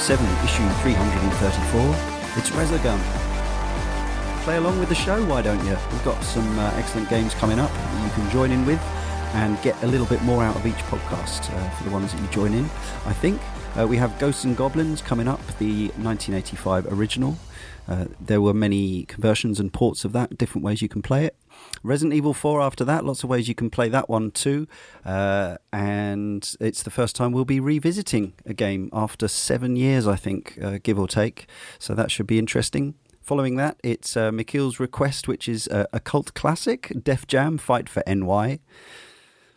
7, Issue 334. It's Resogun. Play along with the show, why don't you? We've got some uh, excellent games coming up that you can join in with and get a little bit more out of each podcast uh, for the ones that you join in, I think. Uh, we have Ghosts and Goblins coming up, the 1985 original. Uh, there were many conversions and ports of that, different ways you can play it. Resident Evil 4 after that, lots of ways you can play that one too. Uh, and it's the first time we'll be revisiting a game after seven years, I think, uh, give or take. So that should be interesting. Following that, it's uh, Mikhail's Request, which is a cult classic, Def Jam Fight for NY.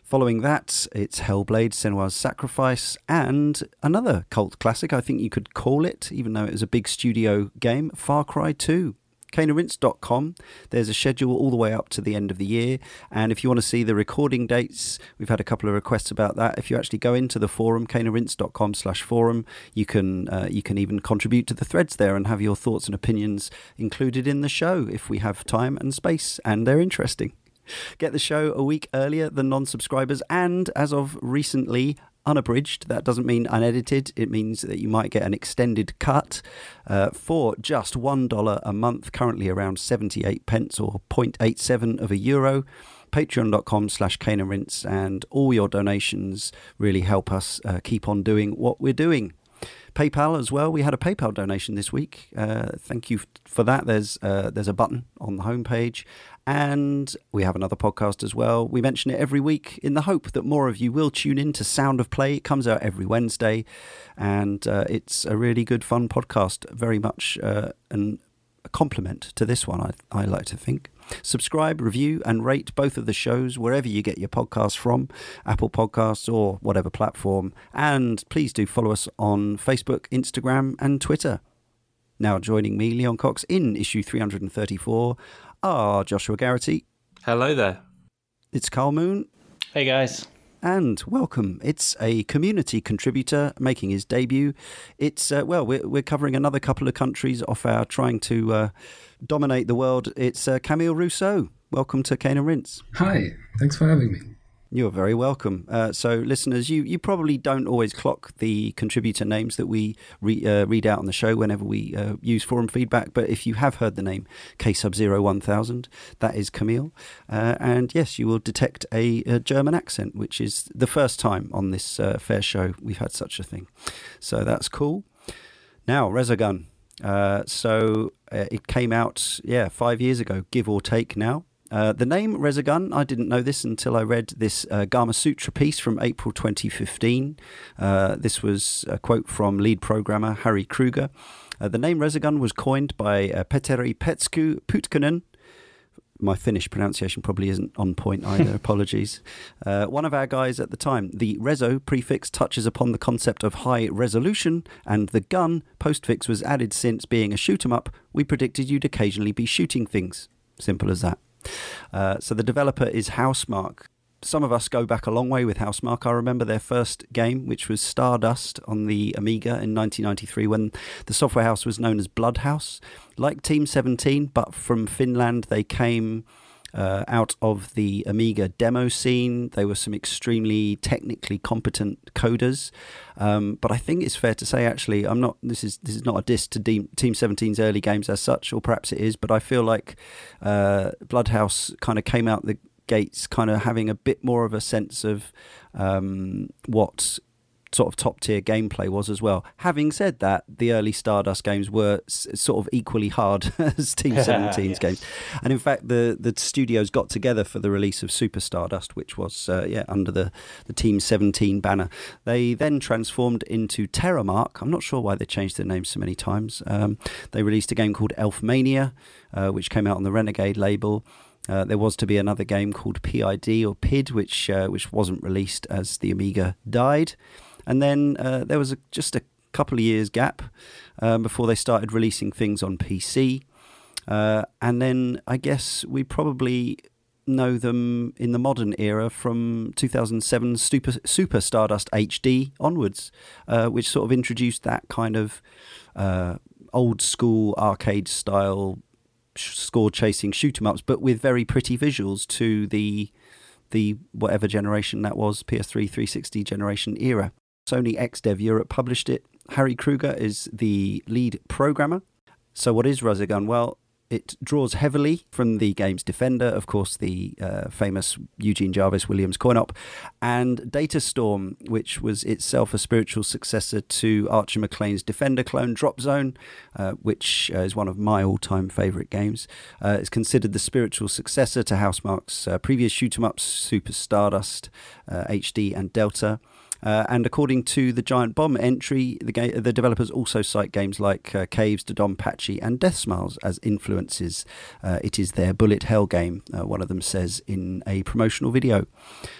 Following that, it's Hellblade Senua's Sacrifice and another cult classic, I think you could call it, even though it was a big studio game, Far Cry 2 caneandrinse.com. There's a schedule all the way up to the end of the year. And if you want to see the recording dates, we've had a couple of requests about that. If you actually go into the forum, caneandrinse.com slash forum, you can, uh, you can even contribute to the threads there and have your thoughts and opinions included in the show if we have time and space and they're interesting. Get the show a week earlier than non subscribers, and as of recently, unabridged. That doesn't mean unedited. It means that you might get an extended cut uh, for just $1 a month, currently around 78 pence or 0.87 of a euro. Patreon.com slash Cane and Rinse, and all your donations really help us uh, keep on doing what we're doing. PayPal as well. We had a PayPal donation this week. Uh, thank you for that. There's uh, there's a button on the homepage, and we have another podcast as well. We mention it every week in the hope that more of you will tune in to Sound of Play. It comes out every Wednesday, and uh, it's a really good, fun podcast. Very much uh, an, a compliment to this one, I, I like to think. Subscribe, review, and rate both of the shows wherever you get your podcasts from, Apple Podcasts or whatever platform. And please do follow us on Facebook, Instagram, and Twitter. Now joining me, Leon Cox, in issue 334 are Joshua Garrity. Hello there. It's Karl Moon. Hey guys. And welcome. It's a community contributor making his debut. It's, uh, well, we're, we're covering another couple of countries off our trying to uh, dominate the world. It's uh, Camille Rousseau. Welcome to Cane and Rinse. Hi, thanks for having me. You're very welcome. Uh, so, listeners, you, you probably don't always clock the contributor names that we re, uh, read out on the show whenever we uh, use forum feedback. But if you have heard the name K sub zero one thousand, that is Camille. Uh, and yes, you will detect a, a, German accent, which is the first time on this uh, fair show we've had such a thing. So that's cool. Now, Resogun. Uh, so it came out, yeah, five years ago, give or take now. Uh, the name Resogun, I didn't know this until I read this uh, Gamasutra piece from April 2015. Uh, this was a quote from lead programmer Harry Krueger. Uh, the name Resogun was coined by uh, Petteri Petsku Putkanen. My Finnish pronunciation probably isn't on point either. Apologies. Uh, one of our guys at the time. The reso prefix touches upon the concept of high resolution, and the gun postfix was added since being a shoot 'em up. We predicted you'd occasionally be shooting things. Simple as that. Uh, so the developer is Housemarque. Some of us go back a long way with Housemarque. I remember their first game, which was Stardust on the Amiga in 1993, when the software house was known as Bloodhouse. Like Team 17, but from Finland, they came uh, out of the Amiga demo scene. They were some extremely technically competent coders, um, but I think it's fair to say, actually, I'm not. This is this is not a diss to Team 17's early games as such, or perhaps it is. But I feel like uh, Bloodhouse kind of came out the gates, kind of having a bit more of a sense of um, what sort of top tier gameplay was as well. Having said that, the early Stardust games were s- sort of equally hard as Team 17's yes. games, and in fact, the the studios got together for the release of Super Stardust, which was uh, yeah under the the Team 17 banner. They then transformed into Terramarque. I'm not sure why they changed their names so many times. Um, they released a game called Elfmania, uh, which came out on the Renegade label. Uh, there was to be another game called PID or PID, which uh, which wasn't released as the Amiga died. And then uh, there was a, just a couple of years gap um, before they started releasing things on PC. Uh, and then I guess we probably know them in the modern era from 2007 Super, Super Stardust HD onwards, uh, which sort of introduced that kind of uh, old school arcade style score chasing shoot 'em ups, but with very pretty visuals to the the whatever generation that was PS3 360 generation era. Sony XDev Europe published it. Harry Krueger is the lead programmer. So, what is Resogun? Well, it draws heavily from the game's Defender, of course, the uh, famous Eugene Jarvis Williams coin op, and Datastorm, which was itself a spiritual successor to Archer Maclean's Defender clone Drop Zone, uh, which uh, is one of my all time favourite games. Uh, it's considered the spiritual successor to Housemarque's uh, previous shoot 'em ups, Super Stardust, HD, uh, and Delta. Uh, and according to the Giant Bomb entry, the, ga- the developers also cite games like uh, Caves, Dodonpachi, and Deathsmiles as influences. Uh, it is their bullet hell game, uh, one of them says in a promotional video.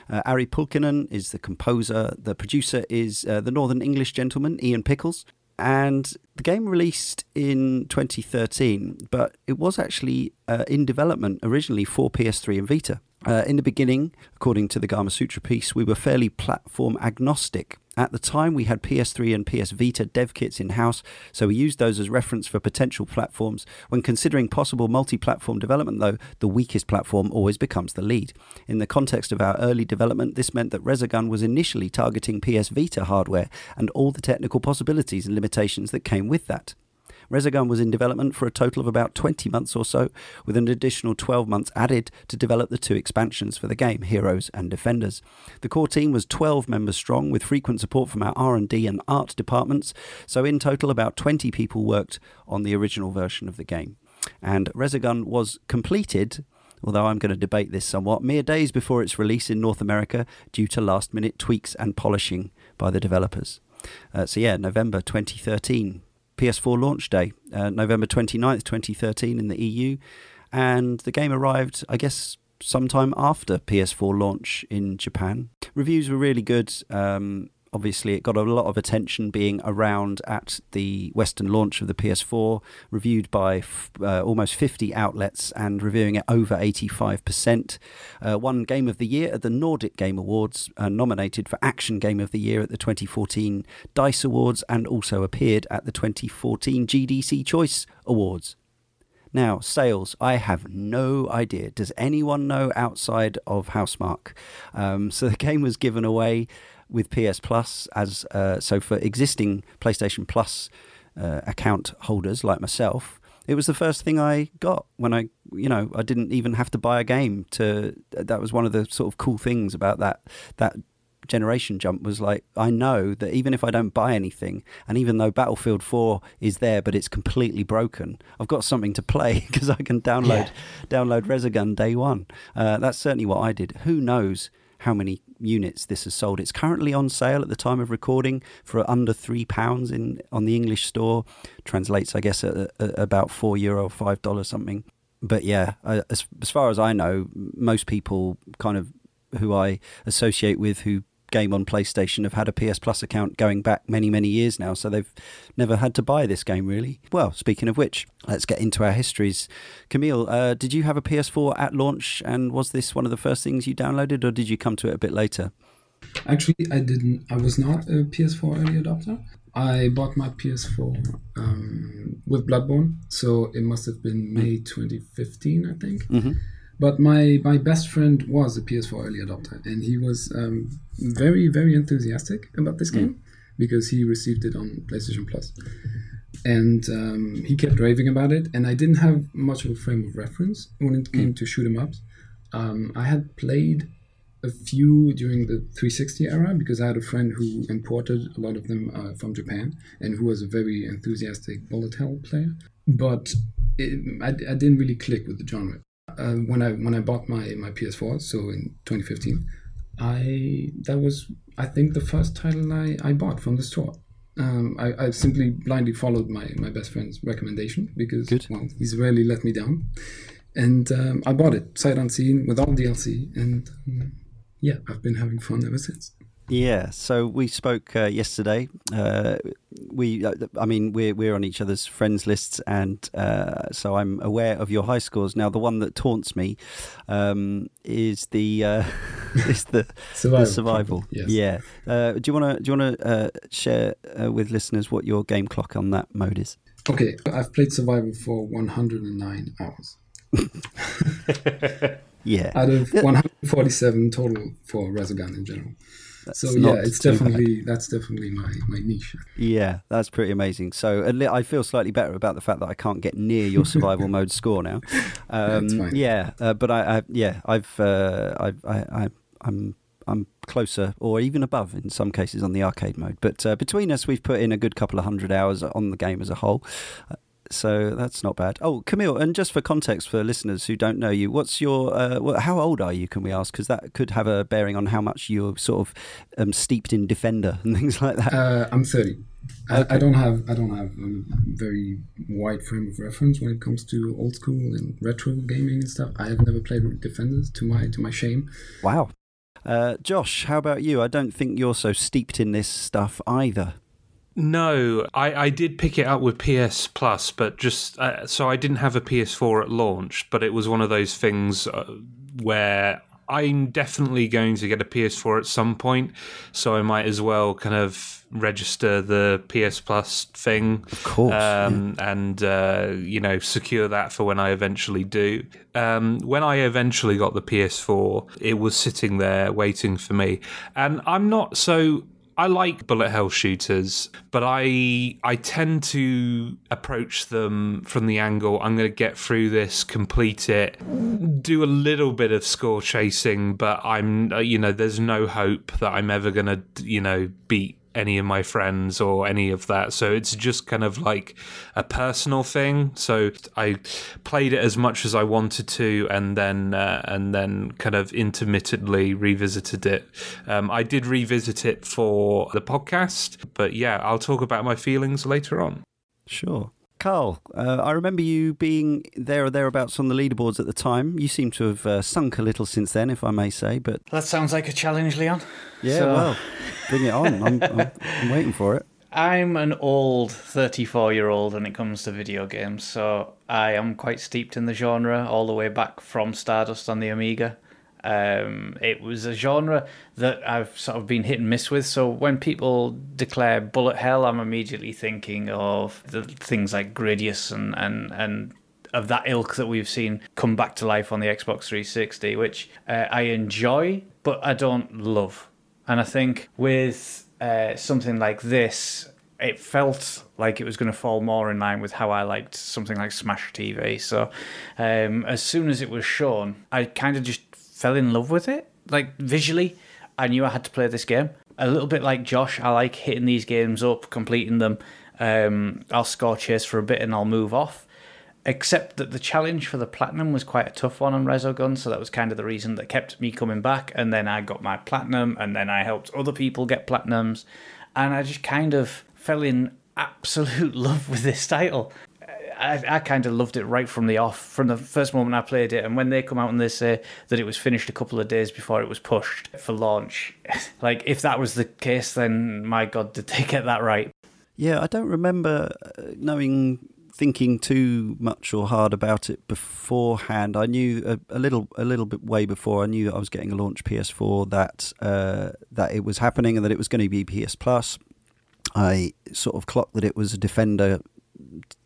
Uh, Ari Pulkkinen is the composer. The producer is uh, the Northern English gentleman, Ian Pickles. And the game released in 2013, but it was actually in development originally for PS3 and Vita. Uh, in the beginning, according to the Gamasutra piece, we were fairly platform agnostic. At the time, we had PS3 and PS Vita dev kits in house, so we used those as reference for potential platforms. When considering possible multi platform development, though, the weakest platform always becomes the lead. In the context of our early development, this meant that Resogun was initially targeting PS Vita hardware and all the technical possibilities and limitations that came with that. Resogun was in development for a total of about 20 months or so, with an additional 12 months added to develop the two expansions for the game, Heroes and Defenders. The core team was 12 members strong, with frequent support from our R&D and art departments, so in total about 20 people worked on the original version of the game. And Resogun was completed although I'm going to debate this somewhat, mere days before its release in North America due to last minute tweaks and polishing by the developers. Uh, so, yeah, November 2013 PS4 launch day, uh, November 29th, 2013, in the EU. And the game arrived, I guess, sometime after PS4 launch in Japan. Reviews were really good. Um, obviously it got a lot of attention being around at the Western launch of the PS4, reviewed by f- uh, almost 50 outlets and reviewing it over 85%. Uh, won Game of the Year at the Nordic Game Awards, uh, nominated for Action Game of the Year at the 2014 DICE Awards, and also appeared at the 2014 GDC Choice Awards. Now, sales, I have no idea. Does anyone know outside of Housemarque? Um, so the game was given away with PS Plus as uh, so for existing PlayStation Plus uh, account holders like myself. It was the first thing I got when I, you know, I didn't even have to buy a game. To that was one of the sort of cool things about that that generation jump was like I know that even if I don't buy anything, and even though Battlefield 4 is there but it's completely broken, I've got something to play because I can download yeah. download Resogun day one. Uh, that's certainly what I did. Who knows how many units this has sold. It's currently on sale at the time of recording for under three pounds in on the English store. Translates, I guess, at, about four euro, five dollars something. But yeah, as as far as I know, most people kind of who I associate with who game on PlayStation have had a PS Plus account going back many, many years now, so they've never had to buy this game really. Well, speaking of which, let's get into our histories. Camille, uh, did you have a PS4 at launch, and was this one of the first things you downloaded, or did you come to it a bit later? Actually, I didn't. I was not a PS4 early adopter. I bought my PS4 um, with Bloodborne, so it must have been May 2015, I think. Mm-hmm. But my my best friend was a PS4 early adopter, and he was um, very very enthusiastic about this hmm. game mm. because he received it on PlayStation Plus, and um, he kept raving about it. And I didn't have much of a frame of reference when it came mm. to shoot 'em ups. Um, I had played a few during the 360 era because I had a friend who imported a lot of them uh, from Japan and who was a very enthusiastic bullet hell player. But it, I, I didn't really click with the genre uh, when I when I bought my my PS4, so in 2015, I that was I think the first title I, I bought from the store. Um, I, I simply blindly followed my, my best friend's recommendation because Good. well he's rarely let me down, and um, I bought it sight unseen with all DLC, and um, yeah I've been having fun ever since. Yeah, so we spoke uh, yesterday. Uh, we, uh, I mean, we're we're on each other's friends lists, and uh, so I'm aware of your high scores. Now, the one that taunts me um, is the uh, is the survival. The survival. Yes. Yeah. Uh, do you want to do you want to share with listeners what your game clock on that mode is? Okay, I've played survival for 109 hours. yeah. Out of 147 total for Resogun in general. So yeah, it's definitely bad. that's definitely my my niche. Yeah, that's pretty amazing. So I feel slightly better about the fact that I can't get near your survival mode score now. Um, yeah, uh, but I, I, yeah I've uh, I've I, I I'm I'm closer or even above in some cases on the arcade mode. But uh, between us, we've put in a good couple of hundred hours on the game as a whole. So that's not bad. Oh, Camille, and just for context for listeners who don't know you, what's your, uh, how old are you? Can we ask? Because that could have a bearing on how much you're sort of um, steeped in Defender and things like that. Uh, I'm 30. Okay. I, I, don't have I don't have a very wide frame of reference when it comes to old school and retro gaming and stuff. I have never played Defenders to my to my shame. Wow. Uh, Josh, how about you? I don't think you're so steeped in this stuff either. No, I, I did pick it up with PS Plus, but just uh, so I didn't have a PS4 at launch, but it was one of those things uh, where I'm definitely going to get a PS4 at some point, so I might as well kind of register the PS Plus thing, of course, um, yeah. and uh, you know secure that for when I eventually do. Um, when I eventually got the PS4, it was sitting there waiting for me, and I'm not so I like bullet hell shooters, but I I tend to approach them from the angle I'm going to get through this, complete it, do a little bit of score chasing, but I'm uh, you know there's no hope that I'm ever going to you know beat any of my friends or any of that. So it's just kind of like a personal thing. So I played it as much as I wanted to, and then uh, and then kind of intermittently revisited it. Um, I did revisit it for the podcast, but yeah, I'll talk about my feelings later on. Sure. Karl, uh, I remember you being there or thereabouts on the leaderboards at the time. You seem to have uh, sunk a little since then, if I may say. But that sounds like a challenge, Leon. Yeah, so... well, bring it on. I'm, I'm, I'm waiting for it. I'm an old 34 year old when it comes to video games, so I am quite steeped in the genre all the way back from Stardust on the Amiga. Um, it was a genre that I've sort of been hit and miss with. So when people declare bullet hell, I'm immediately thinking of the things like Gradius and and and of that ilk that we've seen come back to life on the Xbox 360, which uh, I enjoy, but I don't love. And I think with uh, something like this, it felt like it was going to fall more in line with how I liked something like Smash TV. So um, as soon as it was shown, I kind of just fell in love with it. Like visually, I knew I had to play this game. A little bit like Josh, I like hitting these games up, completing them. Um, I'll score chase for a bit and I'll move off. Except that the challenge for the platinum was quite a tough one on Resogun, so that was kind of the reason that kept me coming back. And then I got my platinum, and then I helped other people get platinums, and I just kind of fell in absolute love with this title. I, I kind of loved it right from the off, from the first moment I played it. And when they come out and they say that it was finished a couple of days before it was pushed for launch, like if that was the case, then my God, did they get that right? Yeah, I don't remember uh, knowing thinking too much or hard about it beforehand. I knew a, a, little, a little bit way before. I knew that I was getting a launch PS4 that uh, that it was happening and that it was going to be PS Plus. I sort of clocked that it was a Defender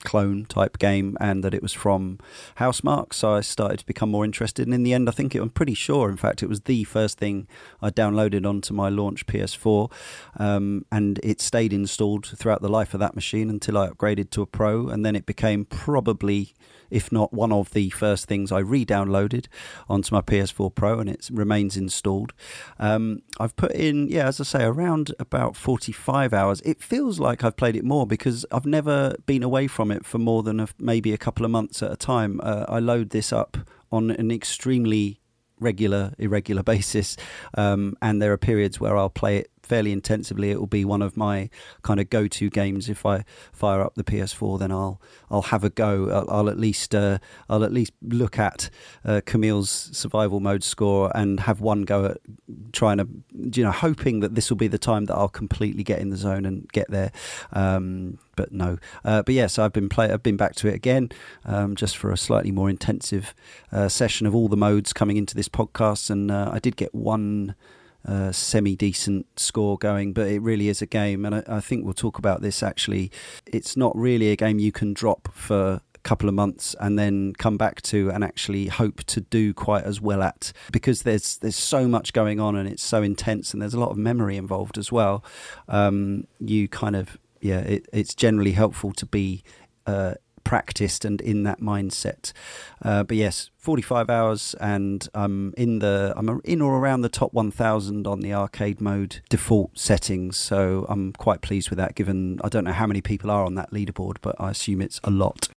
clone type game and that it was from Housemarque. So I started to become more interested. And in the end, I think it, I'm pretty sure, in fact, it was the first thing I downloaded onto my launch PS4. Um, and it stayed installed throughout the life of that machine until I upgraded to a Pro. And then it became probably if not one of the first things I re-downloaded onto my PS4 Pro, and it remains installed. Um, I've put in, yeah, as I say, around about 45 hours. It feels like I've played it more because I've never been away from it for more than a, maybe a couple of months at a time. Uh, I load this up on an extremely regular, irregular basis, um, and there are periods where I'll play it fairly intensively. It will be one of my kind of go-to games. If I fire up the PS4, then I'll I'll have a go. I'll, I'll at least uh, I'll at least look at uh, Camille's survival mode score and have one go at trying to you know hoping that this will be the time that I'll completely get in the zone and get there. Um, but no. Uh, but yes, I've been play. I've been back to it again, um, just for a slightly more intensive uh, session of all the modes coming into this podcast, and uh, I did get one uh, semi decent score going, but it really is a game. And I, I, think we'll talk about this actually. It's not really a game you can drop for a couple of months and then come back to and actually hope to do quite as well at because there's there's so much going on and it's so intense and there's a lot of memory involved as well. Um, you kind of yeah, it, it's generally helpful to be uh, practiced and in that mindset. Uh, but yes, 45 hours, and I'm in the I'm in or around the top 1,000 on the arcade mode default settings. So I'm quite pleased with that. Given I don't know how many people are on that leaderboard, but I assume it's a lot.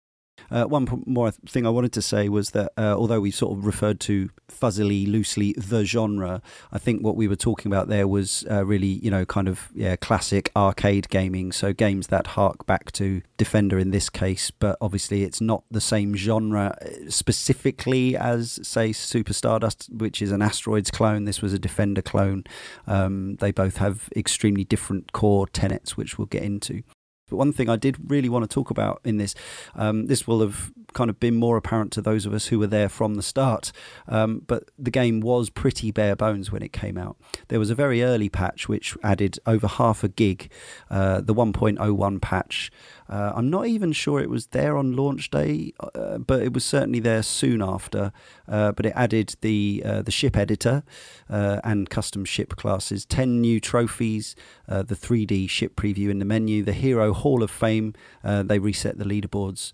Uh, one more thing I wanted to say was that uh, although we sort of referred to fuzzily, loosely the genre, I think what we were talking about there was uh, really, you know, kind of yeah, classic arcade gaming. So games that hark back to Defender in this case, but obviously it's not the same genre uh, specifically as, say, Super Stardust, which is an Asteroids clone. This was a Defender clone. Um, they both have extremely different core tenets, which we'll get into. But one thing I did really want to talk about in this, um, this will have kind of been more apparent to those of us who were there from the start. Um, but the game was pretty bare bones when it came out. There was a very early patch which added over half a gig, uh, the 1.01 patch. Uh, I'm not even sure it was there on launch day, uh, but it was certainly there soon after. Uh, but it added the uh, the ship editor uh, and custom ship classes, ten new trophies, the 3D ship preview in the menu, the Hero Hall of Fame. they reset the leaderboards,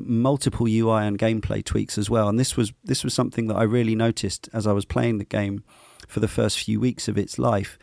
multiple UI and gameplay tweaks as well. And this was this was something that I really noticed as I was playing the game for the first few weeks of its life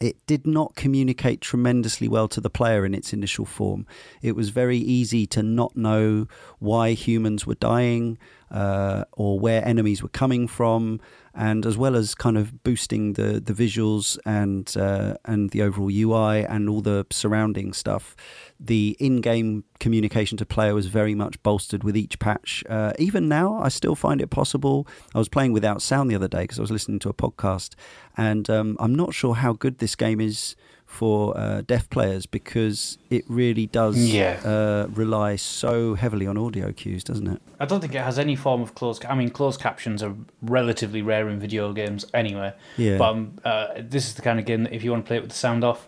it did not communicate tremendously well to the player in its initial form. It was very easy to not know why humans were dying uh, or where enemies were coming from, and as well as kind of boosting the the visuals and uh, and the overall UI and all the surrounding stuff. The in-game communication to player was very much bolstered with each patch. Uh, even now, I still find it possible. I was playing without sound the other day because I was listening to a podcast, and um, I'm not sure how good this game is for uh, deaf players because it really does yeah. uh, rely so heavily on audio cues, doesn't it? I don't think it has any form of closed. I mean, closed captions are relatively rare in video games anyway. Yeah. But um, uh, this is the kind of game that if you want to play it with the sound off,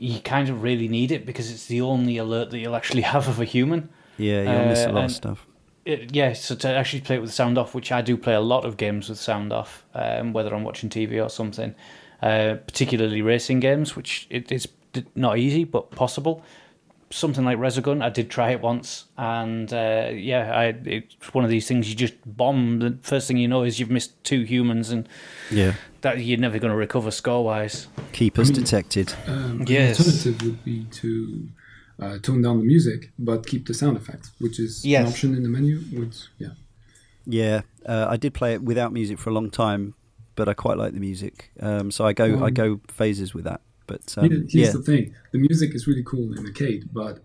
you kind of really need it because it's the only alert that you'll actually have of a human. Yeah, you'll miss a lot of uh, stuff. It, yeah, so to actually play it with sound off, which I do play a lot of games with sound off, um, whether I'm watching TV or something uh, particularly racing games, which it is not easy but possible. Something like Resogun, I did try it once, and uh, yeah, I, it's one of these things you just bomb. The first thing you know is you've missed two humans, and yeah, that you're never going to recover score wise. Keepers I mean, detected. Um, yes. The alternative would be to uh, tone down the music but keep the sound effects, which is yes. an option in the menu. Which yeah, yeah, uh, I did play it without music for a long time but I quite like the music. Um, so I go um, I go phases with that. But um, here's yeah. the thing: the music is really cool in Arcade, but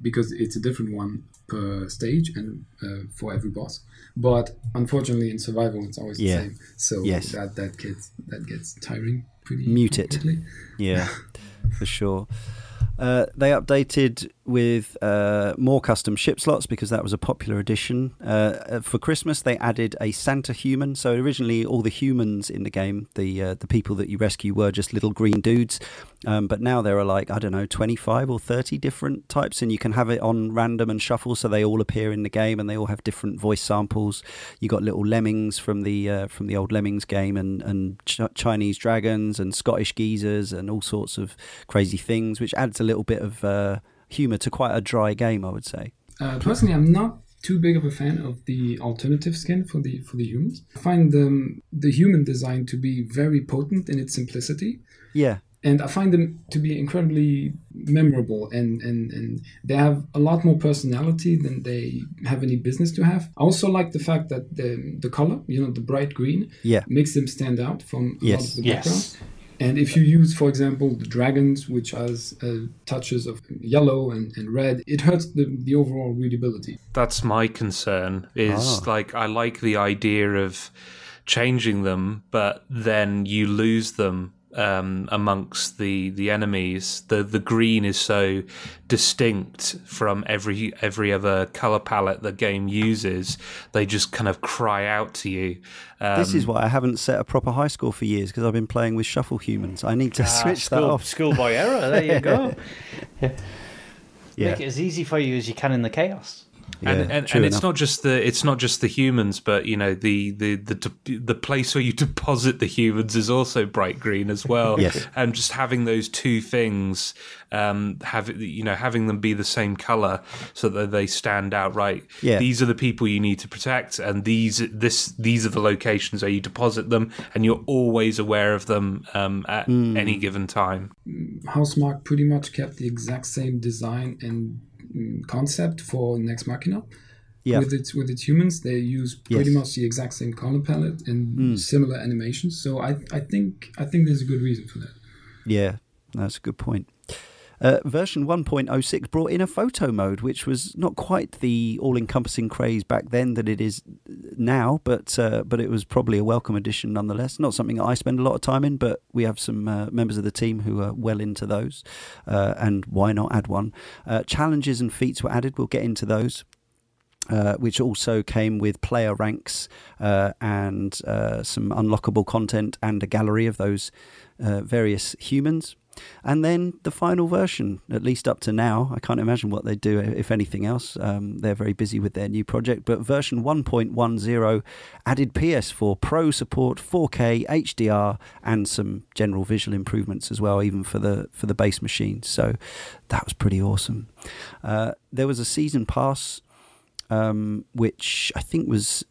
because it's a different one per stage and uh, for every boss. But unfortunately, in survival, it's always yeah. the same. So yes. that that gets that gets tiring pretty. Mute it. Yeah, for sure. Uh, they updated with uh, more custom ship slots because that was a popular addition. Uh, uh, for Christmas, they added a Santa human. So originally, all the humans in the game, the uh, the people that you rescue, were just little green dudes. Um, but now there are like I don't know, twenty five or thirty different types, and you can have it on random and shuffle, so they all appear in the game, and they all have different voice samples. You got little lemmings from the uh, from the old Lemmings game, and and Ch- Chinese dragons, and Scottish geezers, and all sorts of crazy things, which adds a little bit of uh, humour to quite a dry game, I would say. Uh, personally, I'm not too big of a fan of the alternative skin for the for the humans. I find the the human design to be very potent in its simplicity. Yeah. And I find them to be incredibly memorable and, and, and they have a lot more personality than they have any business to have. I also like the fact that the the color, you know, the bright green, yeah. makes them stand out from a yes. lot of the yes. Background. And if you use, for example, the dragons, which has uh, touches of yellow and, and red, it hurts the, the overall readability. That's my concern. Is ah. like I like the idea of changing them, but then you lose them um, amongst the the enemies. The the green is so distinct from every every other color palette the game uses. They just kind of cry out to you. Um, this is why I haven't set a proper high score for years because I've been playing with shuffle humans. I need to ah, switch school, that off. Schoolboy error. There you go. yeah. Make it as easy for you as you can in the chaos. Yeah, and and, and it's not just the it's not just the humans, but you know the the the de- the place where you deposit the humans is also bright green as well. Yes. and just having those two things, um, have you know having them be the same color so that they stand out. Right. Yeah. These are the people you need to protect, and these this these are the locations where you deposit them, and you're always aware of them um, at Hmm. any given time. Housemarque pretty much kept the exact same design and mm, concept for Nex Machina. Yeah. With its with its humans, they use pretty Yes. much the exact same color palette and Mm. similar animations. So I I think I think there's a good reason for that. Yeah, that's a good point. Uh, version 1.06 brought in a photo mode, which was not quite the all-encompassing craze back then that it is now, but uh, but it was probably a welcome addition nonetheless. Not something that I spend a lot of time in, but we have some uh, members of the team who are well into those, uh, and why not add one? Uh, challenges and feats were added. We'll get into those. Uh, which also came with player ranks uh, and uh, some unlockable content and a gallery of those uh, various humans. And then the final version, at least up to now, I can't imagine what they do if anything else. Um, they're very busy with their new project. But version 1.10 added PS4 Pro support, 4K, HDR, and some general visual improvements as well, even for the for the base machine. So that was pretty awesome. Uh, there was a season pass um, which I think was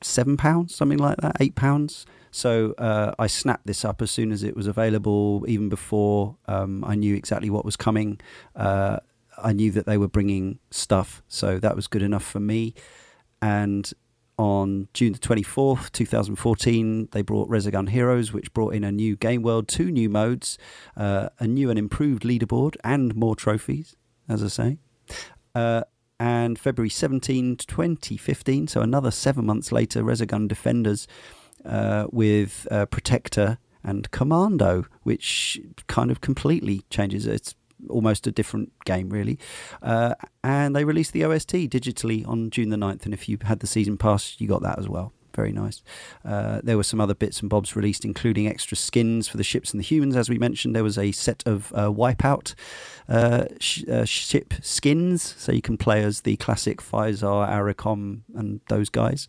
seven pounds, something like that, eight pounds. So uh, I snapped this up as soon as it was available, even before um, I knew exactly what was coming. Uh, I knew that they were bringing stuff, so that was good enough for me. And on June the 24th, 2014, they brought Resogun Heroes, which brought in a new game world, two new modes, uh, a new and improved leaderboard, and more trophies, as I say. Uh, and February 17, 2015, so another seven months later, Resogun Defenders uh, with uh, Protector and Commando, which kind of completely changes it. It's almost a different game, really. Uh, and they released the OST digitally on June the 9th, and if you had the season pass, you got that as well. Very nice. Uh, there were some other bits and bobs released, including extra skins for the ships and the humans. As we mentioned, there was a set of uh, Wipeout uh, sh- uh, ship skins, so you can play as the classic Feisar, Auricom, and those guys.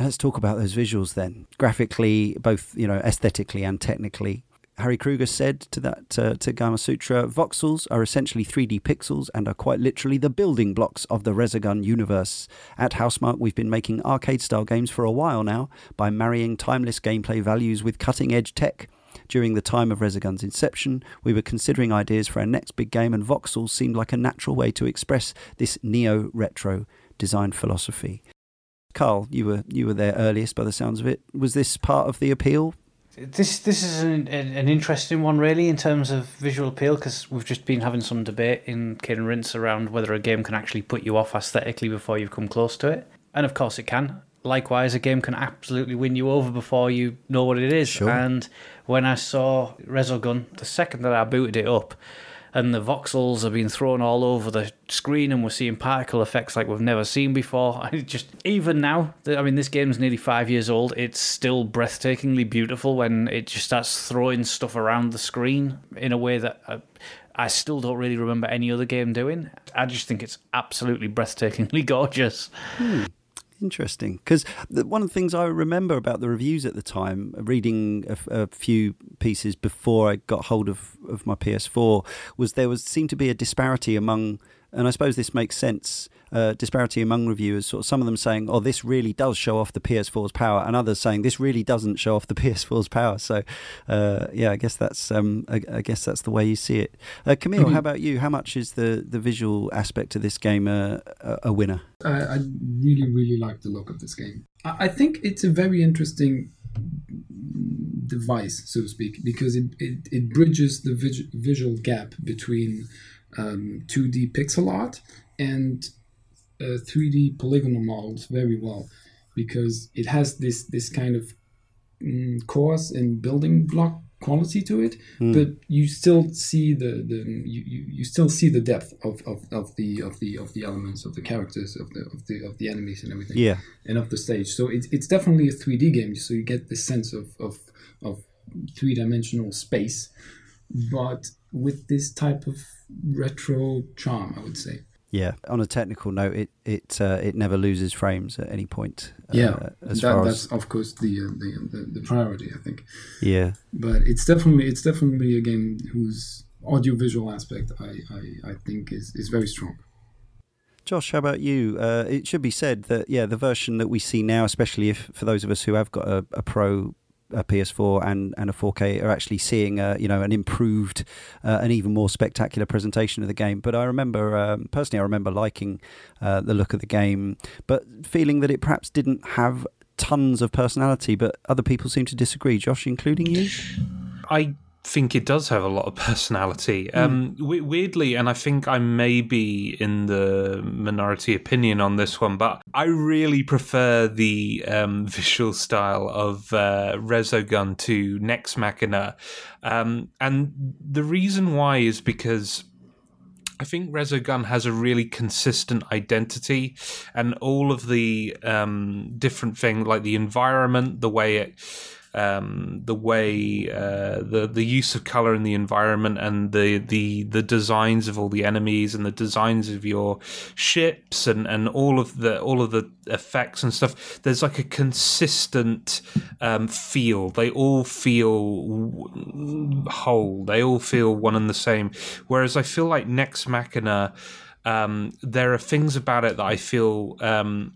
Let's talk about those visuals then. Graphically, both you know, aesthetically and technically. Harry Krueger said to that uh, to Gamasutra, voxels are essentially 3D pixels and are quite literally the building blocks of the Resogun universe. At Housemarque, we've been making arcade-style games for a while now by marrying timeless gameplay values with cutting-edge tech. During the time of Resogun's inception, we were considering ideas for our next big game, and voxels seemed like a natural way to express this neo-retro design philosophy. Karl, you were you were there earliest by the sounds of it. Was this part of the appeal? This this is an, an interesting one, really, in terms of visual appeal, because we've just been having some debate in Kid and Rinse around whether a game can actually put you off aesthetically before you've come close to it. And of course, it can. Likewise, a game can absolutely win you over before you know what it is. Sure. And when I saw Resogun, the second that I booted it up, and the voxels are being thrown all over the screen, and we're seeing particle effects like we've never seen before. Just even now, I mean, this game's nearly five years old. It's still breathtakingly beautiful when it just starts throwing stuff around the screen in a way that I, I still don't really remember any other game doing. I just think it's absolutely breathtakingly gorgeous. Hmm. Interesting, because one of the things I remember about the reviews at the time, reading a few pieces before I got hold of, of my PS4, was there was seemed to be a disparity among, and I suppose this makes sense, uh, disparity among reviewers. Sort of some of them saying, "Oh, this really does show off the PS4's power," and others saying, "This really doesn't show off the PS4's power." So, uh, yeah, I guess that's um, I, I guess that's the way you see it. Uh, Camille, Mhm. how about you? How much is the the visual aspect of this game a, a, a winner? I, I really, really like the look of this game. I, I think it's a very interesting device, so to speak, because it, it, it bridges the vis- visual gap between um, 2D pixel art and uh, 3D polygonal models very well, because it has this this kind of mm, coarse and building block quality to it, Hmm. but you still see the, the you, you, you still see the depth of, of, of the of the of the elements of the characters of the of the of the enemies and everything Yeah, and of the stage. So it's it's definitely a 3D game. So you get this sense of of of three dimensional space, but with this type of retro charm, I would say. Yeah, on a technical note, it it uh, it never loses frames at any point. Uh, yeah, as that, far that's as of course the, uh, the, the the priority, I think. yeah, But it's definitely it's definitely a game whose audiovisual aspect I, I, I think is, is very strong. Josh, how about you? Uh, it should be said that yeah, the version that we see now, especially if for those of us who have got a, a pro a PS4 and, and a 4K are actually seeing a, you know an improved, uh, an even more spectacular presentation of the game. But I remember um, personally, I remember liking uh, the look of the game, but feeling that it perhaps didn't have tons of personality. But other people seem to disagree. Josh, including you. I think it does have a lot of personality. Um, we- weirdly, and I think I may be in the minority opinion on this one, but I really prefer the um, visual style of uh, Resogun to Nex Machina. Um, and the reason why is because. I think Resogun has a really consistent identity, and all of the um, different things, like the environment, the way it um, the way uh, the the use of color in the environment and the the the designs of all the enemies and the designs of your ships and and all of the all of the effects and stuff. There's like a consistent um, feel. They all feel whole. They all feel one and the same. Whereas I feel like Nex Machina. Um, there are things about it that I feel um,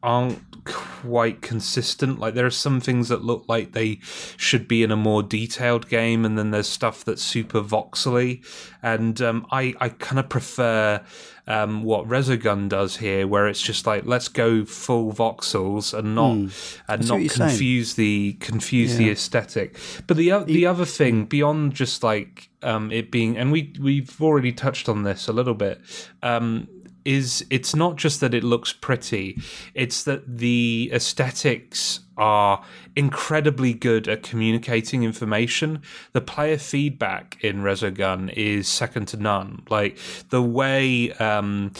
aren't quite consistent. Like there are some things that look like they should be in a more detailed game, and then there's stuff that's super voxely. And um, I I kind of prefer um, what Resogun does here, where it's just like let's go full voxels and not and That's not you're saying. confuse the confuse the aesthetic. But the o- the other thing beyond just like um, it being, and we we've already touched on this a little bit. Um, is it's not just that it looks pretty, it's that the aesthetics are incredibly good at communicating information. The player feedback in Resogun is second to none. Like the way um,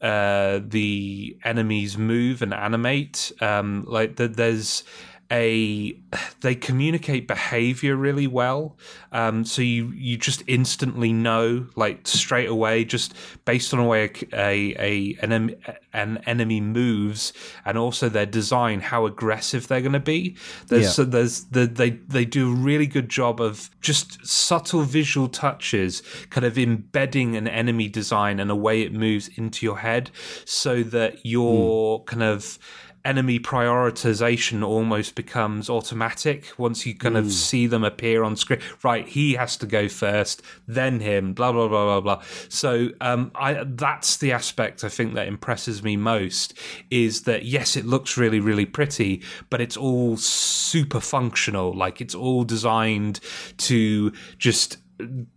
uh, the enemies move and animate, um, like that there's a they communicate behavior really well. Um, so you you just instantly know like straight away just based on the way a, a, a an, an enemy moves and also their design how aggressive they're going to be. There's Yeah. so there's the, they they do a really good job of just subtle visual touches kind of embedding an enemy design and the way it moves into your head so that your kind of enemy prioritization almost becomes automatic once you kind of see them appear on screen. Right, he has to go first, then him. Blah blah blah blah blah. So um, I that's the aspect I think that impresses me most is that yes, it looks really really pretty, but it's all super functional. Like it's all designed to just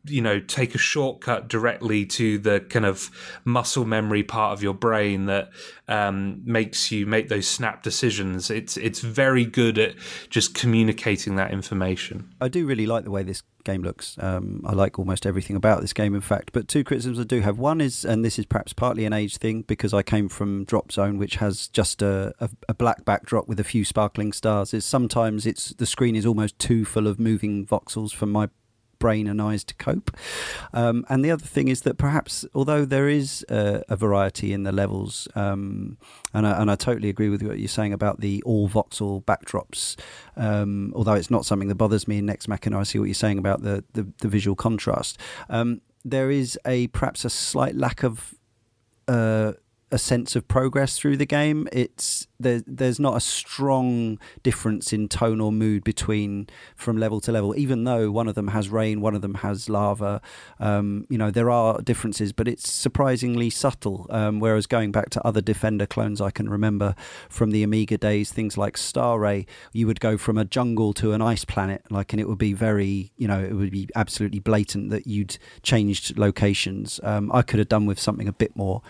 you know take a shortcut directly to the kind of muscle memory part of your brain that um, makes you make those snap decisions it's it's very good at just communicating that information I do really like the way this game looks. Um, I like almost everything about this game, in fact. But two criticisms I do have. One is, and this is perhaps partly an age thing, because I came from Drop Zone, which has just a, a, a black backdrop with a few sparkling stars. Is sometimes it's the screen is almost too full of moving voxels for my brain and eyes to cope. Um, and the other thing is that perhaps, although there is uh, a variety in the levels, um, and, I, and I totally agree with what you're saying about the all voxel backdrops, um, although it's not something that bothers me in Nex Machina, I see what you're saying about the, the, the visual contrast. Um, there is a perhaps a slight lack of uh, a sense of progress through the game. It's there, there's not a strong difference in tone or mood between from level to level, even though one of them has rain, one of them has lava. Um, you know there are differences, but it's surprisingly subtle. Um, whereas going back to other Defender clones I can remember from the Amiga days, things like Starray, you would go from a jungle to an ice planet, like, and it would be very, you know, it would be absolutely blatant that you'd changed locations. Um, I could have done with something a bit more,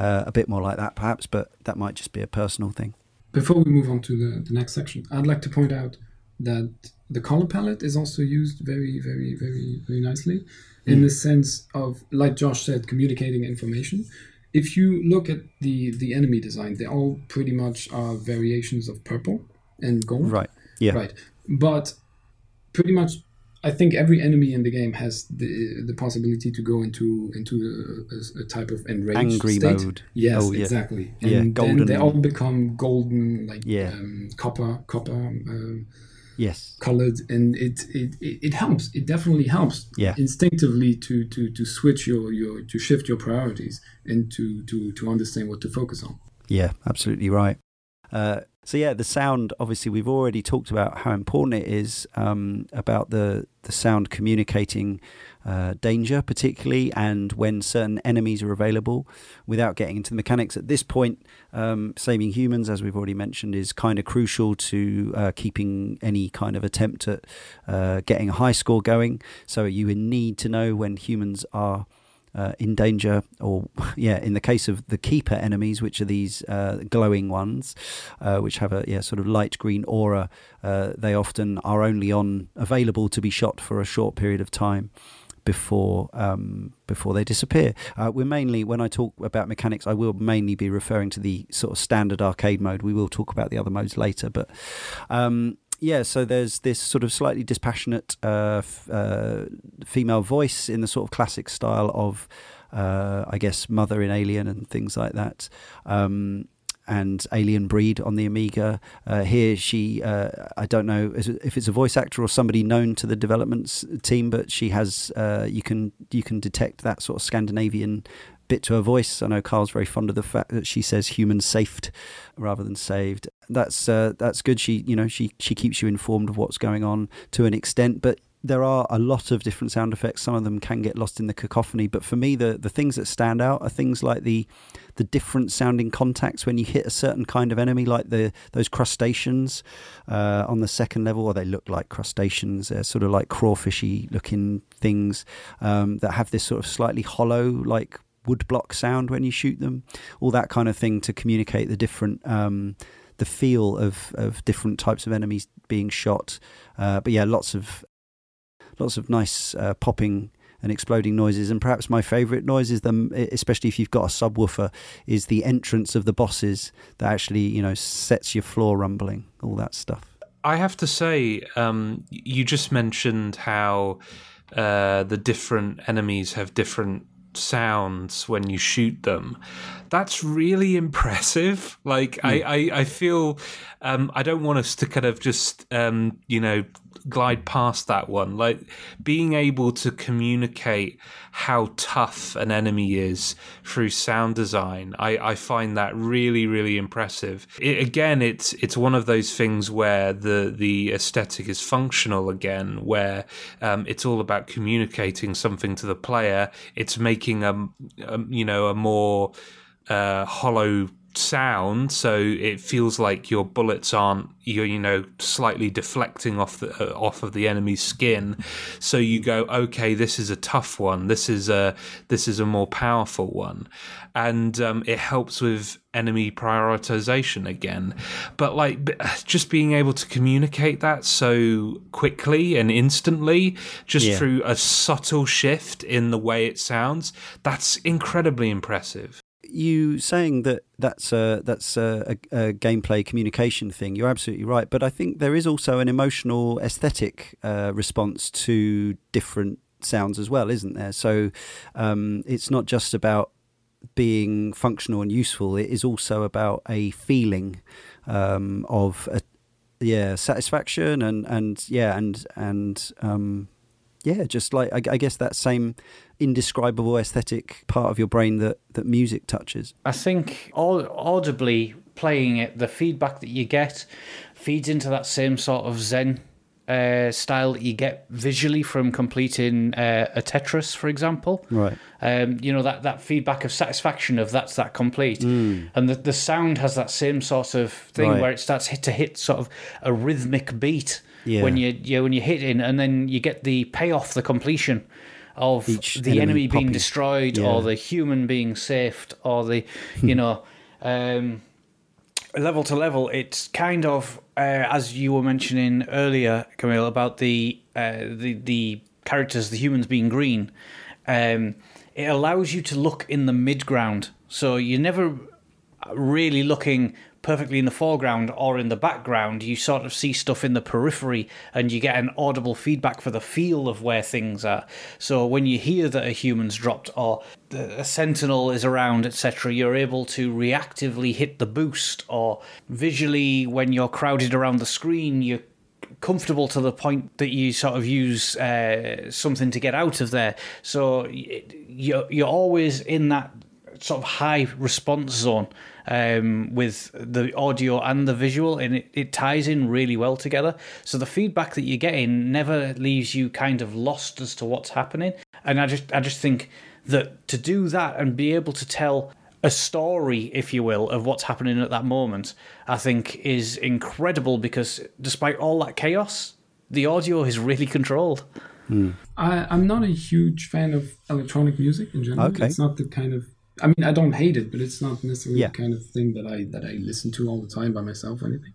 uh, a bit more like that, perhaps, but that might just be a personal thing. Before we move on to the, the next section, I'd like to point out that the color palette is also used very, very, very, very nicely in the sense of, like Josh said, communicating information. If you look at the the enemy design, they all pretty much are variations of purple and gold. Right. Yeah. Right. But pretty much I think every enemy in the game has the the possibility to go into into a, a type of enraged Angry state. mode. Yes, Oh, yeah. exactly. And Yeah, golden. they all become golden, like Yeah. um, copper, copper um, Yes. colored, and it, it it it helps. It definitely helps. Yeah. Instinctively to to to switch your your to shift your priorities and to to to understand what to focus on. Yeah, absolutely right. Uh, so yeah, the sound. Obviously, we've already talked about how important it is um, about the the sound communicating uh, danger, particularly, and when certain enemies are available. Without getting into the mechanics at this point, um, saving humans, as we've already mentioned, is kind of crucial to uh, keeping any kind of attempt at uh, getting a high score going. So you need to know when humans are uh, in danger, or yeah, in the case of the keeper enemies, which are these uh, glowing ones, uh, which have a yeah sort of light green aura, uh, they often are only on available to be shot for a short period of time before um, before they disappear. Uh, we're mainly when I talk about mechanics, I will mainly be referring to the sort of standard arcade mode. We will talk about the other modes later, but. Um, yeah, so there's this sort of slightly dispassionate uh, f- uh, female voice in the sort of classic style of, uh, I guess, Mother in Alien and things like that. Um, and Alien Breed on the Amiga. Uh, here, she, uh, I don't know if it's a voice actor or somebody known to the development team, but she has, uh, you can you can detect that sort of Scandinavian bit to her voice. I know Karl's very fond of the fact that she says "human saved" rather than saved. That's uh, that's good. She you know she she keeps you informed of what's going on to an extent, but there are a lot of different sound effects. Some of them can get lost in the cacophony, but for me, the the things that stand out are things like the the different sounding contacts when you hit a certain kind of enemy, like the those crustaceans uh, on the second level, or they look like crustaceans. They're sort of like crawfishy looking things um, that have this sort of slightly hollow, like woodblock sound when you shoot them. All that kind of thing to communicate the different. Um, the feel of, of different types of enemies being shot, uh, but yeah, lots of lots of nice uh, popping and exploding noises. And perhaps my favourite noise is them, especially if you've got a subwoofer, is the entrance of the bosses that actually you know sets your floor rumbling. All that stuff. I have to say, um, you just mentioned how uh, the different enemies have different sounds when you shoot them. That's really impressive. Like I, hmm. I, I feel um, I don't want us to kind of just um, you know glide past that one. Like being able to communicate how tough an enemy is through sound design. I, I find that really really impressive. It, again, it's it's one of those things where the the aesthetic is functional again, where um, it's all about communicating something to the player. It's making a, a you know a more uh, hollow sound so it feels like your bullets aren't you're you know slightly deflecting off the uh, off of the enemy's skin. So you go okay this is a tough one. This is a this is a more powerful one. And um, it helps with enemy prioritization again. But like b- just being able to communicate that so quickly and instantly just Yeah. through a subtle shift in the way it sounds that's incredibly impressive you saying that that's a that's a, a, a gameplay communication thing. You're absolutely right, but I think there is also an emotional aesthetic uh, response to different sounds as well, isn't there? So um, it's not just about being functional and useful. It is also about a feeling um, of a, yeah satisfaction and and yeah and and um, yeah just like I, I guess that same indescribable aesthetic part of your brain that that music touches. I think au- audibly playing it, the feedback that you get feeds into that same sort of Zen uh, style that you get visually from completing uh, a Tetris, for example. Right. Um, you know that that feedback of satisfaction of that's that complete, and the the sound has that same sort of thing Right. where it starts hit to hit sort of a rhythmic beat Yeah. when you you when you hit in, and then you get the payoff, the completion of Each the enemy enemy, being destroyed Yeah. or the human being saved or the you know um, level to level. It's kind of uh, as you were mentioning earlier, Camille, about the uh, the the characters, the humans being green. Um, it allows you to look in the mid ground, so you're never really looking perfectly in the foreground or in the background. You sort of see stuff in the periphery and you get an audible feedback for the feel of where things are. So when you hear that a human's dropped or a sentinel is around, etc., you're able to reactively hit the boost or visually when you're crowded around the screen, you're comfortable to the point that you sort of use uh, something to get out of there. So you're, you're always in that sort of high response zone um, with the audio and the visual, and it, it ties in really well together. So the feedback that you're getting never leaves you kind of lost as to what's happening. And I just I just think that to do that and be able to tell a story, if you will, of what's happening at that moment, I think is incredible because despite all that chaos, the audio is really controlled. Mm. I, am not a huge fan of electronic music in general. Okay. It's not the kind of I mean I don't hate it, but it's not necessarily yeah. the kind of thing that I that I listen to all the time by myself or anything.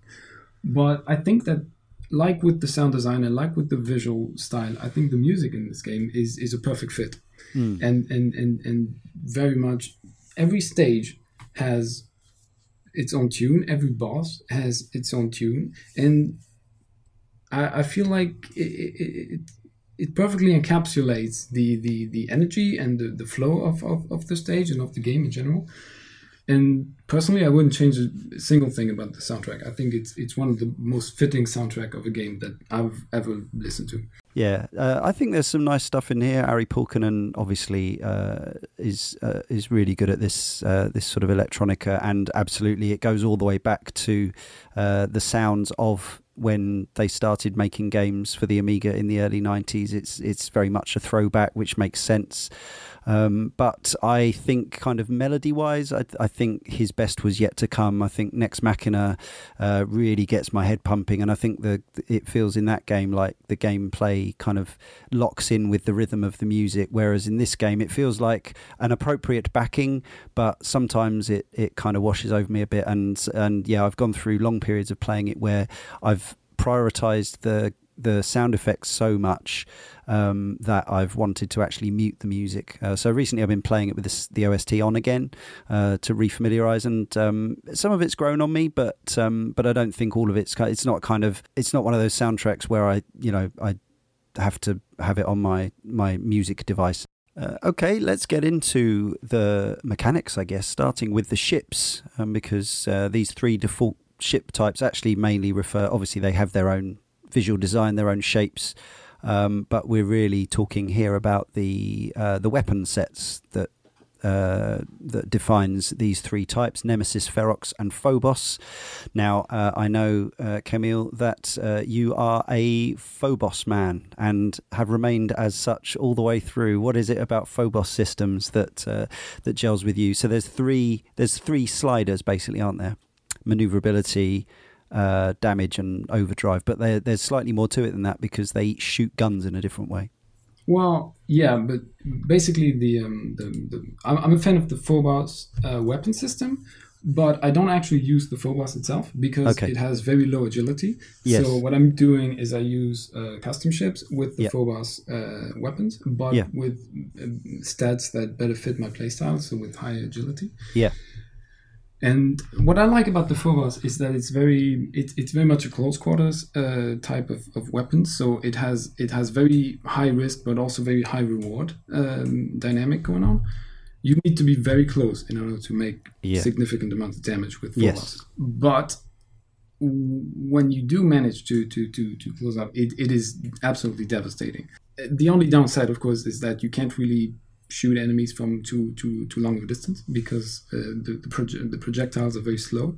But I think that like with the sound design and like with the visual style, I think the music in this game is is a perfect fit. Mm. And, and and and very much every stage has its own tune. Every boss has its own tune, and I, I feel like it, it, it, perfectly encapsulates the, the, the energy and the, the flow of, of, of the stage and of the game in general. And personally, I wouldn't change a single thing about the soundtrack. I think it's it's one of the most fitting soundtrack of a game that I've ever listened to. Yeah, uh, I think there's some nice stuff in here. Ari Pulkkinen obviously uh, is uh, is really good at this uh, this sort of electronica, and absolutely, it goes all the way back to uh, the sounds of when they started making games for the Amiga in the early 90s. It's it's very much a throwback, which makes sense. Um, but I think, kind of melody wise, I, I, think his best was yet to come. I think Nex Machina uh, really gets my head pumping, and I think the it feels in that game like the gameplay kind of locks in with the rhythm of the music, whereas in this game it feels like an appropriate backing, but sometimes it, it kind of washes over me a bit. And and yeah, I've gone through long periods of playing it where I've prioritized the the sound effects so much um, that I've wanted to actually mute the music. Uh, so recently I've been playing it with this, the OST on again uh, to refamiliarize, and um, some of it's grown on me, but um, but I don't think all of it's it's not kind of it's not one of those soundtracks where I you know I have to have it on my my music device. Uh, okay, let's get into the mechanics, I guess, starting with the ships, um, because uh, these three default ship types actually mainly refer, obviously, they have their own visual design, their own shapes. Um, but we're really talking here about the uh, the weapon sets that uh, that defines these three types: Nemesis, Ferox, and Phobos. Now, uh, I know, uh, Camille, that uh, you are a Phobos man and have remained as such all the way through. What is it about Phobos systems that uh, that gels with you? So there's three there's three sliders basically, aren't there? Maneuverability, uh, damage and overdrive, but there's slightly more to it than that because they shoot guns in a different way. Well, yeah, but basically the, um, the, the I'm a fan of the Phobos uh, weapon system, but I don't actually use the Phobos itself because okay. it has very low agility. Yes. So what I'm doing is I use uh, custom ships with the yep. Phobos uh, weapons, but yeah. with uh, stats that better fit my playstyle, so with high agility. Yeah. And what I like about the Phobos is that it's very it, it's very much a close quarters uh, type of, of weapons. So it has it has very high risk but also very high reward um, dynamic going on. You need to be very close in order to make yeah. significant amounts of damage with Phobos. Yes. But when you do manage to to to, to close up, it, it is absolutely devastating. The only downside, of course, is that you can't really shoot enemies from too too too long of a distance because uh, the the, proje- the, projectiles are very slow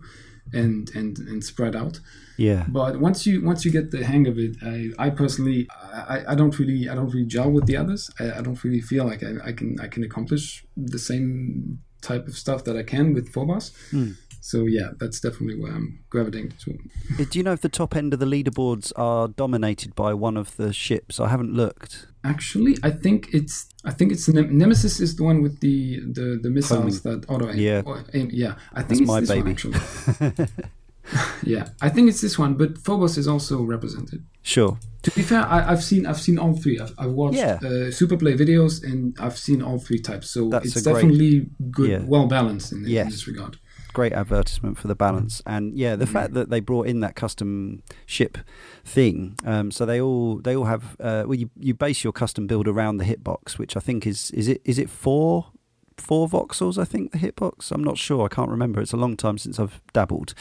and and and spread out. Yeah. But once you once you get the hang of it, I, I personally I, I don't really I don't really gel with the others. I, I don't really feel like I, I can I can accomplish the same type of stuff that I can with Phobos. Mm. So yeah, that's definitely where I'm gravitating to. Do you know if the top end of the leaderboards are dominated by one of the ships? I haven't looked. Actually, I think it's I think it's Nem- Nemesis is the one with the the, the missiles Homing. that auto aim. Yeah, aim. yeah. I think that's it's this baby. one actually. yeah, I think it's this one, but Phobos is also represented. Sure. To be fair, I, have seen I've seen all three. I've, I've watched yeah. uh, Superplay videos and I've seen all three types. So That's it's definitely great, good, yeah. well balanced in, yes. in, this regard. Great advertisement for the balance. And yeah, the Mm-hmm. fact that they brought in that custom ship thing, um, so they all they all have. Uh, well, you you base your custom build around the hitbox, which I think is is it is it four four voxels. I think the hitbox. I'm not sure. I can't remember. It's a long time since I've dabbled.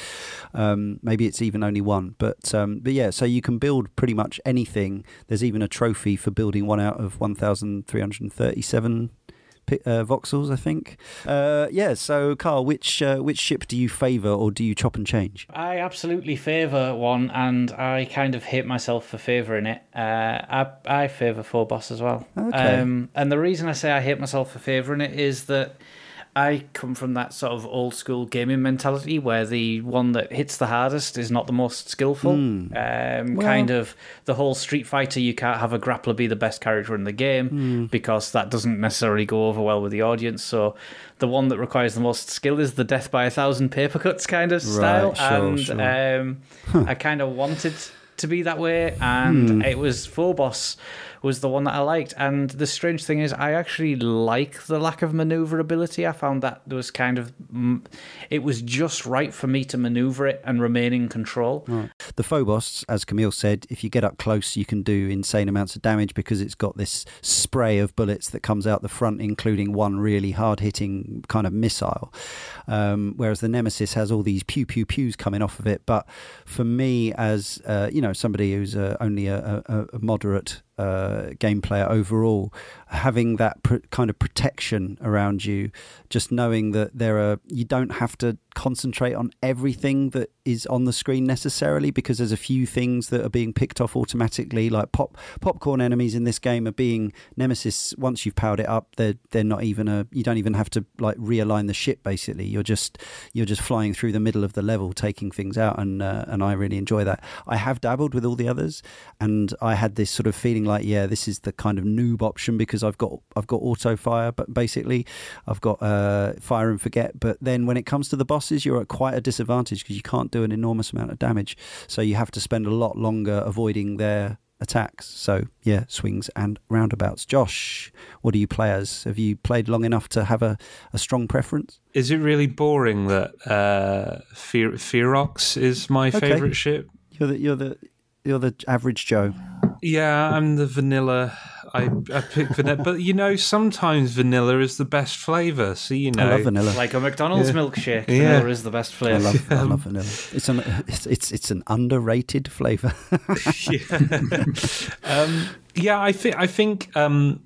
Um, maybe it's even only one. But um, but yeah, so you can build pretty much anything. There's even a trophy for building one out of 1,337 pi- uh, voxels, I think. Uh, yeah. So Karl, which uh, which ship do you favour, or do you chop and change? I absolutely favour one, and I kind of hate myself for favouring it. Uh, I I favour Phobos as well. Okay. Um, and the reason I say I hate myself for favouring it is that I come from that sort of old school gaming mentality where the one that hits the hardest is not the most skillful. Um, kind of the whole Street Fighter, you can't have a grappler be the best character in the game because that doesn't necessarily go over well with the audience. So the one that requires the most skill is the death by a thousand paper cuts kind of style. Right, sure, and sure. um, I kind of wanted to be that way, and Hmm. it was Phobos was the one that I liked. And the strange thing is, I actually like the lack of maneuverability. I found that was kind of it was just right for me to maneuver it and remain in control. Right. The Phobos, as Camille said, if you get up close, you can do insane amounts of damage because it's got this spray of bullets that comes out the front, including one really hard hitting kind of missile. Um, whereas the Nemesis has all these pew pew pews coming off of it. But for me, as uh, you know, somebody who's uh, only a, a, a moderate uh, game player overall, having that pr- kind of protection around you, just knowing that there are, you don't have to concentrate on everything that is on the screen necessarily because there's a few things that are being picked off automatically. Like pop popcorn enemies in this game are being nemesis. Once you've powered it up, they're they're not even a. You don't even have to like realign the ship. Basically, you're just you're just flying through the middle of the level, taking things out, and uh, and I really enjoy that. I have dabbled with all the others, and I had this sort of feeling like, yeah, this is the kind of noob option because I've got I've got auto fire, but basically I've got uh, fire and forget. But then when it comes to the bosses, you're at quite a disadvantage because you can't do an enormous amount of damage, so you have to spend a lot longer avoiding their attacks. So yeah, swings and roundabouts. Josh, what do you play as? Have you played long enough to have a, a strong preference? Is it really boring that uh, Fe- Ferox is my Okay. favorite ship? You're the you're the you're the average Joe. Yeah, I'm the vanilla. I I pick vanilla, but you know sometimes vanilla is the best flavor. So you know, I love vanilla. Like a McDonald's milkshake, Yeah. vanilla is the best I flavour. love, I love vanilla. It's an it's it's, it's an underrated flavour. um, yeah, I think I think um,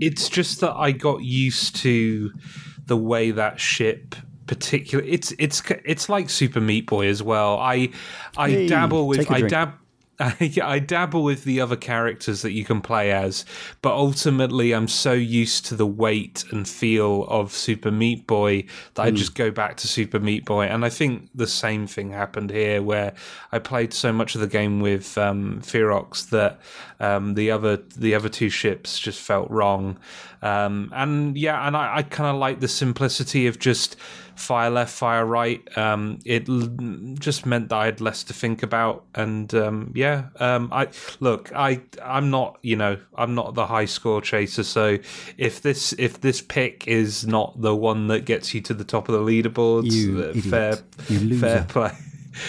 it's just that I got used to the way that ship particular it's it's it's like Super Meat Boy as well. I I Hey, dabble with i drink. dab I, I dabble with the other characters that you can play as, but ultimately I'm so used to the weight and feel of Super Meat Boy that I just go back to Super Meat Boy. And I think the same thing happened here, where I played so much of the game with um, Ferox that um, the other the other two ships just felt wrong. Um, and yeah, and I, I kind of like the simplicity of just fire left, fire right. Um, it l- just meant that I had less to think about, and um, yeah, um, I look, I I'm not, you know, I'm not the high score chaser. So if this if this pick is not the one that gets you to the top of the leaderboards, You uh, idiot. fair fair play.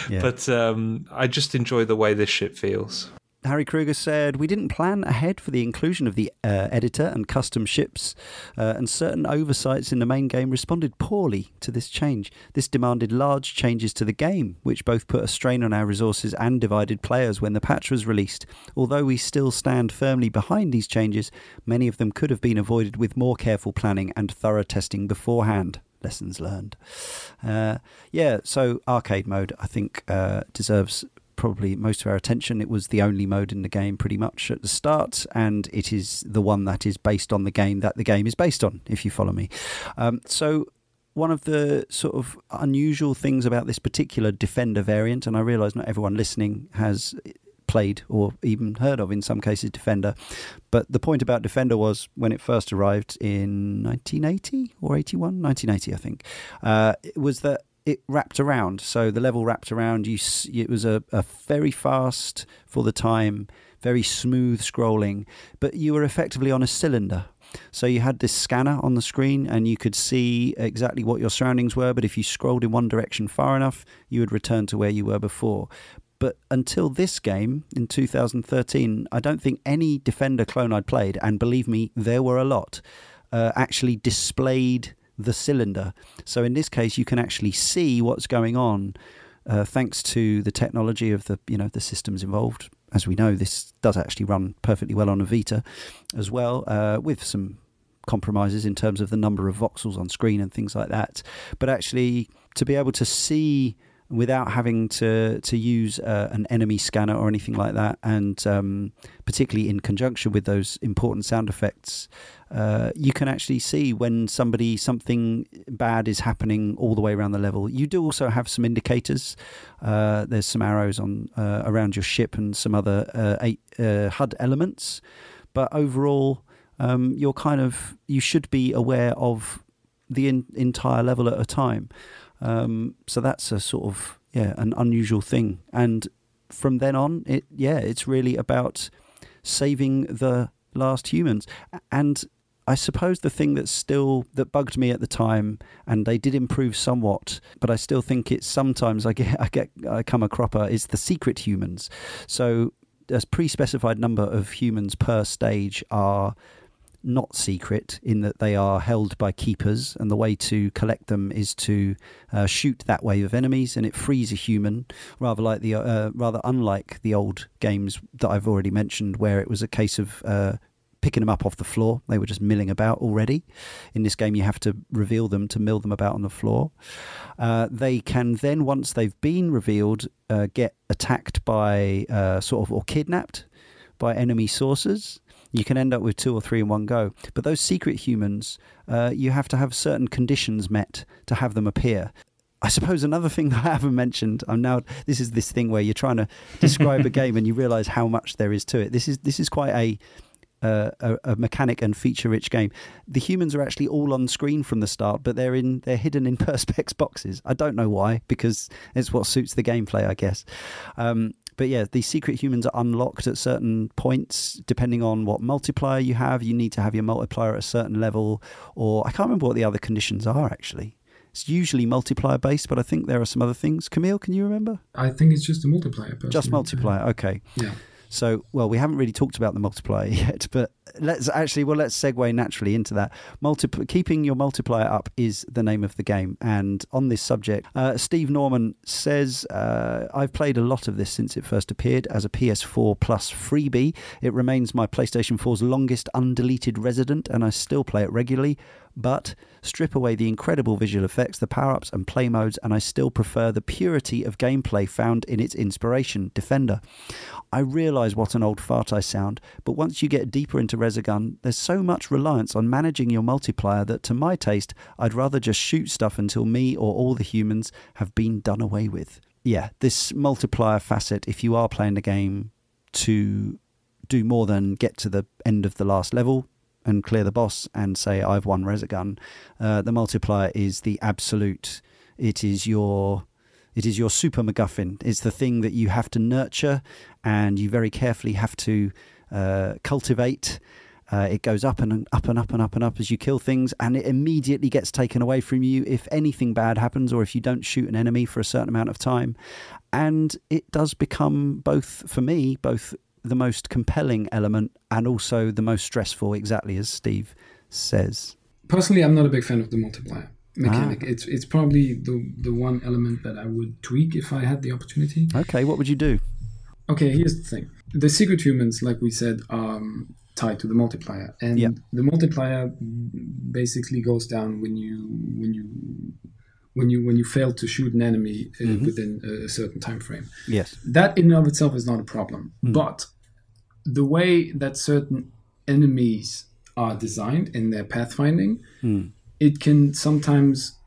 Yeah. But um, I just enjoy the way this ship feels. Harry Krueger said, We didn't plan ahead for the inclusion of the uh, editor and custom ships, uh, and certain oversights in the main game responded poorly to this change. This demanded large changes to the game, which both put a strain on our resources and divided players when the patch was released. Although we still stand firmly behind these changes, many of them could have been avoided with more careful planning and thorough testing beforehand. Lessons learned. Uh, yeah, so arcade mode, I think, uh, deserves probably most of our attention. It was the only mode in the game pretty much at the start, and it is the one that is based on the game that the game is based on, if you follow me. Um, so, one of the sort of unusual things about this particular Defender variant, and I realise not everyone listening has played or even heard of in some cases Defender, but the point about Defender was when it first arrived in 1980 or 81, 1980, I think, uh, it was that it wrapped around. So the level wrapped around. You, it was a, a very fast for the time, very smooth scrolling, but you were effectively on a cylinder. So you had this scanner on the screen and you could see exactly what your surroundings were, but if you scrolled in one direction far enough, you would return to where you were before. But until this game in 2013, I don't think any Defender clone I'd played, and believe me, there were a lot, uh, actually displayed the cylinder. So in this case, you can actually see what's going on. Uh, thanks to the technology of the you know the systems involved, as we know, this does actually run perfectly well on a Vita, as well, uh, with some compromises in terms of the number of voxels on screen and things like that. But actually, to be able to see without having to to use uh, an enemy scanner or anything like that, and um, particularly in conjunction with those important sound effects, uh, you can actually see when somebody something bad is happening all the way around the level. You do also have some indicators. Uh, there's some arrows on uh, around your ship and some other uh, eight, uh, HUD elements, but overall. Um, you're kind of you should be aware of the in, entire level at a time. Um, so that's a sort of yeah an unusual thing. And from then on, it yeah it's really about saving the last humans. And I suppose the thing that still that bugged me at the time, and they did improve somewhat, but I still think it's sometimes I get I get I come a cropper is the secret humans. So a pre-specified number of humans per stage are not secret in that they are held by keepers, and the way to collect them is to uh, shoot that wave of enemies, and it frees a human, rather like the uh, rather unlike the old games that I've already mentioned, where it was a case of uh, picking them up off the floor. They were just milling about already. In this game, you have to reveal them to mill them about on the floor. Uh, they can then, once they've been revealed, uh, get attacked by uh, sort of or kidnapped by enemy sources you can end up with two or three in one go. But those secret humans, uh, you have to have certain conditions met to have them appear. I suppose another thing I haven't mentioned, I'm now this is this thing where you're trying to describe a game and you realise how much there is to it. This is this is quite a uh, a, a, mechanic and feature-rich game. The humans are actually all on screen from the start, but they're in they're hidden in perspex boxes. I don't know why, because it's what suits the gameplay, I guess. Um, but yeah, these secret humans are unlocked at certain points depending on what multiplier you have. You need to have your multiplier at a certain level, or I can't remember what the other conditions are actually. It's usually multiplier based, but I think there are some other things. Camille, can you remember? I think it's just a multiplier. Personally. Just multiplier. Okay. Yeah. So, well, we haven't really talked about the multiplier yet, but let's actually, well, let's segue naturally into that. Keeping your multiplier up is the name of the game. And on this subject, uh, Steve Norman says, uh, I've played a lot of this since it first appeared as a PS4 Plus freebie. It remains my PlayStation 4's longest undeleted resident, and I still play it regularly but strip away the incredible visual effects, the power ups, and play modes, and I still prefer the purity of gameplay found in its inspiration, Defender. I realise what an old fart I sound, but once you get deeper into Resogun, there's so much reliance on managing your multiplier that, to my taste, I'd rather just shoot stuff until me or all the humans have been done away with. Yeah, this multiplier facet, if you are playing the game to do more than get to the end of the last level, and clear the boss and say I've won Resogun. Uh, the multiplier is the absolute. It is your it is your super MacGuffin. It's the thing that you have to nurture and you very carefully have to cultivate. Uh, it goes up and up and up and up and up as you kill things, and it immediately gets taken away from you if anything bad happens or if you don't shoot an enemy for a certain amount of time. And it does become both, for me, both the most compelling element and also the most stressful, exactly as Steve says. Personally, I'm not a big fan of the multiplier mechanic. Ah. It's it's probably the the one element that I would tweak if I had the opportunity. Okay, what would you do? Okay, here's the thing: the secret humans, like we said, are tied to the multiplier, and yep. the multiplier basically goes down when you when you when you when you fail to shoot an enemy uh, mm-hmm. within a certain time frame. Yes, that in and of itself is not a problem, mm. but the way that certain enemies are designed in their pathfinding, mm. it can sometimes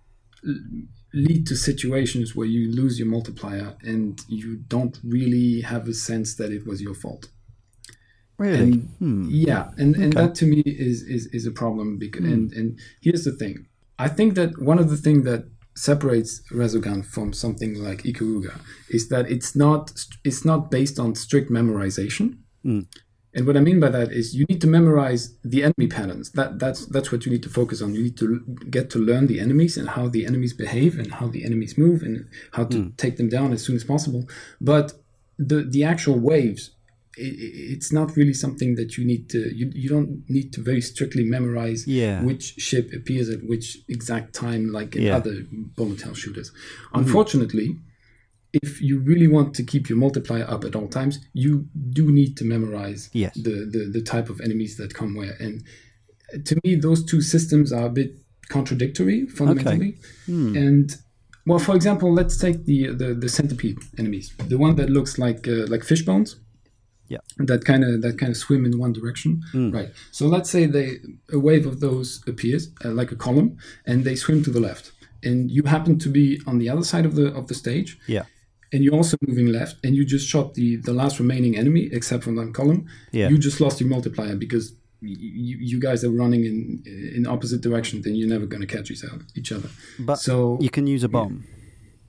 lead to situations where you lose your multiplier and you don't really have a sense that it was your fault. Really? And, hmm. Yeah, and, and that to me is is, is a problem because hmm. and, and here's the thing. I think that one of the things that separates Resogun from something like Ikaruga is that it's not it's not based on strict memorization. Mm. And what I mean by that is you need to memorize the enemy patterns. That that's that's what you need to focus on. You need to get to learn the enemies and how the enemies behave and how the enemies move and how to mm. take them down as soon as possible. But the the actual waves, it, it's not really something that you need to. You, you don't need to very strictly memorize yeah. which ship appears at which exact time, like in yeah. other bullet hell shooters. Mm. Unfortunately if you really want to keep your multiplier up at all times, you do need to memorize yes. the, the, the type of enemies that come where. And to me, those two systems are a bit contradictory fundamentally. Okay. Hmm. And well, for example, let's take the, the the centipede enemies, the one that looks like uh, like fish bones. Yeah. That kind of that kind of swim in one direction, mm. right? So let's say they a wave of those appears uh, like a column, and they swim to the left, and you happen to be on the other side of the of the stage. Yeah and you're also moving left and you just shot the the last remaining enemy except from that column. Yeah. you just lost your multiplier because you, you guys are running in in opposite directions then you're never going to catch each other but so you can use a bomb.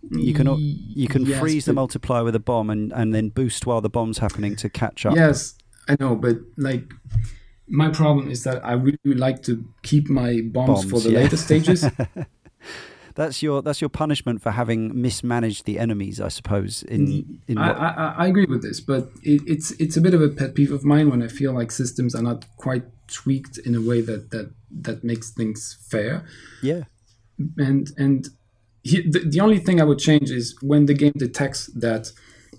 you can you can yes, freeze the multiplier with a bomb and and then boost while the bomb's happening to catch up. Yes i know but like my problem is that i really like to keep my bombs, bombs for the yeah. later stages that's your that's your punishment for having mismanaged the enemies, I suppose. In, in I, I, I, agree with this, but it, it's it's a bit of a pet peeve of mine when I feel like systems are not quite tweaked in a way that that that makes things fair. Yeah, and and he, the, the only thing I would change is when the game detects that.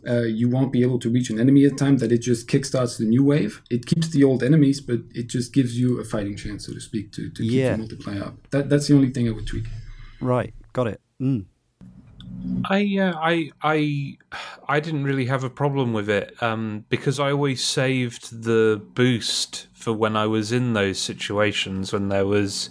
Uh, you won't be able to reach an enemy at a time that it just kickstarts the new wave it keeps the old enemies but it just gives you a fighting chance so to speak to, to keep yeah. the multiplier up that, that's the only thing i would tweak Right, got it. Mm. I uh, I I I didn't really have a problem with it um, because I always saved the boost for when I was in those situations when there was,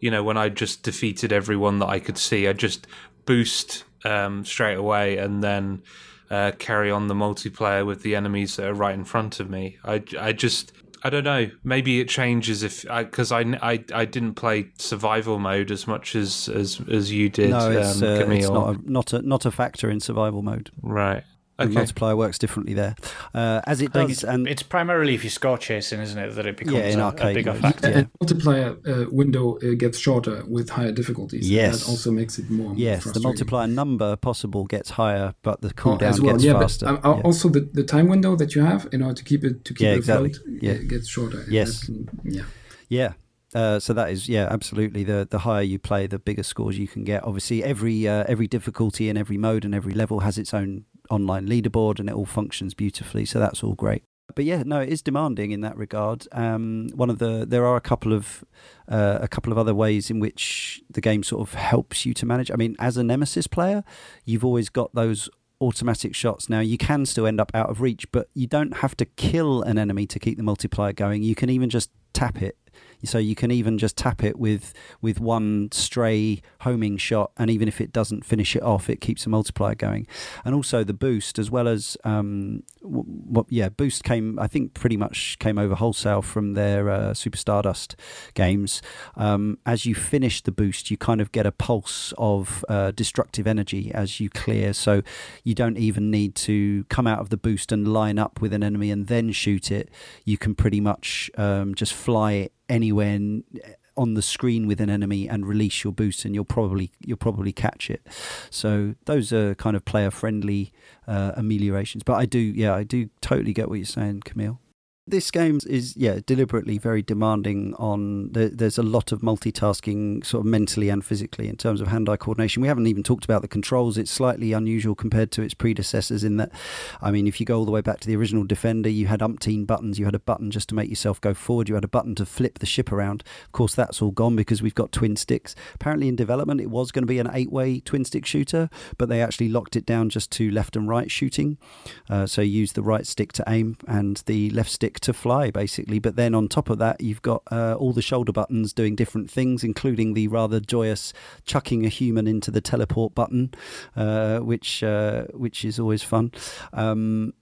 you know, when I just defeated everyone that I could see. I just boost um, straight away and then uh, carry on the multiplayer with the enemies that are right in front of me. I I just I don't know. Maybe it changes if because I, I, I, I, didn't play survival mode as much as as, as you did. No, it's, um, uh, it's not a, not a not a factor in survival mode. Right. Okay. The multiplier works differently there, uh, as it does. It's, and it's primarily if you score chasing, isn't it, that it becomes yeah, in a, arcade a bigger mode. factor. Yeah. And multiplier uh, window uh, gets shorter with higher difficulties. Yes, that also makes it more. Yes, the multiplier number possible gets higher, but the cooldown oh, well. gets yeah, faster. But, uh, yeah. Also, the, the time window that you have in order to keep it to keep yeah, it exactly. afloat, yeah. gets shorter. Yes. yeah. Yeah. Uh, so that is yeah absolutely the the higher you play the bigger scores you can get obviously every uh, every difficulty and every mode and every level has its own online leaderboard and it all functions beautifully. So that's all great. But yeah, no, it is demanding in that regard. Um, one of the there are a couple of uh, a couple of other ways in which the game sort of helps you to manage. I mean, as a Nemesis player, you've always got those automatic shots. Now you can still end up out of reach, but you don't have to kill an enemy to keep the multiplier going. You can even just tap it so you can even just tap it with with one stray homing shot, and even if it doesn't finish it off, it keeps the multiplier going. And also the boost, as well as um, what yeah, boost came I think pretty much came over wholesale from their uh, Super Stardust games. Um, as you finish the boost, you kind of get a pulse of uh, destructive energy as you clear. So you don't even need to come out of the boost and line up with an enemy and then shoot it. You can pretty much um, just fly anywhere on the screen with an enemy and release your boost and you'll probably you'll probably catch it. So those are kind of player friendly uh, ameliorations. But i do yeah i do totally get what you're saying camille this game is yeah deliberately very demanding on the, there's a lot of multitasking sort of mentally and physically in terms of hand-eye coordination. We haven't even talked about the controls. It's slightly unusual compared to its predecessors in that i mean if you go all the way back to the original defender you had umpteen buttons. You had a button just to make yourself go forward. You had a button to flip the ship around. Of course that's all gone because we've got twin sticks. Apparently in development it was going to be an eight-way twin stick shooter but they actually locked it down just to left and right shooting. Uh, so you use the right stick to aim and the left stick to fly, basically. But then on top of that, you've got uh, all the shoulder buttons doing different things, including the rather joyous chucking a human into the teleport button, uh, which uh, which is always fun. Um,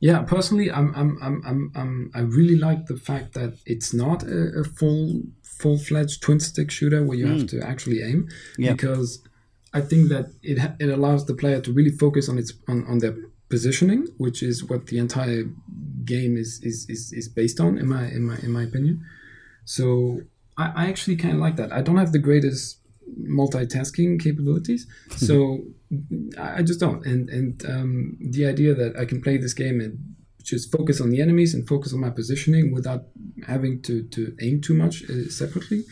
yeah, personally, I'm, I'm, I'm, I'm, I'm, i really like the fact that it's not a, a full full fledged twin stick shooter where you mm. have to actually aim, yeah. because I think that it it allows the player to really focus on its on, on their positioning, which is what the entire game is, is, is, is based on, in my in my in my opinion. So I, I actually kind of like that. I don't have the greatest multitasking capabilities, so I just don't. And and um, the idea that I can play this game and just focus on the enemies and focus on my positioning without having to to aim too much uh, separately,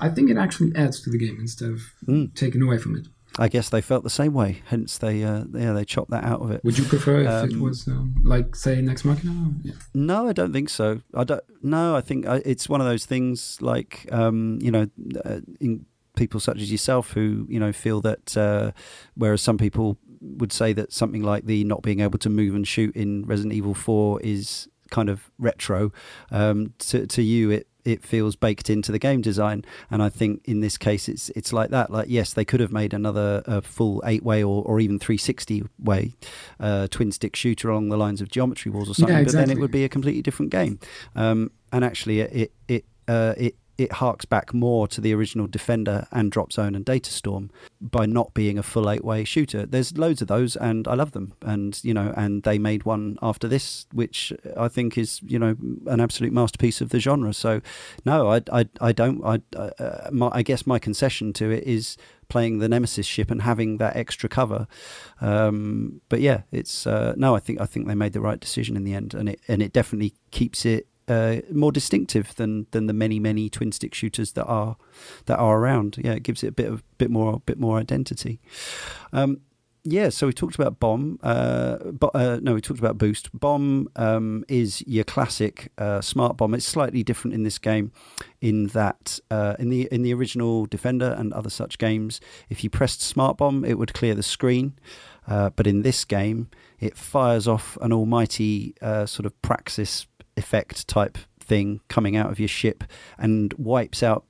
I think it actually adds to the game instead of mm. taking away from it. I guess they felt the same way. Hence, they uh, yeah they chopped that out of it. Would you prefer if um, it was um, like say Nex Machina? Yeah. No, I don't think so. I don't. No, I think uh, it's one of those things like um, you know, uh, in people such as yourself who you know feel that uh, whereas some people would say that something like the not being able to move and shoot in Resident Evil Four is kind of retro. Um, to to you, it it feels baked into the game design. And I think in this case, it's it's like that. Like yes, they could have made another uh, full eight way or, or even three sixty way uh, twin stick shooter along the lines of Geometry Wars or something, yeah, exactly. but then it would be a completely different game. Um, and actually, it it it, uh, it it harks back more to the original Defender and Drop Zone and Datastorm by not being a full eight way shooter. There's loads of those, and I love them. And you know, and they made one after this, which I think is you know an absolute masterpiece of the genre. So, no, I I, I don't. I uh, my, I guess my concession to it is playing the Nemesis ship and having that extra cover. Um, but yeah, it's uh, no. I think I think they made the right decision in the end, and it and it definitely keeps it uh, more distinctive than than the many many twin stick shooters that are that are around. Yeah, it gives it a bit of bit more bit more identity. Um, yeah, so we talked about bomb. Uh, but, uh, no, we talked about boost. Bomb um, is your classic uh, smart bomb. It's slightly different in this game, in that uh, in the in the original Defender and other such games, if you pressed smart bomb, it would clear the screen. Uh, but in this game, it fires off an almighty uh, sort of praxis effect type thing coming out of your ship and wipes out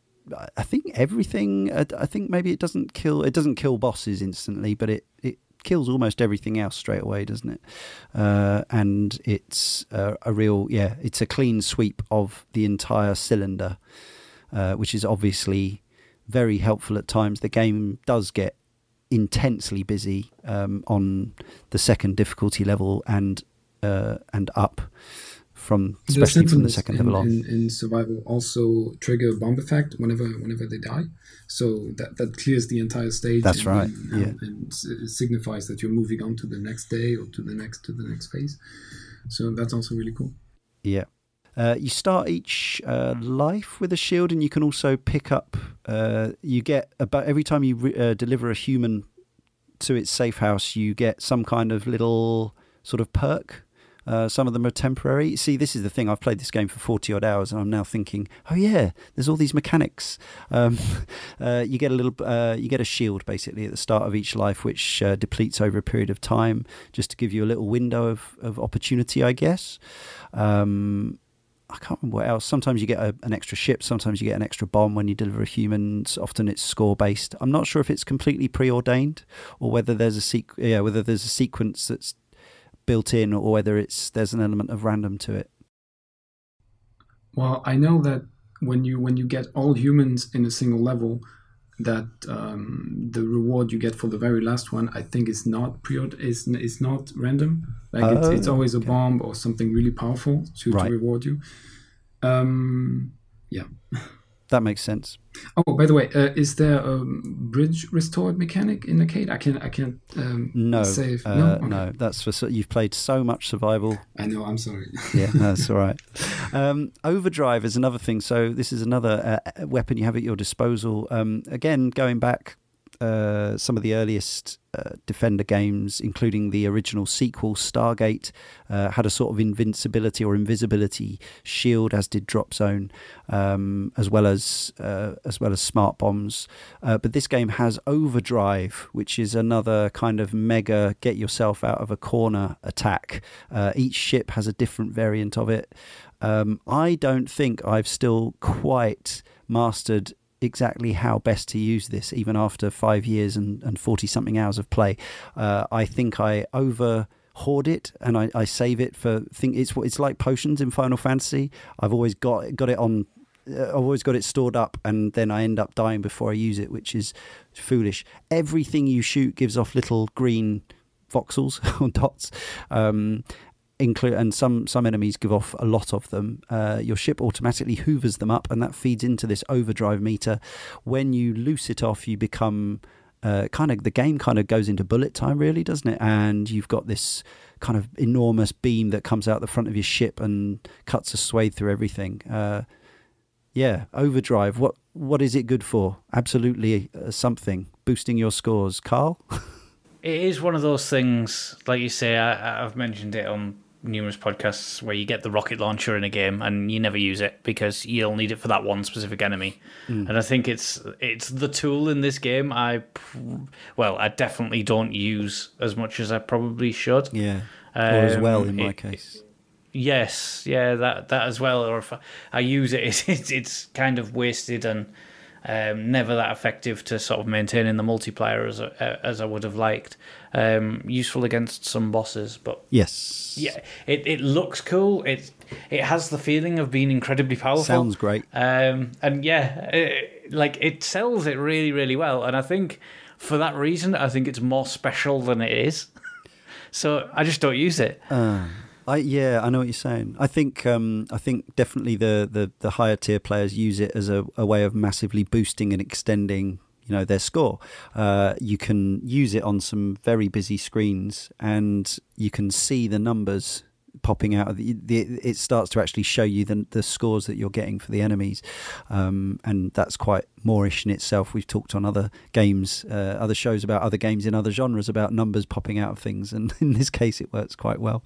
I think everything. I think maybe it doesn't kill. It doesn't kill bosses instantly, but it, it kills almost everything else straight away, doesn't it? Uh, and it's uh, a real yeah. It's a clean sweep of the entire cylinder, uh, which is obviously very helpful at times. The game does get intensely busy um, on the second difficulty level and uh, and up from especially from the second in, level on. In, in, survival, also trigger bomb effect whenever whenever they die, so that that clears the entire stage. That's and, right. And, yeah, and it signifies that you're moving on to the next day or to the next to the next phase. So that's also really cool. Yeah. Uh, you start each uh, life with a shield, and you can also pick up. Uh, you get about every time you re- uh, deliver a human to its safe house, you get some kind of little sort of perk uh, some of them are temporary. See, this is the thing. I've played this game for 40 odd hours and I'm now thinking, oh, yeah, there's all these mechanics. Um, uh, you get a little, uh, you get a shield basically at the start of each life, which uh, depletes over a period of time just to give you a little window of, of opportunity, I guess. Um, I can't remember what else. Sometimes you get a, an extra ship. Sometimes you get an extra bomb when you deliver a human. Often it's score based. I'm not sure if it's completely preordained or whether there's a sequ- yeah, whether there's a sequence that's built in or whether it's there's an element of random to it. Well, I know that when you when you get all humans in a single level, that um, the reward you get for the very last one, I think, is not pre is is not random. Like oh, it's, it's, always a bomb or something really powerful to, right. to reward you. Um, yeah. That makes sense. Oh, by the way, uh, is there a bridge restored mechanic in Arcade? I can't. I can't um, no, save. Uh, no, okay. no, that's for you've played so much survival. I know. I'm sorry. yeah, that's all right. Um, overdrive is another thing. So this is another uh, weapon you have at your disposal. Um, again, going back uh, some of the earliest uh, Defender games, including the original sequel Stargate, uh, had a sort of invincibility or invisibility shield, as did Drop Zone, um, as well as uh, as well as smart bombs. Uh, but this game has Overdrive, which is another kind of mega get yourself out of a corner attack. each ship has a different variant of it. Um, I don't think I've still quite mastered exactly how best to use this, even after five years and 40 something hours of play. Uh, I think I over hoard it and I, I save it for think it's it's like potions in Final Fantasy. I've always got got it on uh, I've always got it stored up and then I end up dying before I use it, which is foolish. Everything you shoot gives off little green voxels or dots. Um, include and some some enemies give off a lot of them. Uh, your ship automatically hoovers them up, and that feeds into this overdrive meter. When you loose it off, you become uh, kind of the game kind of goes into bullet time, really, doesn't it? And you've got this kind of enormous beam that comes out the front of your ship and cuts a swathe through everything. Uh, yeah, overdrive. What what is it good for? Absolutely uh, something boosting your scores, Karl. it is one of those things, like you say. I, I've mentioned it on numerous podcasts where you get the rocket launcher in a game and you never use it because you'll need it for that one specific enemy. Mm. And I think it's it's the tool in this game I well, I definitely don't use as much as I probably should. Yeah. Um, or as well in my it, case. Yes, yeah, that that as well. Or if I, I use it, it's, it's kind of wasted and um, never that effective to sort of maintaining the multiplayer as as I would have liked. Um, useful against some bosses, but yes, yeah, it, it looks cool. It it has the feeling of being incredibly powerful. Sounds great. Um, and yeah, it, like it sells it really really well. And I think for that reason, I think it's more special than it is. so I just don't use it. Uh. I yeah, I know what you're saying. I think um, I think definitely the, the, the higher tier players use it as a, a way of massively boosting and extending you know their score. Uh, you can use it on some very busy screens, and you can see the numbers popping out of the, the, it starts to actually show you the, the scores that you're getting for the enemies. Um, and that's quite moreish in itself. We've talked on other games uh, other shows about other games in other genres about numbers popping out of things and in this case it works quite well.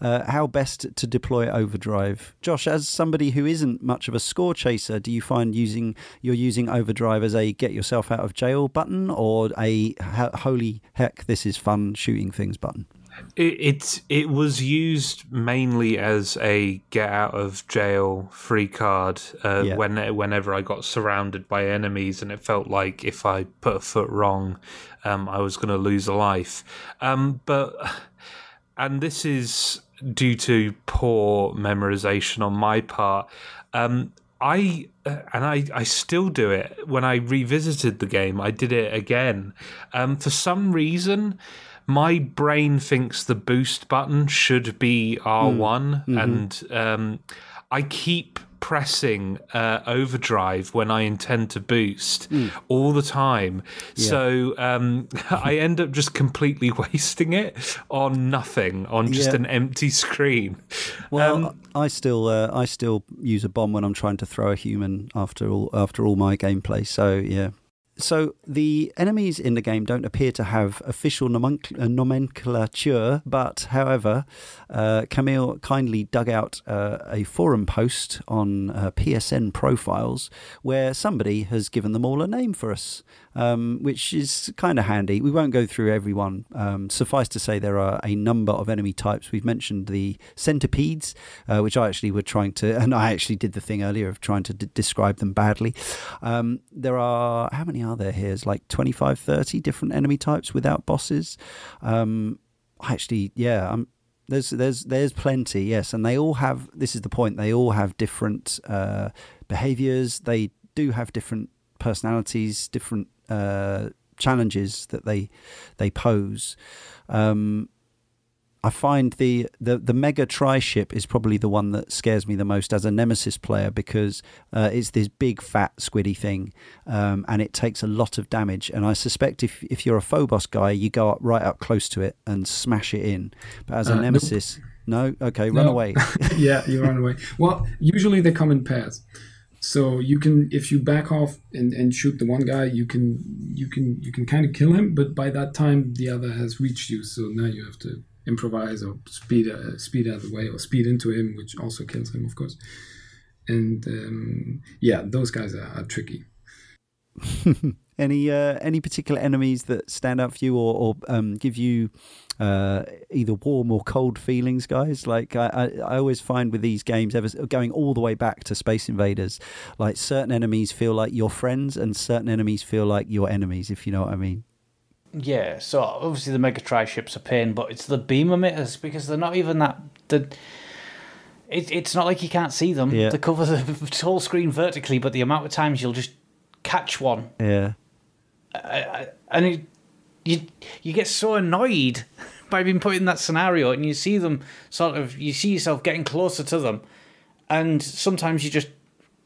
Uh, how best to deploy overdrive? Josh as somebody who isn't much of a score chaser do you find using you're using overdrive as a get yourself out of jail button or a holy heck this is fun shooting things button it, it it was used mainly as a get out of jail free card uh, yeah. when whenever I got surrounded by enemies and it felt like if I put a foot wrong, um, I was going to lose a life. Um, but and this is due to poor memorization on my part. Um, I uh, and I, I still do it when I revisited the game. I did it again. Um, for some reason, my brain thinks the boost button should be R1, mm. mm-hmm. and um, I keep pressing uh, overdrive when I intend to boost mm. all the time. Yeah. So um, I end up just completely wasting it on nothing, on just yeah. an empty screen. Well, um, I still uh, I still use a bomb when I'm trying to throw a human after all after all my gameplay. So yeah, so the enemies in the game don't appear to have official uh, nomenclature, but however, uh, Camille kindly dug out uh, a forum post on uh, PSN profiles where somebody has given them all a name for us um, which is kind of handy. We won't go through everyone. Um, suffice to say, there are a number of enemy types. We've mentioned the centipedes, uh, which I actually were trying to, and I actually did the thing earlier of trying to d- describe them badly. Um, there are, how many are there here? It's like 25, 30 different enemy types without bosses. Um, actually, yeah, I'm there's there's there's plenty yes and they all have this is the point they all have different uh, behaviors they do have different personalities different uh, challenges that they they pose. Um, I find the, the, the mega tri ship is probably the one that scares me the most as a nemesis player because uh, it's this big fat squiddy thing um, and it takes a lot of damage. And I suspect if if you're a Phobos guy, you go up right up close to it and smash it in. But as a uh, nemesis, nope. no, okay, run away. yeah, you run away. Well, usually they come in pairs. So you can, if you back off and, and shoot the one guy, you can you can you can kind of kill him. But by that time, the other has reached you. So now you have to improvise or speed uh, speed out of the way or speed into him, which also kills him, of course. And um, yeah, those guys are, are tricky. any uh, any particular enemies that stand out for you or, or um, give you uh, either warm or cold feelings, guys? Like I, I, I, always find with these games, ever going all the way back to Space Invaders, like certain enemies feel like your friends and certain enemies feel like your enemies. If you know what I mean. Yeah, so obviously the Mega Tri ships are pain, but it's the beam emitters because they're not even that. The, it, it's not like you can't see them. Yeah. They cover the whole screen vertically, but the amount of times you'll just catch one. Yeah. I, I, and it, you you get so annoyed by being put in that scenario and you see them sort of you see yourself getting closer to them and sometimes you just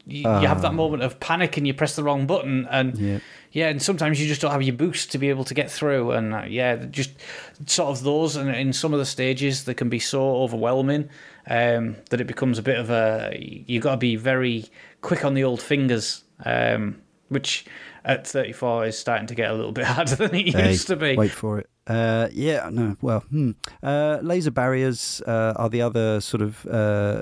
you, uh, you have that ah. moment of panic and you press the wrong button and yeah. yeah and sometimes you just don't have your boost to be able to get through and uh, yeah just sort of those and in some of the stages they can be so overwhelming um, that it becomes a bit of a you got to be very quick on the old fingers um, which at 34 is starting to get a little bit harder than it hey, used to be. Wait for it. Uh, yeah, no, well, hmm. uh, laser barriers uh, are the other sort of uh,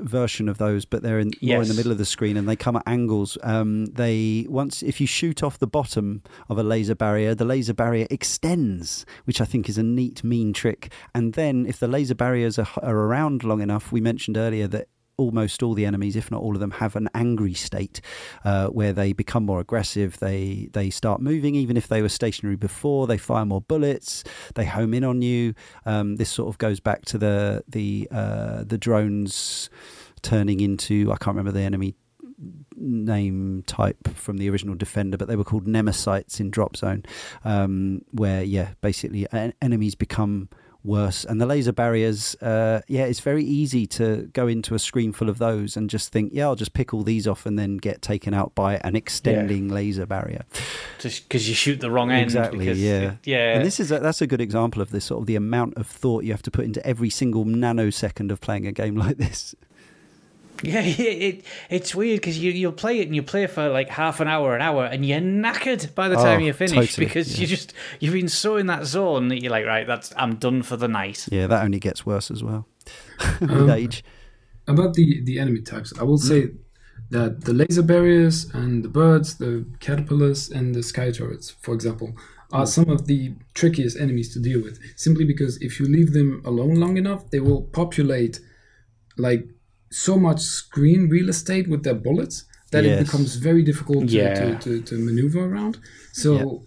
version of those, but they're in, yes. more in the middle of the screen and they come at angles. Um, they once if you shoot off the bottom of a laser barrier, the laser barrier extends, which I think is a neat, mean trick. And then if the laser barriers are, are around long enough, we mentioned earlier that almost all the enemies, if not all of them, have an angry state uh, where they become more aggressive. They they start moving, even if they were stationary before. They fire more bullets. They home in on you. Um, this sort of goes back to the the uh, the drones turning into I can't remember the enemy name type from the original Defender, but they were called Nemesites in Drop Zone, um, where yeah, basically enemies become worse. And the laser barriers, uh, yeah, it's very easy to go into a screen full of those and just think, yeah, I'll just pick all these off and then get taken out by an extending yeah. laser barrier. Just because you shoot the wrong end. Exactly. yeah. yeah. And this is a, that's a good example of this sort of the amount of thought you have to put into every single nanosecond of playing a game like this. Yeah, it, it's weird because you you'll play it and you play for like half an hour, an hour, and you're knackered by the time oh, you finish totally, because yeah. you just you've been so in that zone that you're like, right, that's I'm done for the night. Yeah, that only gets worse as well with um, age. About the the enemy types, I will say that the laser barriers and the birds, the caterpillars, and the sky turrets, for example, are some of the trickiest enemies to deal with. Simply because if you leave them alone long enough, they will populate like so much screen real estate with their bullets that yes. it becomes very difficult to, yeah. to, to, to, maneuver around. So,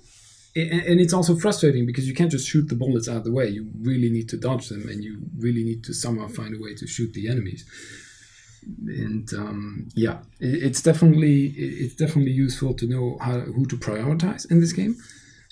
yeah. and it's also frustrating because you can't just shoot the bullets out of the way. You really need to dodge them, and you really need to somehow find a way to shoot the enemies. And um, yeah, it's definitely it's definitely useful to know how who to prioritize in this game,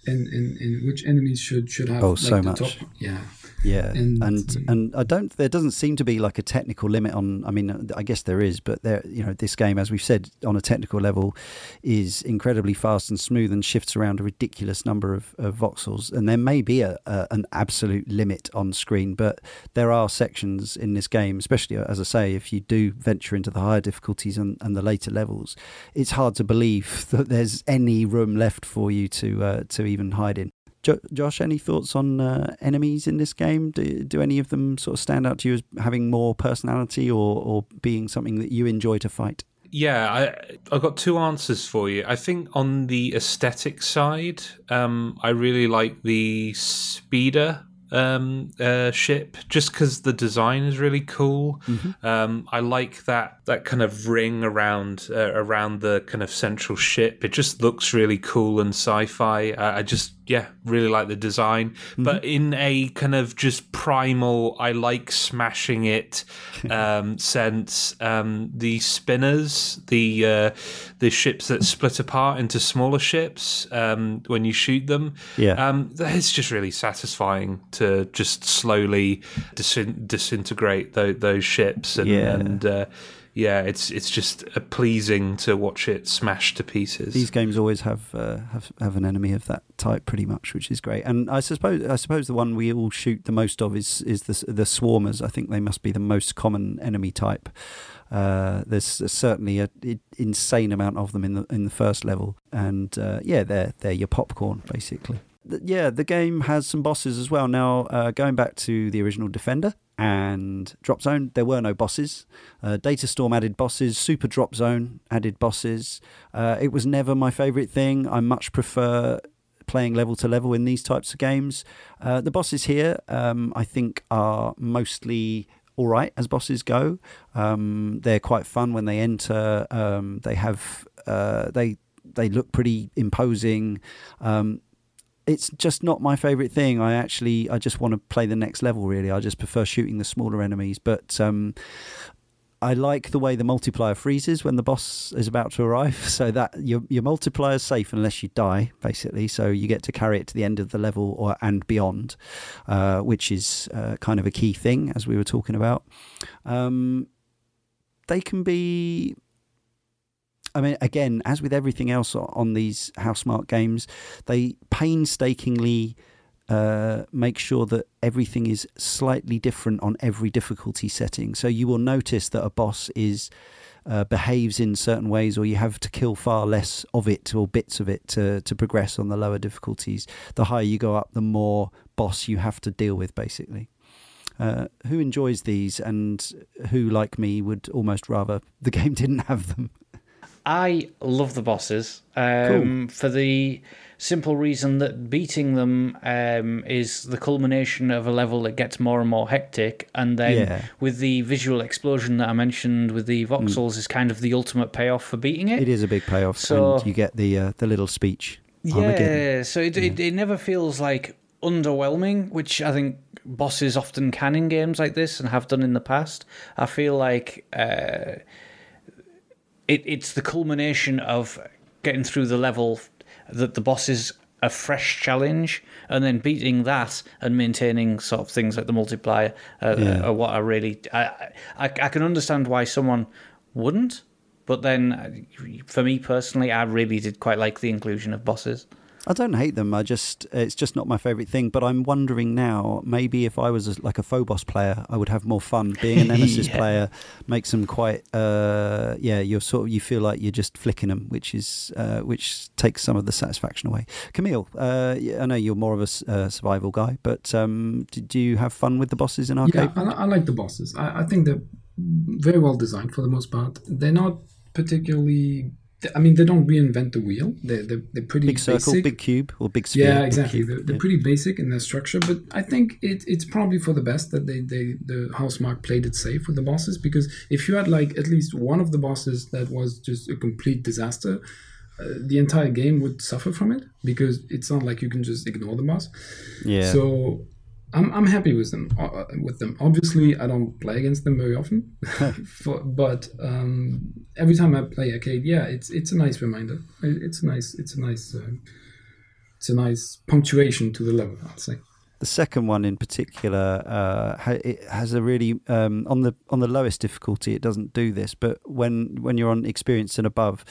and, and, and which enemies should should have oh like so much top, yeah yeah, and and, and I don't. There doesn't seem to be like a technical limit on. I mean, I guess there is, but there, you know, this game, as we've said, on a technical level, is incredibly fast and smooth and shifts around a ridiculous number of, of voxels. And there may be a, a, an absolute limit on screen, but there are sections in this game, especially as I say, if you do venture into the higher difficulties and, and the later levels, it's hard to believe that there's any room left for you to uh, to even hide in. Jo- Josh, any thoughts on uh, enemies in this game? Do, do any of them sort of stand out to you as having more personality or, or being something that you enjoy to fight? Yeah, I, I've got two answers for you. I think on the aesthetic side, um, I really like the speeder um, uh, ship just because the design is really cool. Mm-hmm. Um, I like that that kind of ring around uh, around the kind of central ship. It just looks really cool and sci-fi. I just yeah really like the design, mm-hmm. but in a kind of just primal, I like smashing it um, sense. Um, the spinners, the uh, the ships that split apart into smaller ships um, when you shoot them, yeah, um, it's just really satisfying to just slowly disintegrate those, those ships and, yeah. and uh, yeah, it's it's just pleasing to watch it smash to pieces. These games always have uh, have have an enemy of that type, pretty much, which is great. And I suppose I suppose the one we all shoot the most of is is the the swarmers. I think they must be the most common enemy type. Uh, there's certainly an insane amount of them in the in the first level, and uh, yeah, they're they're your popcorn basically yeah, the game has some bosses as well. Now, uh, going back to the original Defender and Drop Zone, there were no bosses. Uh, Datastorm added bosses, Super Drop Zone added bosses. Uh, it was never my favourite thing. I much prefer playing level to level in these types of games. Uh, the bosses here, um, I think, are mostly all right as bosses go. Um, they're quite fun when they enter. Um, they have uh, they they look pretty imposing. Um, it's just not my favorite thing. I actually I just want to play the next level. Really, I just prefer shooting the smaller enemies. But um, I like the way the multiplier freezes when the boss is about to arrive, so that your your multiplier is safe unless you die, basically. So you get to carry it to the end of the level or and beyond, uh, which is uh, kind of a key thing as we were talking about. Um, they can be. I mean, again, as with everything else on these Housemarque games, they painstakingly uh, make sure that everything is slightly different on every difficulty setting. So you will notice that a boss is uh, behaves in certain ways, or you have to kill far less of it or bits of it to to progress on the lower difficulties. The higher you go up, the more boss you have to deal with, basically. Uh, who enjoys these, and who, like me, would almost rather the game didn't have them? I love the bosses um, cool. for the simple reason that beating them um, is the culmination of a level that gets more and more hectic, and then yeah. with the visual explosion that I mentioned with the voxels mm. is kind of the ultimate payoff for beating it. It is a big payoff, so and you get the uh, the little speech. Yeah, so it, yeah. it it never feels like underwhelming, which I think bosses often can in games like this and have done in the past. I feel like. Uh, it, it's the culmination of getting through the level that the boss is a fresh challenge, and then beating that and maintaining sort of things like the multiplier uh, yeah. are what I really I, I I can understand why someone wouldn't, but then for me personally, I really did quite like the inclusion of bosses. I don't hate them. I just it's just not my favorite thing. But I'm wondering now, maybe if I was a, like a Phobos player, I would have more fun. Being a Nemesis yeah. player makes them quite, uh, yeah. You're sort of you feel like you're just flicking them, which is uh, which takes some of the satisfaction away. Camille, uh, I know you're more of a uh, survival guy, but um, did you have fun with the bosses in arcade? Yeah, I, I like the bosses. I, I think they're very well designed for the most part. They're not particularly I mean, they don't reinvent the wheel. They're, they're, they're pretty big circle, basic. big cube, or big sphere. Yeah, exactly. They're, they're yeah. pretty basic in their structure, but I think it, it's probably for the best that they, they the Housemarque played it safe with the bosses because if you had like at least one of the bosses that was just a complete disaster, uh, the entire game would suffer from it because it's not like you can just ignore the boss. Yeah. So I'm I'm happy with them. Uh, uh, with them, obviously, I don't play against them very often, For, but um, every time I play arcade, yeah, it's it's a nice reminder. It's a nice it's a nice uh, it's a nice punctuation to the level. I'd say. The second one in particular, uh, ha- it has a really um, on the on the lowest difficulty. It doesn't do this, but when when you're on experience and above,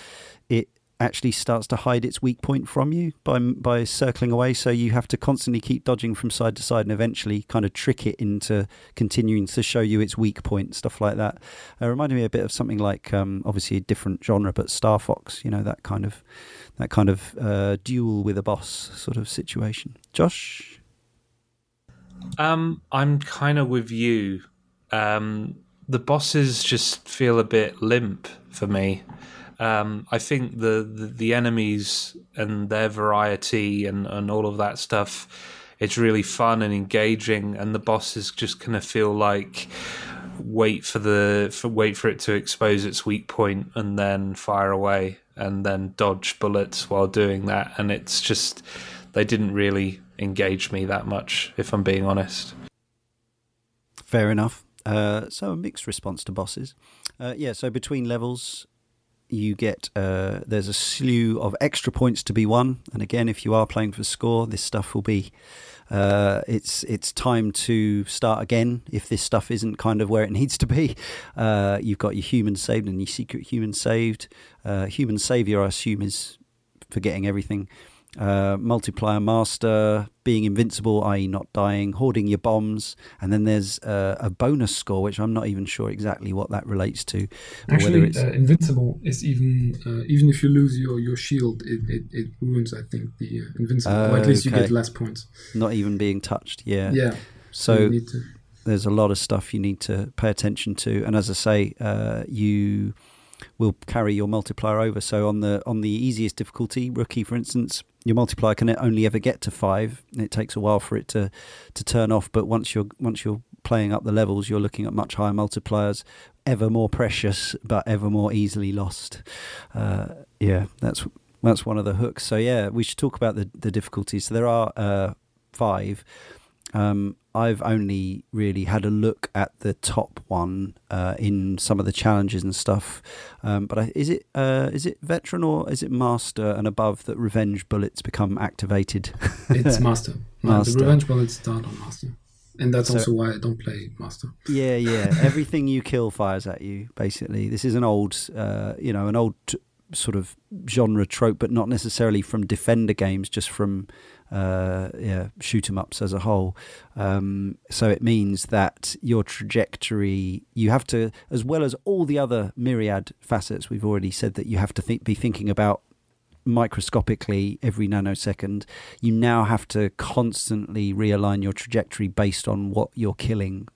it actually starts to hide its weak point from you by by circling away. So you have to constantly keep dodging from side to side, and eventually kind of trick it into continuing to show you its weak point, stuff like that. It reminded me a bit of something like um, obviously a different genre, but Star Fox. You know that kind of that kind of uh, duel with a boss sort of situation. Josh, um, I'm kind of with you. Um, the bosses just feel a bit limp for me. Um, I think the, the, the enemies and their variety and and all of that stuff, it's really fun and engaging, and the bosses just kind of feel like wait for the for wait for it to expose its weak point and then fire away and then dodge bullets while doing that, and it's just they didn't really engage me that much, if I'm being honest. Fair enough. Uh, so a mixed response to bosses. Uh, yeah, so between levels, you get uh, there's a slew of extra points to be won, and again, if you are playing for score, this stuff will be. Uh, it's it's time to start again if this stuff isn't kind of where it needs to be. Uh, you've got your human saved and your secret human saved. Uh, human savior, I assume, is forgetting everything uh, multiplier master, being invincible, i.e., not dying, hoarding your bombs, and then there's uh, a bonus score, which I'm not even sure exactly what that relates to. Actually, uh, invincible is even uh, even if you lose your, your shield, it, it, it ruins, I think, the uh, invincible, or at least okay. you get less points. Not even being touched, yeah. Yeah. So. so there's a lot of stuff you need to pay attention to, and as I say, uh, you will carry your multiplier over. So on the on the easiest difficulty, rookie, for instance, your multiplier can only ever get to five. It takes a while for it to to turn off, but once you're once you're playing up the levels, you're looking at much higher multipliers, ever more precious, but ever more easily lost. Uh, yeah, that's that's one of the hooks. So yeah, we should talk about the the difficulties. So there are uh, five. Um, I've only really had a look at the top one uh, in some of the challenges and stuff. Um, but I, is it uh, is it veteran or is it master and above that revenge bullets become activated? it's master. Master. The revenge bullets start on master, and that's So- also why I don't play master. Yeah, yeah. Everything you kill fires at you. Basically, this is an old, uh, you know, an old t- sort of genre trope, but not necessarily from Defender games, just from uh, yeah, shoot 'em ups as a whole. Um, so it means that your trajectory, you have to, as well as all the other myriad facets, we've already said that you have to be thinking about microscopically every nanosecond. You now have to constantly realign your trajectory based on what you're killing.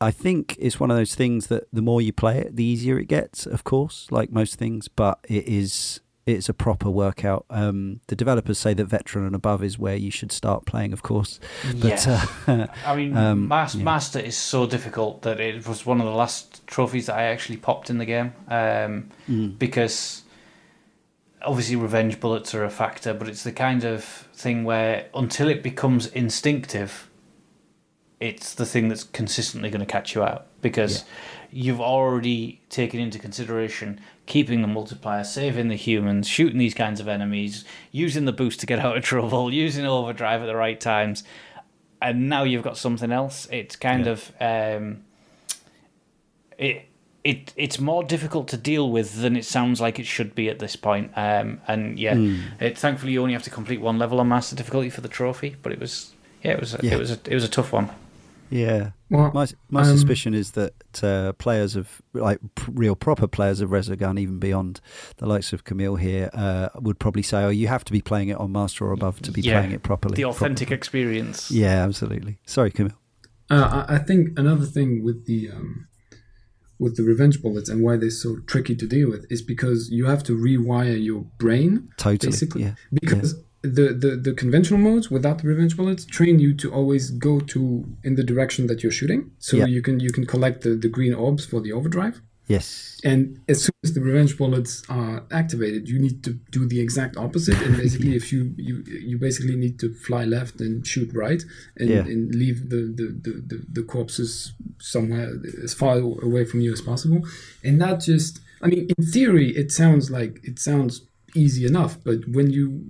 I think it's one of those things that the more you play it, the easier it gets. Of course, like most things, but it is it's a proper workout. Um, the developers say that veteran and above is where you should start playing, of course. But Yeah. uh, I mean, Um, mas- yeah. Master is so difficult that it was one of the last trophies that I actually popped in the game um, mm, because obviously revenge bullets are a factor, but it's the kind of thing where until it becomes instinctive, it's the thing that's consistently going to catch you out because you've already taken into consideration keeping the multiplier, saving the humans, shooting these kinds of enemies, using the boost to get out of trouble, using overdrive at the right times, and now you've got something else. It's kind Yeah. of um, it. It, it's more difficult to deal with than it sounds like it should be at this point. Um, and yeah, mm. it, thankfully you only have to complete one level on master difficulty for the trophy, but it was yeah, it was a, Yeah. it was a, it was a tough one. yeah. Well, My my Um, suspicion is that uh, players of like p- real proper players of Resogun, even beyond the likes of Camille here, uh, would probably say, "Oh, you have to be playing it on master or above to be Yeah, playing it properly." The authentic properly. experience. Yeah, absolutely. Sorry, Camille. Uh, I I think another thing with the um, with the revenge bullets and why they're so tricky to deal with is because you have to rewire your brain Totally. basically Yeah. because the, the the conventional modes without the revenge bullets train you to always go to in the direction that you're shooting so Yeah. you can you can collect the, the green orbs for the overdrive Yes. and as soon as the revenge bullets are activated you need to do the exact opposite and basically if you you you basically need to fly left and shoot right and, Yeah. and leave the the, the, the the corpses somewhere as far away from you as possible and that just i mean in theory it sounds like it sounds easy enough but when you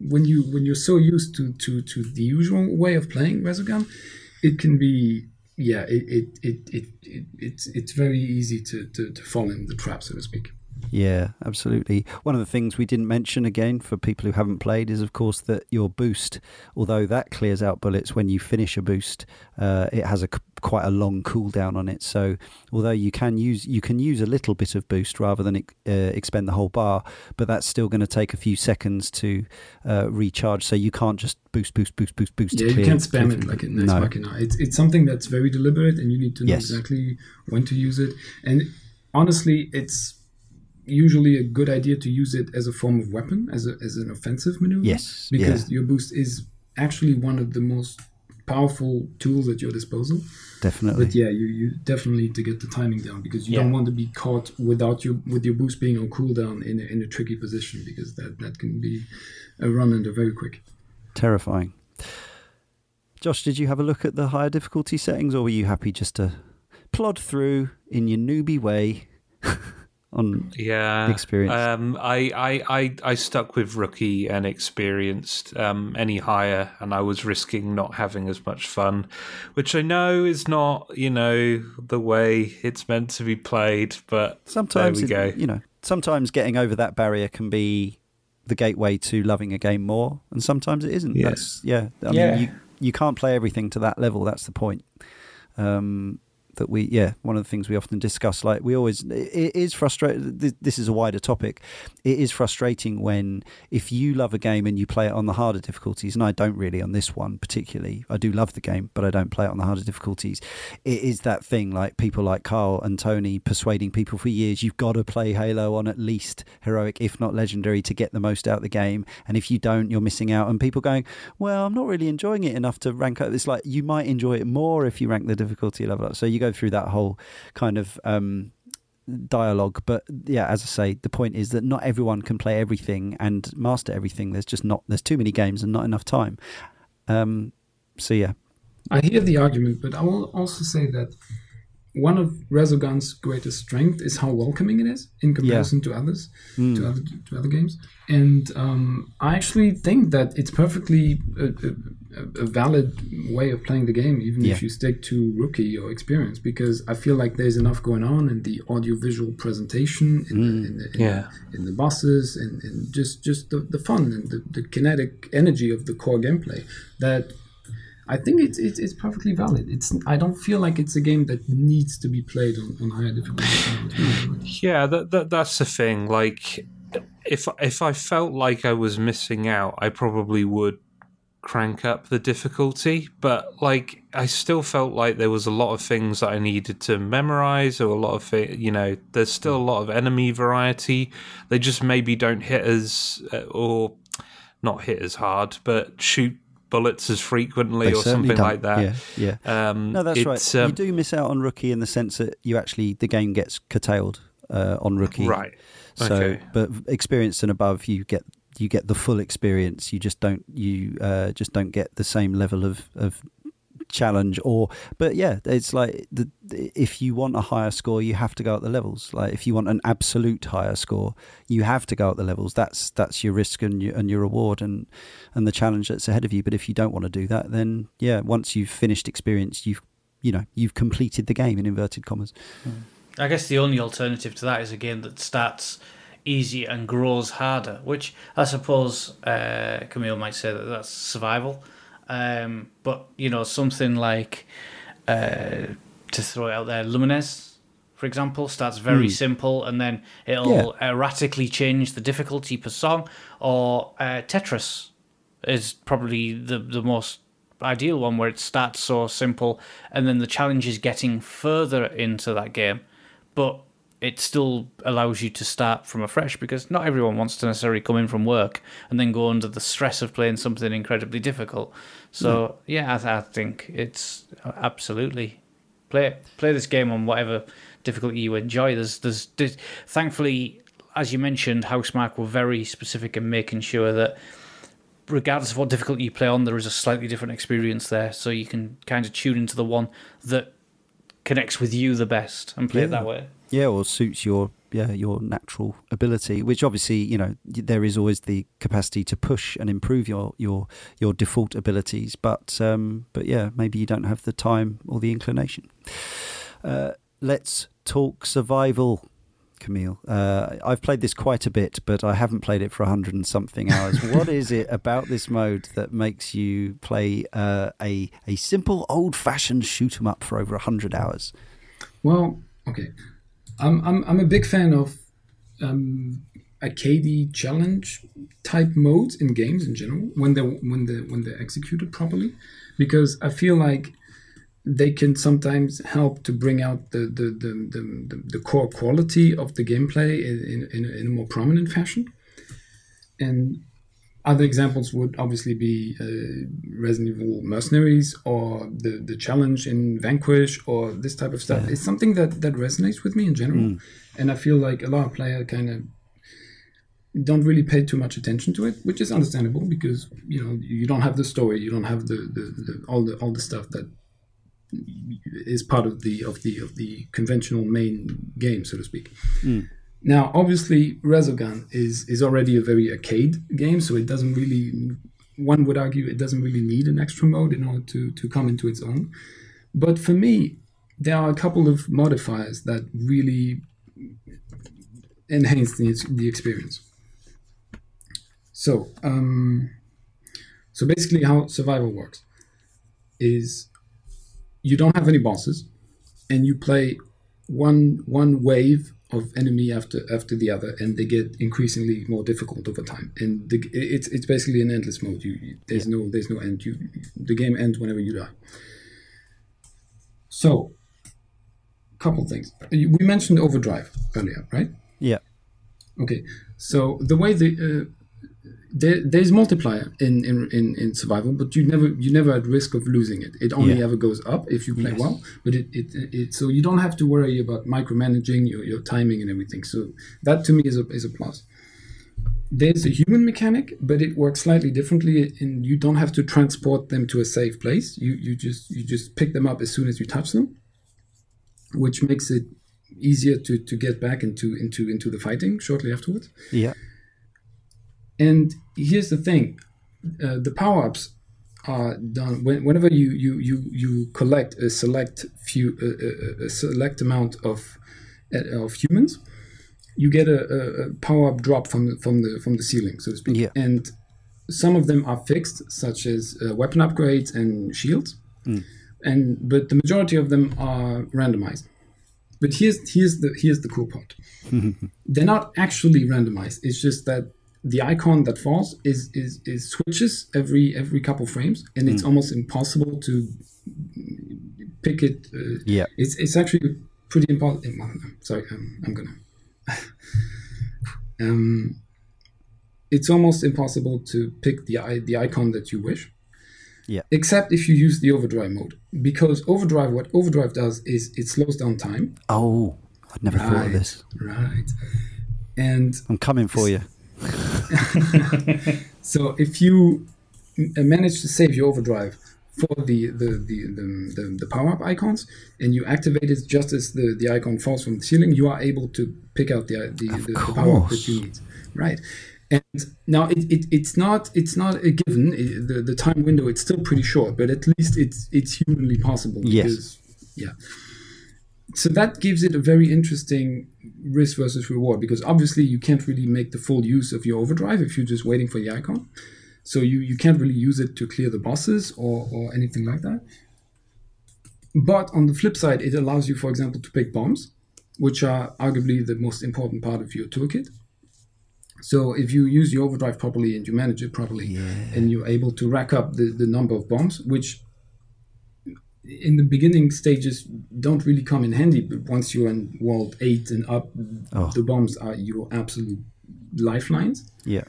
when you when you're so used to to to the usual way of playing Resogun, it can be yeah it it, it, it, it it's it's very easy to, to to fall in the trap so to speak. Yeah, absolutely. One of the things we didn't mention again for people who haven't played is, of course, that your boost, although that clears out bullets when you finish a boost, uh, it has a quite a long cooldown on it. So, although you can use you can use a little bit of boost rather than uh, expend the whole bar, but that's still going to take a few seconds to uh, recharge. So you can't just boost, boost, boost, boost, boost. to Yeah, you can't spam it like in Nex No. Machina. It's it's something that's very deliberate, and you need to know Yes. exactly when to use it. And honestly, it's usually a good idea to use it as a form of weapon, as a, as an offensive maneuver. Yes, because your boost is actually one of the most powerful tools at your disposal. Definitely. But yeah, you, you definitely need to get the timing down because you Yeah. don't want to be caught without your with your boost being on cooldown in a, in a tricky position because that that can be a run under very quick. Terrifying. Josh, did you have a look at the higher difficulty settings, or were you happy just to plod through in your newbie way on Yeah, experience. Um, I, I, I, I stuck with rookie and experienced. Um, any higher, and I was risking not having as much fun, which I know is not, you know, the way it's meant to be played. But sometimes there we it- go. you know sometimes getting over that barrier can be the gateway to loving a game more and sometimes it isn't Yeah. that's yeah i Yeah. mean you you can't play everything to that level that's the point um that we yeah one of the things we often discuss like we always it is frustrating this is a wider topic. It is frustrating when if you love a game and you play it on the harder difficulties and I don't really on this one particularly I do love the game but I don't play it on the harder difficulties. It is that thing like people like Karl and Tony persuading people for years you've got to play Halo on at least heroic if not legendary to get the most out of the game. And if you don't you're missing out. And people going well I'm not really enjoying it enough to rank up. It's like you might enjoy it more if you rank the difficulty level up. So you go through that whole kind of um dialogue but yeah as i say the point is that not everyone can play everything and master everything there's just not there's too many games and not enough time Um, so yeah, I hear the argument, but I will also say that one of Resogun's greatest strength is how welcoming it is in comparison yeah. to others, mm. to other to other games. And um, I actually think that it's perfectly a, a, a, valid way of playing the game, even yeah. if you stick to rookie or experience, because I feel like there's enough going on in the audiovisual presentation, in, mm. the, in, the, in, yeah. in the bosses, and, and just just the, the fun and the, the kinetic energy of the core gameplay that I think it's, it's, it's perfectly valid. It's I don't feel like it's a game that needs to be played on, on higher difficulty. yeah, that, that that's the thing. Like, if if I felt like I was missing out, I probably would crank up the difficulty. But like, I still felt like there was a lot of things that I needed to memorize, or a lot of you know, there's still a lot of enemy variety. They just maybe don't hit as uh, or not hit as hard, but shoot bullets as frequently they or something don't. like that. Yeah, yeah. Um, no, that's right. Um, you do miss out on rookie in the sense that you actually the game gets curtailed uh, on rookie. Right. So, okay. but experienced and above, you get you get the full experience. You just don't you uh, just don't get the same level of of challenge or but yeah it's like the, if you want a higher score you have to go up the levels. Like if you want an absolute higher score you have to go up the levels. That's that's your risk and your, and your reward and and the challenge that's ahead of you. But if you don't want to do that then yeah once you've finished experience you've you know you've completed the game in inverted commas. I guess the only alternative to that is a game that starts easy and grows harder which i suppose uh, camille might say that that's survival um, but you know, something like uh, to throw it out there, Lumines, for example, starts very mm. simple and then it'll yeah. erratically change the difficulty per song. Or uh, Tetris is probably the the most ideal one where it starts so simple and then the challenge is getting further into that game, but it still allows you to start from afresh because not everyone wants to necessarily come in from work and then go under the stress of playing something incredibly difficult. So hmm. yeah, I, I, think it's uh, absolutely play play this game on whatever difficulty you enjoy. There's there's, there's thankfully, as you mentioned, Housemarque were very specific in making sure that regardless of what difficulty you play on, there is a slightly different experience there, so you can kind of tune into the one that connects with you the best and play yeah. it that way. Yeah, or suits your yeah your natural ability, which obviously you know there is always the capacity to push and improve your your your default abilities, but um, but yeah, maybe you don't have the time or the inclination. Uh, let's talk survival. Camille, uh, I've played this quite a bit, but I haven't played it for a hundred and something hours. what is it about this mode that makes you play uh, a a simple old fashioned shoot 'em up for over a hundred hours? Well, okay, I'm I'm I'm a big fan of um, arcade challenge type modes in games in general when they when they when they're executed properly, because I feel like they can sometimes help to bring out the the, the, the, the core quality of the gameplay in, in, in, a more prominent fashion. And other examples would obviously be uh, Resident Evil Mercenaries or the, the challenge in Vanquish or this type of stuff. Yeah. It's something that, that resonates with me in general. Mm. And I feel like a lot of players kind of don't really pay too much attention to it, which is understandable because you know you don't have the story, you don't have the, the, the all the all the stuff that is part of the of the of the conventional main game, so to speak. Mm. Now, obviously, Resogun is is already a very arcade game, so it doesn't really. One would argue it doesn't really need an extra mode in order to to come into its own. But for me, there are a couple of modifiers that really enhance the, the experience. So, um, so basically, how survival works is you don't have any bosses, and you play one one wave of enemy after after the other, and they get increasingly more difficult over time. And the, it's it's basically an endless mode. You, there's yeah. no there's no end. You the game ends whenever you die. So, couple things. We mentioned overdrive earlier, right? Yeah. Okay. So the way the uh, there, there's multiplier in, in, in, in, survival, but you never you never at risk of losing it. It only yeah. ever goes up if you play yes. well. But it, it, it so you don't have to worry about micromanaging your, your timing and everything. So that to me is a is a plus. there's a human mechanic, but it works slightly differently, and you don't have to transport them to a safe place. You you just you just pick them up as soon as you touch them, which makes it easier to to get back into into into the fighting shortly afterwards. Yeah. And here's the thing: uh, the power ups are done when, whenever you you you you collect a select few a, a, select amount of uh, of humans, you get a, a power up drop from the, from the from the ceiling, so to speak. Yeah. And some of them are fixed, such as uh, weapon upgrades and shields, and but the majority of them are randomized. But here's here's the here's the cool part. They're not actually randomized. It's just that the icon that falls is is, is switches every every couple frames, and it's almost impossible to pick it. Uh, Yeah. it's it's actually pretty important. Sorry, um, I'm gonna. um, it's almost impossible to pick the i- the icon that you wish. Yeah. Except if you use the overdrive mode, because overdrive, what overdrive does is it slows down time. Oh, I'd never thought of this. Right. And I'm coming for you. so if you manage to save your overdrive for the the the the, the, the power up icons and you activate it just as the, the icon falls from the ceiling, you are able to pick out the the, the, the power up that you need. Right. And now it, it, it's not it's not a given. It- the, the time window it's still pretty short, but at least it's it's humanly possible. Yes. Because, yeah. So that gives it a very interesting risk versus reward because obviously you can't really make the full use of your overdrive if you're just waiting for the icon. So you, you can't really use it to clear the bosses or, or anything like that. But on the flip side, it allows you, for example, to pick bombs, which are arguably the most important part of your toolkit. So if you use your overdrive properly and you manage it properly, and you're able to rack up the, the number of bombs, which in the beginning stages don't really come in handy, but once you're in world eight and up, Oh. the bombs are your absolute lifelines. Yeah.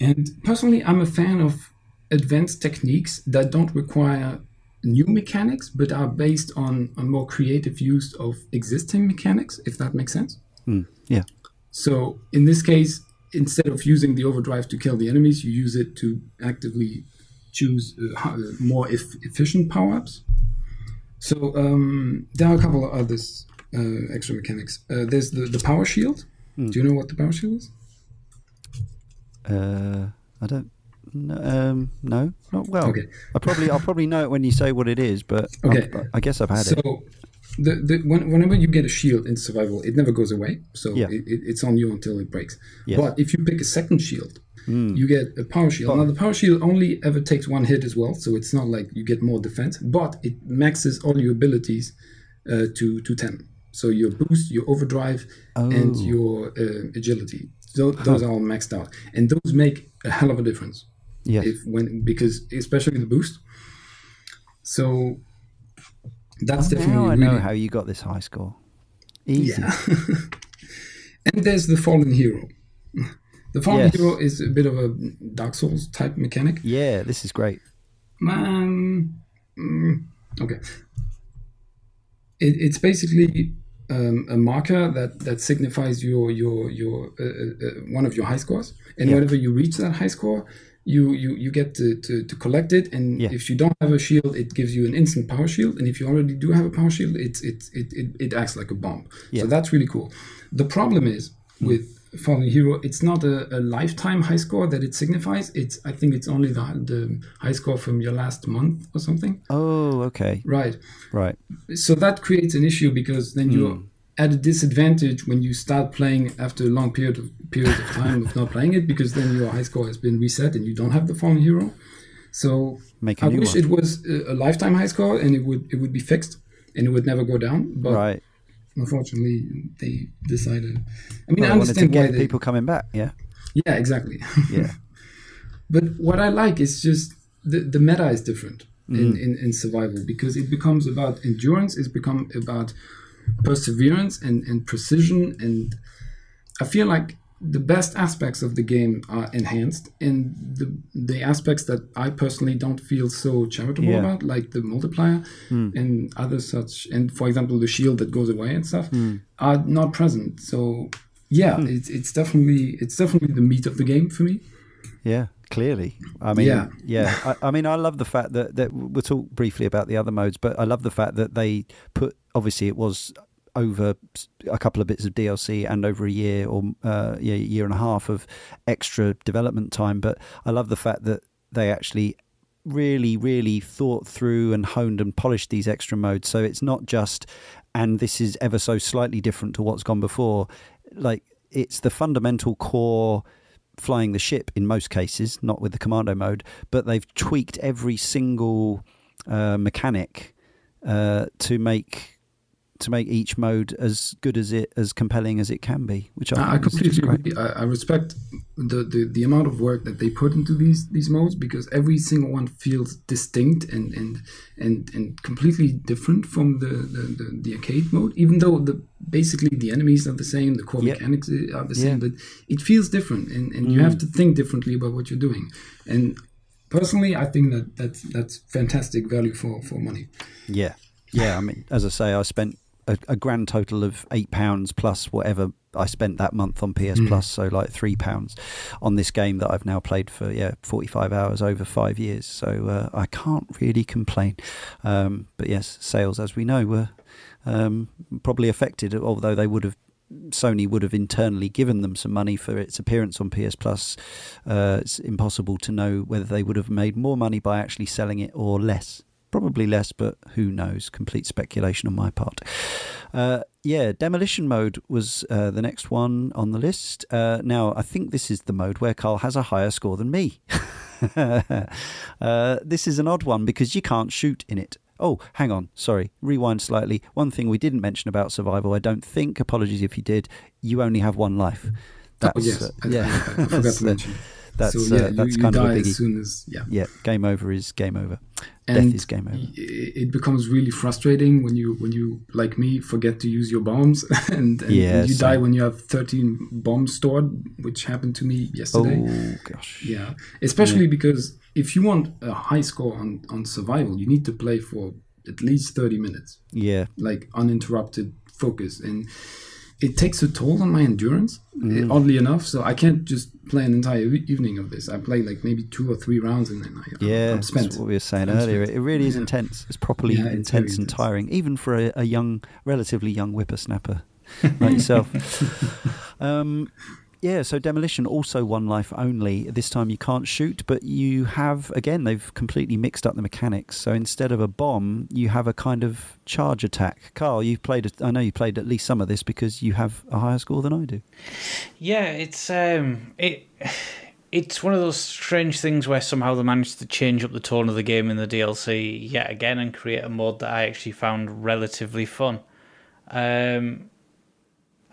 And personally, I'm a fan of advanced techniques that don't require new mechanics, but are based on a more creative use of existing mechanics, if that makes sense. Mm. Yeah. So in this case, instead of using the overdrive to kill the enemies, you use it to actively choose uh, uh, more eff- efficient power ups. So um, there are a couple of others uh, extra mechanics. Uh, there's the, the power shield. Do you know what the power shield is? Uh, I don't. No, um, no, not well. Okay. I probably I'll probably know it when you say what it is, but Okay. I guess I've had so it. the, the when, whenever you get a shield in survival it never goes away so Yeah. it, it, it's on you until it breaks Yes. Hmm. but if you pick a second shield you get a power shield now the power shield only ever takes one hit as well so it's not like you get more defense but it maxes all your abilities uh, to to 10 so your boost your overdrive and Oh. your uh, agility so those are all maxed out and those make a hell of a difference Yes. if when because especially the boost so that's definitely now I really know how you got this high score. Easy. yeah. and there's the fallen hero. The fallen Yes. hero is a bit of a Dark Souls type mechanic. Yeah, this is great. Um, mm, okay. It, it's basically um, a marker that, that signifies your your your uh, uh, uh, one of your high scores, and Yeah. whenever you reach that high score, you you, you get to, to, to collect it. And Yeah. if you don't have a shield, it gives you an instant power shield, and if you already do have a power shield, it's it's it, it, it acts like a bomb. Yeah. So that's really cool. The problem is with Fallen Hero, it's not a, a lifetime high score that it signifies. It's I think it's only the the high score from your last month or something. Oh, okay. Right. Right. So that creates an issue because then you're Hmm. at a disadvantage when you start playing after a long period of period of time of not playing it because then your high score has been reset and you don't have the Fallen Hero. So Make a I new wish one. it was a, a lifetime high score and it would it would be fixed and it would never go down. But right. Unfortunately, they decided. I mean, Well, I I wanted to understand why they. people coming back. Yeah. Yeah, exactly. Yeah. But what I like is just the, the meta is different Mm. in, in, in survival because it becomes about endurance, it's become about perseverance and, and precision. And I feel like the best aspects of the game are enhanced, and the, the aspects that I personally don't feel so charitable Yeah. about, like the multiplier hmm. and other such, and for example, the shield that goes away and stuff, hmm. are not present. So yeah, hmm. it's it's definitely it's definitely the meat of the game for me. Yeah, clearly. I mean, yeah, Yeah. I, I mean, I love the fact that that we'll talk briefly about the other modes, but I love the fact that they put. Obviously, it was over a couple of bits of DLC and over a year or uh, yeah, year and a half of extra development time. But I love the fact that they actually really, really thought through and honed and polished these extra modes. So it's not just, and this is ever so slightly different to what's gone before. Like it's the fundamental core flying the ship in most cases, not with the commando mode, but they've tweaked every single uh, mechanic uh, to make to make each mode as good as it as compelling as it can be, which I, I, I think is just completely agree. I, I respect the, the, the amount of work that they put into these these modes because every single one feels distinct and and and, and completely different from the, the, the, the arcade mode. Even though the basically the enemies are the same, the core Yeah. mechanics are the Yeah. same, but it feels different, and, and you mm. have to think differently about what you're doing. And personally, I think that that's that's fantastic value for for money. Yeah, yeah. I mean, as I say, I spent a, a grand total of eight pounds plus whatever I spent that month on PS Plus, so like three pounds on this game that I've now played for yeah forty five hours over five years. So uh, I can't really complain. Um, but yes, sales, as we know, were um, probably affected, although they would have. Sony would have internally given them some money for its appearance on PS Plus. Uh, it's impossible to know whether they would have made more money by actually selling it or less. Probably less, but who knows? Complete speculation on my part. Uh, yeah, demolition mode was uh, the next one on the list. Uh, now, I think this is the mode where Karl has a higher score than me. uh, this is an odd one because you can't shoot in it. Oh, hang on. Sorry. Rewind slightly. One thing we didn't mention about survival, I don't think, apologies if you did, you only have one life. That's, oh yes, uh, yeah. I, I forgot to mention. That's, so yeah, uh, that's you, you kind of a biggie. as soon as yeah. Yeah, game over is game over. and Death is game over. it becomes really frustrating when you when you like me forget to use your bombs and, and Yeah, you die when you have 13 bombs stored which happened to me yesterday Oh, gosh. yeah especially because if you want a high score on on survival you need to play for at least 30 minutes Yeah. like uninterrupted focus and it takes a toll on my endurance Mm. oddly enough so i can't just play an entire evening of this i play like maybe two or three rounds and then I, Yeah, i'm spent that's what we were saying I'm earlier. spent. It really is Yeah. intense. It's properly Yeah, it's intense and intense. tiring, even for a, a young, relatively young whippersnapper like yourself. um, yeah, so demolition also one life only. This time you can't shoot, but you have again. They've completely mixed up the mechanics. So instead of a bomb, you have a kind of charge attack. Karl, you've played. I know you played at least some of this because you have a higher score than I do. Yeah, it's um, it. It's one of those strange things where somehow they managed to change up the tone of the game in the DLC yet again and create a mode that I actually found relatively fun. Um,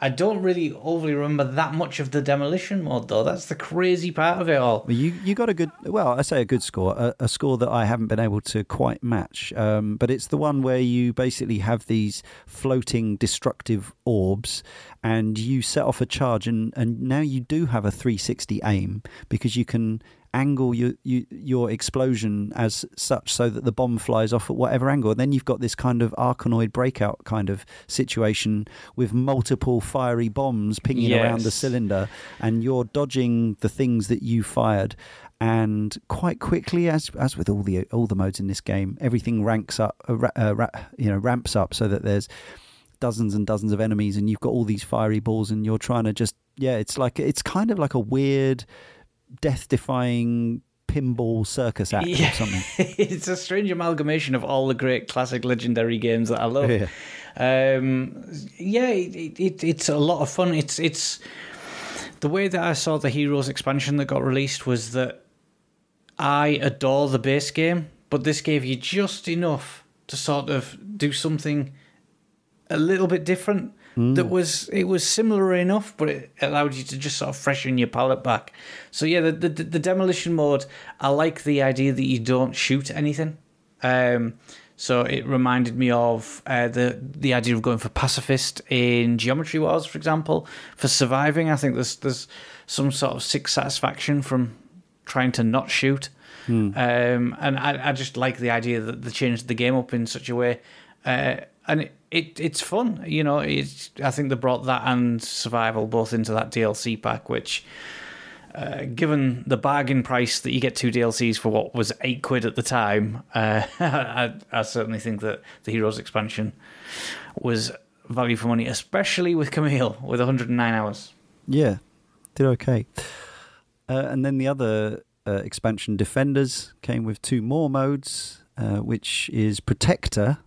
I don't really overly remember that much of the demolition mode though. That's the crazy part of it all. You you got a good, well, I say a good score, a, a score that I haven't been able to quite match. Um, but it's the one where you basically have these floating destructive orbs, and you set off a charge, and and now you do have a 360 aim because you can angle your you, your explosion as such so that the bomb flies off at whatever angle. And then you've got this kind of arkanoid breakout kind of situation with multiple fiery bombs pinging around the cylinder and you're dodging the things that you fired. And quite quickly as as with all the all the modes in this game everything ranks up uh, uh, ra- you know ramps up so that there's dozens and dozens of enemies and you've got all these fiery balls and you're trying to just yeah it's like it's kind of like a weird death defying pinball circus act Yeah. or something it's a strange amalgamation of all the great classic legendary games that I love. Yeah. Um, yeah, it, it, it's a lot of fun. It's it's the way that I saw the Heroes expansion that got released was that I adore the base game, but this gave you just enough to sort of do something a little bit different. That was it was similar enough, but it allowed you to just sort of freshen your palate back. So yeah, the the, the demolition mode, I like the idea that you don't shoot anything. Um, so it reminded me of uh, the the idea of going for pacifist in Geometry Wars, for example. For surviving, I think there's there's some sort of sick satisfaction from trying to not shoot. Um, and I, I just like the idea that they changed the game up in such a way. Uh, and it, it it's fun. You know, it's I think they brought that and survival both into that DLC pack, which. Uh, given the bargain price that you get two DLCs for what was eight quid at the time, uh, I, I certainly think that the Heroes expansion was value for money, especially with Camille with 109 hours. Yeah, did okay. Uh, and then the other uh, expansion, Defenders, came with two more modes, uh, which is Protector.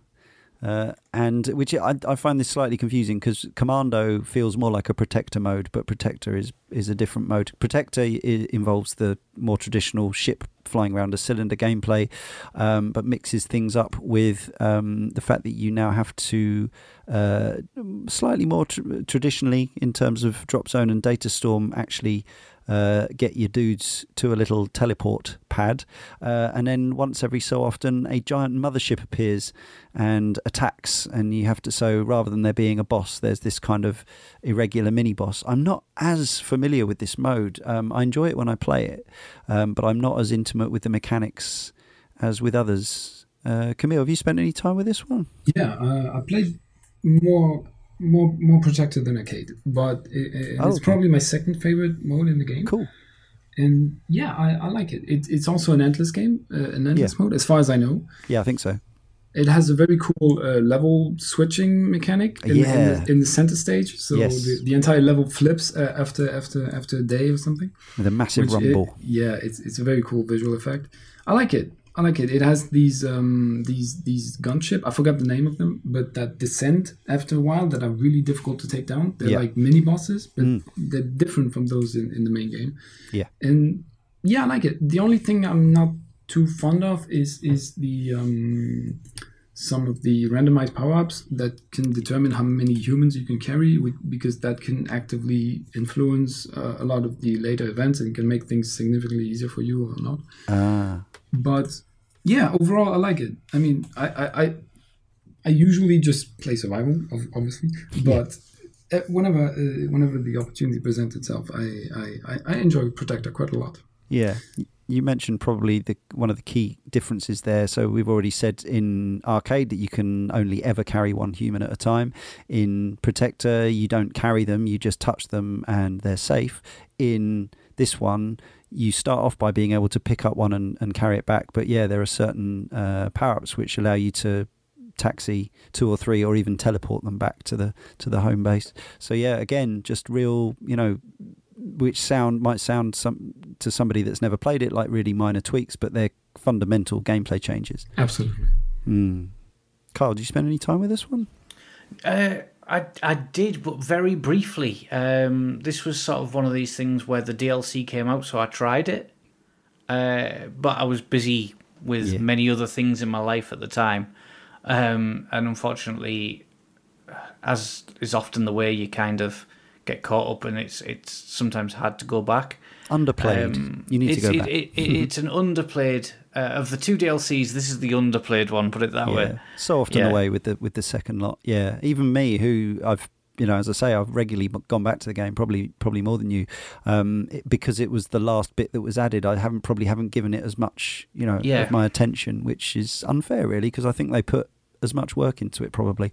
Uh, and which I, I, find this slightly confusing because Commando feels more like a protector mode, but protector is is a different mode. Protector involves the more traditional ship flying around a cylinder gameplay, um, but mixes things up with um, the fact that you now have to uh, slightly more tr- traditionally in terms of drop zone and Datastorm actually uh, get your dudes to a little teleport pad, uh, and then once every so often a giant mothership appears and attacks, and you have to. So rather than there being a boss, there's this kind of irregular mini boss. I'm not as familiar with this mode. Um, I enjoy it when I play it, um, but I'm not as intimate with the mechanics as with others. Uh, Camille, have you spent any time with this one? Yeah, uh, I played more more more Protector than arcade, but it, oh, it's okay. probably my second favorite mode in the game. Cool. And yeah, I, I like it. it. It's also an endless game, uh, an endless yeah. mode, as far as I know. Yeah, I think so. It has a very cool uh, level switching mechanic in, yeah. in, the, in the center stage. So yes. the, the entire level flips uh, after after after a day or something. With a massive rumble. It, yeah, it's it's a very cool visual effect. I like it. I like it. It has these um, these these gunship. I forgot the name of them, but that descent after a while that are really difficult to take down. They're yeah. like mini bosses, but mm. they're different from those in, in the main game. Yeah, and yeah, I like it. The only thing I'm not too fond of is is the um, some of the randomized power ups that can determine how many humans you can carry, with, because that can actively influence uh, a lot of the later events and can make things significantly easier for you or not. Ah. But yeah, overall, I like it. I mean, I I, I, I usually just play survival, obviously, but yeah. whenever uh, whenever the opportunity presents itself, I, I, I enjoy Protector quite a lot. Yeah, you mentioned probably the one of the key differences there. So we've already said in arcade that you can only ever carry one human at a time. In Protector, you don't carry them; you just touch them and they're safe. In this one, you start off by being able to pick up one and, and carry it back. But yeah, there are certain uh, power ups which allow you to taxi two or three or even teleport them back to the to the home base. So yeah, again, just real, you know, which sound might sound some to somebody that's never played it like really minor tweaks, but they're fundamental gameplay changes. Absolutely. Mm. Karl, did you spend any time with this one? Uh, I I did, but very briefly. Um, this was sort of one of these things where the DLC came out, so I tried it, uh, but I was busy with yeah. many other things in my life at the time, um, and unfortunately, as is often the way, you kind of get caught up, and it's it's sometimes hard to go back. Underplayed. Um, you need to go it, back. It, it, it's an underplayed uh, of the two DLCs. This is the underplayed one. Put it that yeah. way. So often yeah. the way with the with the second lot. Yeah, even me, who I've you know, as I say, I've regularly gone back to the game, probably probably more than you, um, it, because it was the last bit that was added. I haven't probably haven't given it as much, you know, yeah. of my attention, which is unfair, really, because I think they put as much work into it, probably.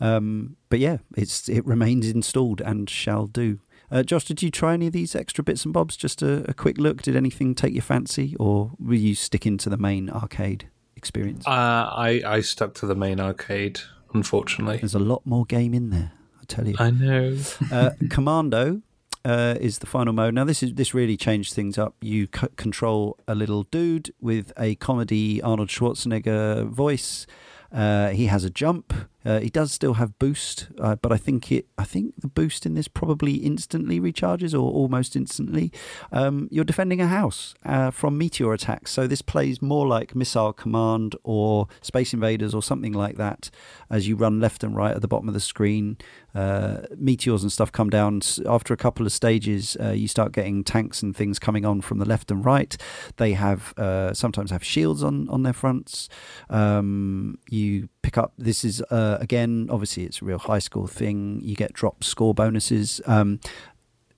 Um, but yeah, it's it remains installed and shall do. Uh, Josh, did you try any of these extra bits and bobs? Just a, a, quick look. Did anything take your fancy, or were you sticking to the main arcade experience? Uh, I I stuck to the main arcade. Unfortunately, there's a lot more game in there. I tell you. I know. uh, Commando uh, is the final mode. Now this is this really changed things up. You c- control a little dude with a comedy Arnold Schwarzenegger voice. Uh, he has a jump. Uh, he does still have boost, uh, but I think it. I think the boost in this probably instantly recharges or almost instantly. Um, you're defending a house uh, from meteor attacks, so this plays more like Missile Command or Space Invaders or something like that. As you run left and right at the bottom of the screen, uh, meteors and stuff come down. After a couple of stages, uh, you start getting tanks and things coming on from the left and right. They have sometimes have shields on on their fronts. Um, you pick up. This is uh, again, obviously, it's a real high school thing. You get drop score bonuses. Um,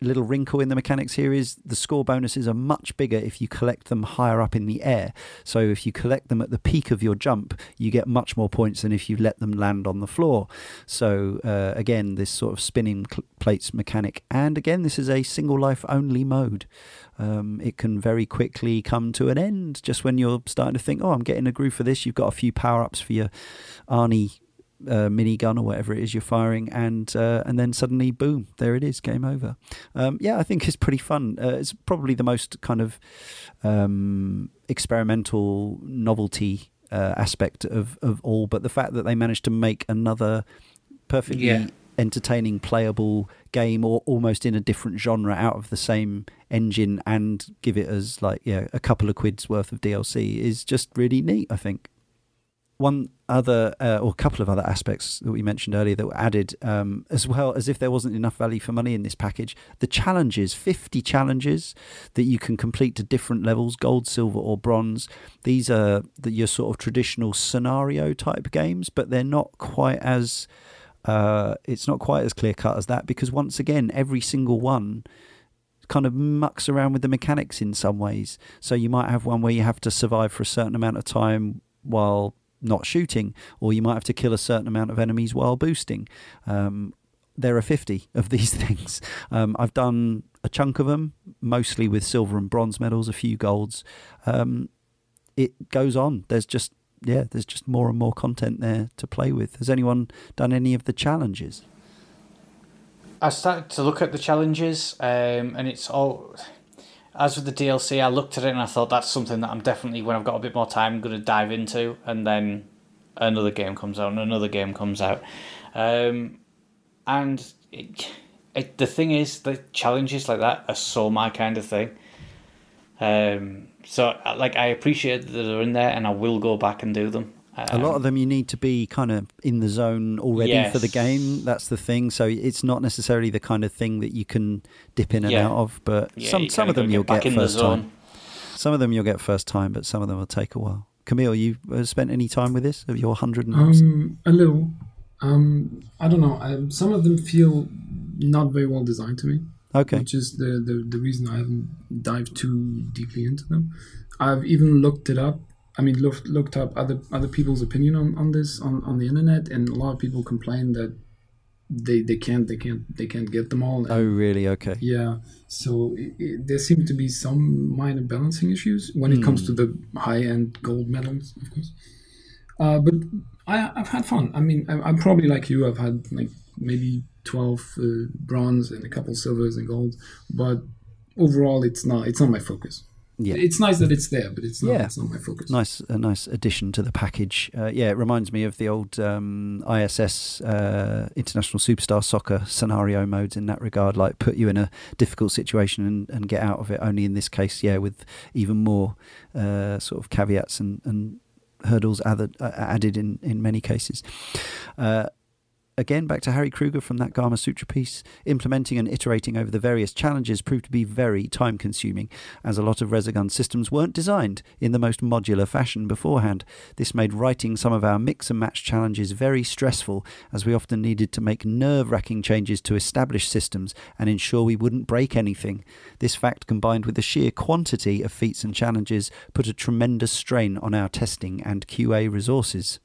little wrinkle in the mechanics here is the score bonuses are much bigger if you collect them higher up in the air. So if you collect them at the peak of your jump, you get much more points than if you let them land on the floor. So uh, again, this sort of spinning cl- plates mechanic, and again, this is a single life only mode. Um, it can very quickly come to an end just when you're starting to think, oh, I'm getting a groove for this. You've got a few power ups for your Arnie uh, minigun or whatever it is you're firing, and uh, and then suddenly, boom, there it is, game over. Um, yeah, I think it's pretty fun. Uh, it's probably the most kind of um, experimental novelty uh, aspect of of all. But the fact that they managed to make another perfectly Yeah. entertaining, playable game, or almost in a different genre, out of the same engine, and give it as like yeah a couple of quids worth of DLC is just really neat. I think one other uh, or a couple of other aspects that we mentioned earlier that were added um, as well as if there wasn't enough value for money in this package the challenges 50 challenges that you can complete to different levels gold silver or bronze these are the, your sort of traditional scenario type games but they're not quite as uh, it's not quite as clear cut as that because once again every single one kind of mucks around with the mechanics in some ways. So you might have one where you have to survive for a certain amount of time while not shooting, or you might have to kill a certain amount of enemies while boosting. Um, there are 50 of these things. Um, I've done a chunk of them, mostly with silver and bronze medals, a few golds. Um, it goes on. There's just yeah, there's just more and more content there to play with. Has anyone done any of the challenges? I started to look at the challenges, um, and it's all. As with the DLC, I looked at it and I thought that's something that I'm definitely, when I've got a bit more time, going to dive into. And then another game comes out, and another game comes out, um, and it, it, the thing is, the challenges like that are so my kind of thing. Um, so like I appreciate that they're in there, and I will go back and do them. A lot of them you need to be kind of in the zone already for the game. That's the thing. So it's not necessarily the kind of thing that you can dip in and Yeah. out of. But Yeah, some some kinda them gotta you'll back get first time. Some of them you'll get first time, but some of them will take a while. Camille, you uh, spent any time with this? Of your hundred and Um, a little. Um, I don't know. Um, some of them feel not very well designed to me, okay, which is the, the the reason I haven't dived too deeply into them. I've even looked it up. I mean, looked looked up other other people's opinion on, on this on, on the internet, and a lot of people complain that they they can't they can't they can't get them all. oh really? Okay, Yeah, so it, it, there seem to be some minor balancing issues when it comes to the high end gold medals, of course. Uh, but I, I've had fun. I mean, I, I'm probably like you. I've had like maybe 12 uh, bronze and a couple silvers and gold, but overall, it's not it's not my focus. Yeah. it's nice that it's there, but it's not Yeah. it's not my focus. nice a nice addition to the package. Uh, yeah, it reminds me of the old um, ISS uh, International Superstar Soccer scenario modes in that regard. Like put you in a difficult situation and, and get out of it. Only in this case, yeah, with even more uh, sort of caveats and, and hurdles added, uh, added in in many cases. Again, back to Harry Krueger from that Gamasutra piece. Implementing and iterating over the various challenges proved to be very time consuming, as a lot of Resogun systems weren't designed in the most modular fashion beforehand. This made writing some of our mix and match challenges very stressful, as we often needed to make nerve wracking changes to established systems and ensure we wouldn't break anything. This fact, combined with the sheer quantity of feats and challenges, put a tremendous strain on our testing and QA resources.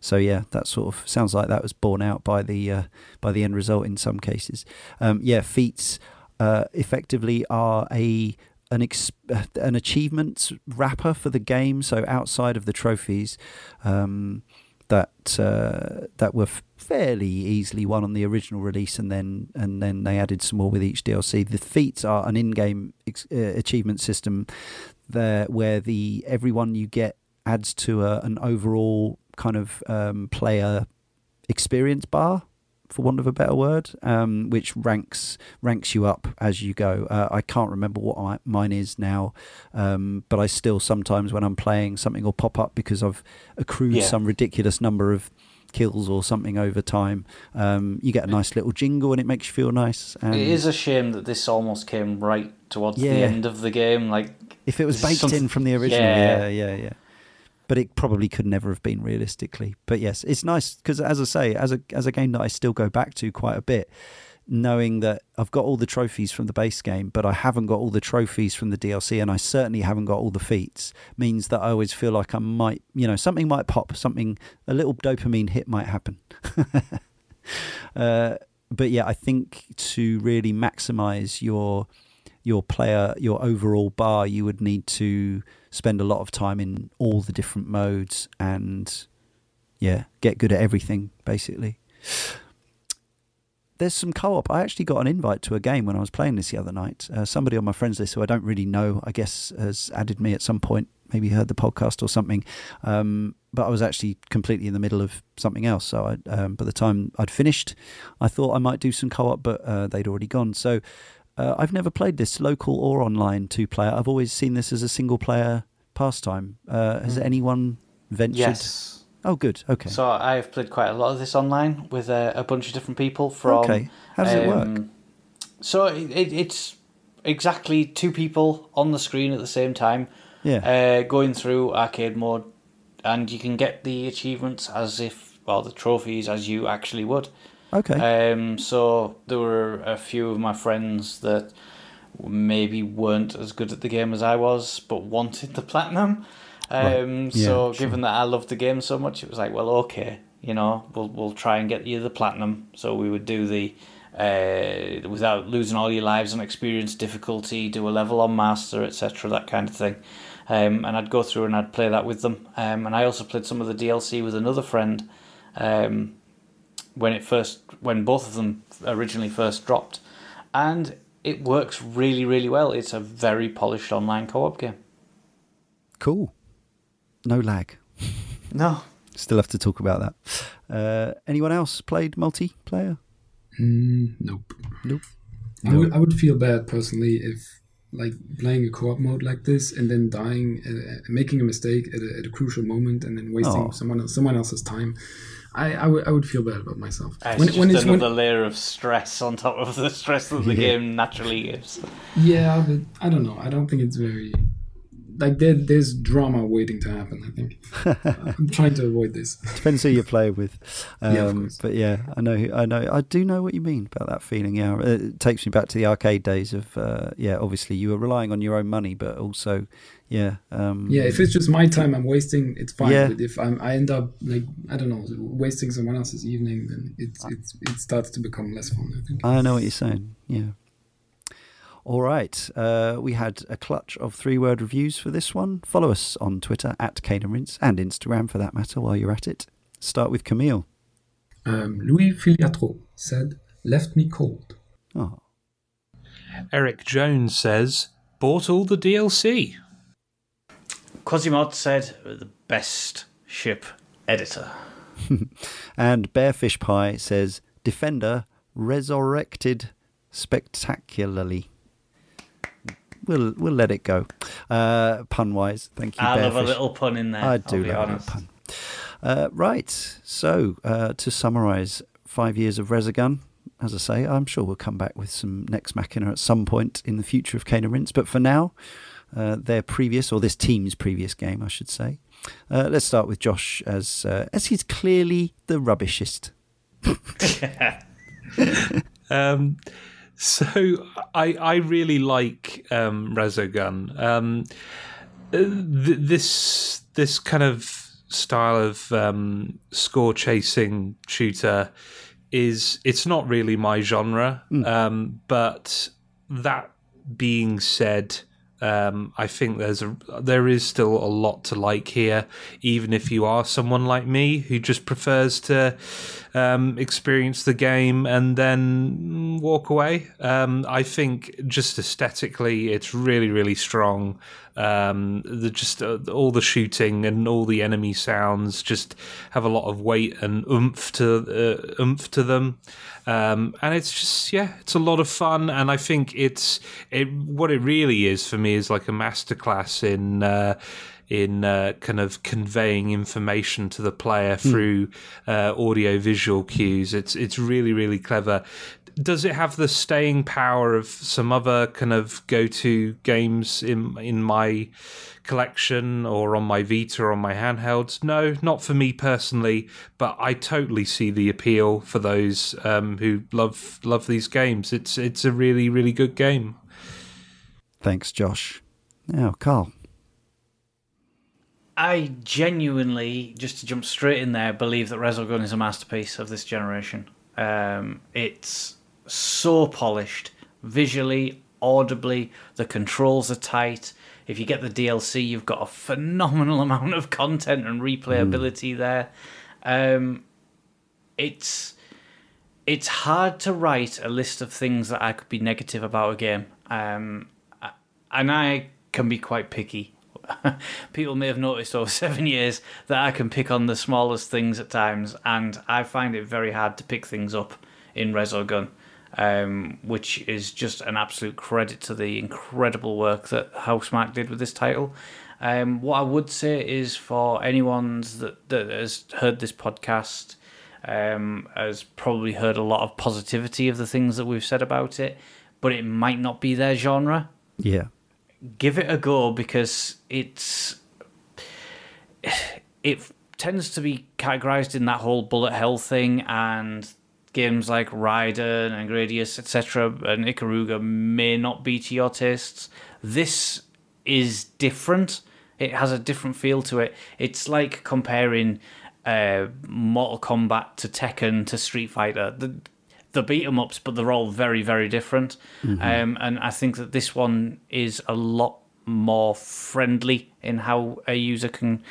So yeah, that sort of sounds like that was borne out by the uh, by the end result in some cases. Um, yeah, feats uh, effectively are a an ex- uh, an achievements wrapper for the game. So outside of the trophies, um, that uh, that were f- fairly easily won on the original release, and then and then they added some more with each DLC. The feats are an in-game ex- uh, achievement system there where the everyone you get adds to a, an overall kind of um, player experience bar for want of a better word um, which ranks ranks you up as you go uh, I can't remember what I, mine is now um, but I still sometimes when I'm playing something will pop up because I've accrued Yeah. some ridiculous number of kills or something over time um, you get a nice little jingle and it makes you feel nice and It is a shame that this almost came right towards Yeah. the end of the game. Like, If it was baked something- in from the original, Yeah. yeah, yeah, yeah. But it probably could never have been realistically. But yes, it's nice because, as I say, as a as a game that I still go back to quite a bit, knowing that I've got all the trophies from the base game, but I haven't got all the trophies from the DLC, and I certainly haven't got all the feats, means that I always feel like I might, you know, something might pop, something, a little dopamine hit might happen. uh, but yeah, I think to really maximize your your player, your overall bar, you would need to spend a lot of time in all the different modes and yeah, get good at everything basically there's some co-op. I actually got an invite to a game when I was playing this the other night. Uh, somebody on my friends list who I don't really know, I guess, has added me at some point. Maybe heard the podcast or something. Um, but I was actually completely in the middle of something else. So I, um, by the time I'd finished, I thought I might do some co-op, but uh, they'd already gone. So uh, I've never played this local or online two-player. I've always seen this as a single-player pastime. Uh, has mm. anyone ventured? Yes. Oh, good. Okay. So I've played quite a lot of this online with a, a bunch of different people from. Okay. How does um, it work? Um, so it, it, it's exactly two people on the screen at the same time. Yeah. Uh, going through arcade mode, and you can get the achievements as if, well, the trophies as you actually would. Okay. Um. So there were a few of my friends that maybe weren't as good at the game as I was, but wanted the platinum. Um, right. yeah, so given that I loved the game so much, it was like, well, okay, you know, we'll we'll try and get you the platinum. So we would do the uh, without losing all your lives on experience difficulty, do a level on master, etc., that kind of thing. Um, and I'd go through and I'd play that with them. Um, and I also played some of the DLC with another friend um, when it first, when both of them originally first dropped, and it works really, really well. It's a very polished online co-op game. Cool no lag. No. Still have to talk about that. Uh, anyone else played multiplayer? Mm, nope. Nope. I would, I would feel bad personally if like playing a co-op mode like this and then dying, uh, making a mistake at a, at a, crucial moment, and then wasting oh. someone else, someone else's time. I, I, w- I would feel bad about myself. It's when, just when it's, another when... layer of stress on top of the stress that the yeah. game naturally gives. Yeah, but I don't know. I don't think it's very like there, there's drama waiting to happen. I think I'm trying to avoid this. Depends who you play with. Um, yeah, of course. But yeah, I know, I know, I do know what you mean about that feeling. Yeah, it takes me back to the arcade days of uh, yeah. Obviously, you were relying on your own money, but also yeah. Um, yeah, if it's just my time I'm wasting, it's fine. Yeah. But if I'm, I end up like I don't know, wasting someone else's evening, then it's it's it starts to become less fun. I think. I know what you're saying. Yeah. All right. Uh, we had a clutch of three word reviews for this one. Follow us on Twitter at Cane and Rinse and Instagram for that matter while you're at it. Start with Camille. Um, Louis Filiatro said, Left me cold. Oh. Eric Jones says, Bought all the DLC. Quasimod said, The best ship editor. and Bearfish Pie says, Defender resurrected spectacularly we'll we'll let it go. Uh, pun wise, thank you. I love a little pun in there. I do love a pun. Uh, right. So uh, to summarise, five years of Resogun. As I say, I'm sure we'll come back with some Nex Machina at some point in the future of and Rinse. But for now, uh, their previous, or this team's previous game, I should say. Uh, let's start with Josh, as uh, as he's clearly the rubbishest. um, so I I really like um, Resogun. Um, th- this this kind of style of um, score chasing shooter is it's not really my genre. Mm. Um, but that being said, um, I think there's a there is still a lot to like here, even if you are someone like me who just prefers to um, experience the game and then walk away. Um, I think just aesthetically, it's really really strong. Um, the just uh, all the shooting and all the enemy sounds just have a lot of weight and oomph to uh, oomph to them. Um, and it's just yeah, it's a lot of fun, and I think it's it what it really is for me is like a masterclass in uh, in uh, kind of conveying information to the player through uh, audio visual cues. It's it's really really clever. Does it have the staying power of some other kind of go to games in in my collection or on my Vita or on my handhelds? No, not for me personally, but I totally see the appeal for those um, who love love these games. It's it's a really really good game. Thanks, Josh. Now, Karl. I genuinely, just to jump straight in there, believe that Resogun is a masterpiece of this generation. Um, it's so polished, visually, audibly. The controls are tight. If you get the DLC, you've got a phenomenal amount of content and replayability mm. there. Um, it's it's hard to write a list of things that I could be negative about a game, um, and I can be quite picky. People may have noticed over seven years that I can pick on the smallest things at times, and I find it very hard to pick things up in Resogun um, which is just an absolute credit to the incredible work that Housemarque did with this title. Um, what I would say is for anyone that, that has heard this podcast, um, has probably heard a lot of positivity of the things that we've said about it, but it might not be their genre. Yeah. Give it a go because it's it tends to be categorized in that whole bullet hell thing and games like Raiden and Gradius, etc., and Ikaruga may not be to your tastes. This is different. It has a different feel to it. It's like comparing uh, Mortal Kombat to Tekken to Street Fighter. The the beat 'em ups, but they're all very very different. Mm-hmm. Um, and I think that this one is a lot more friendly in how a user can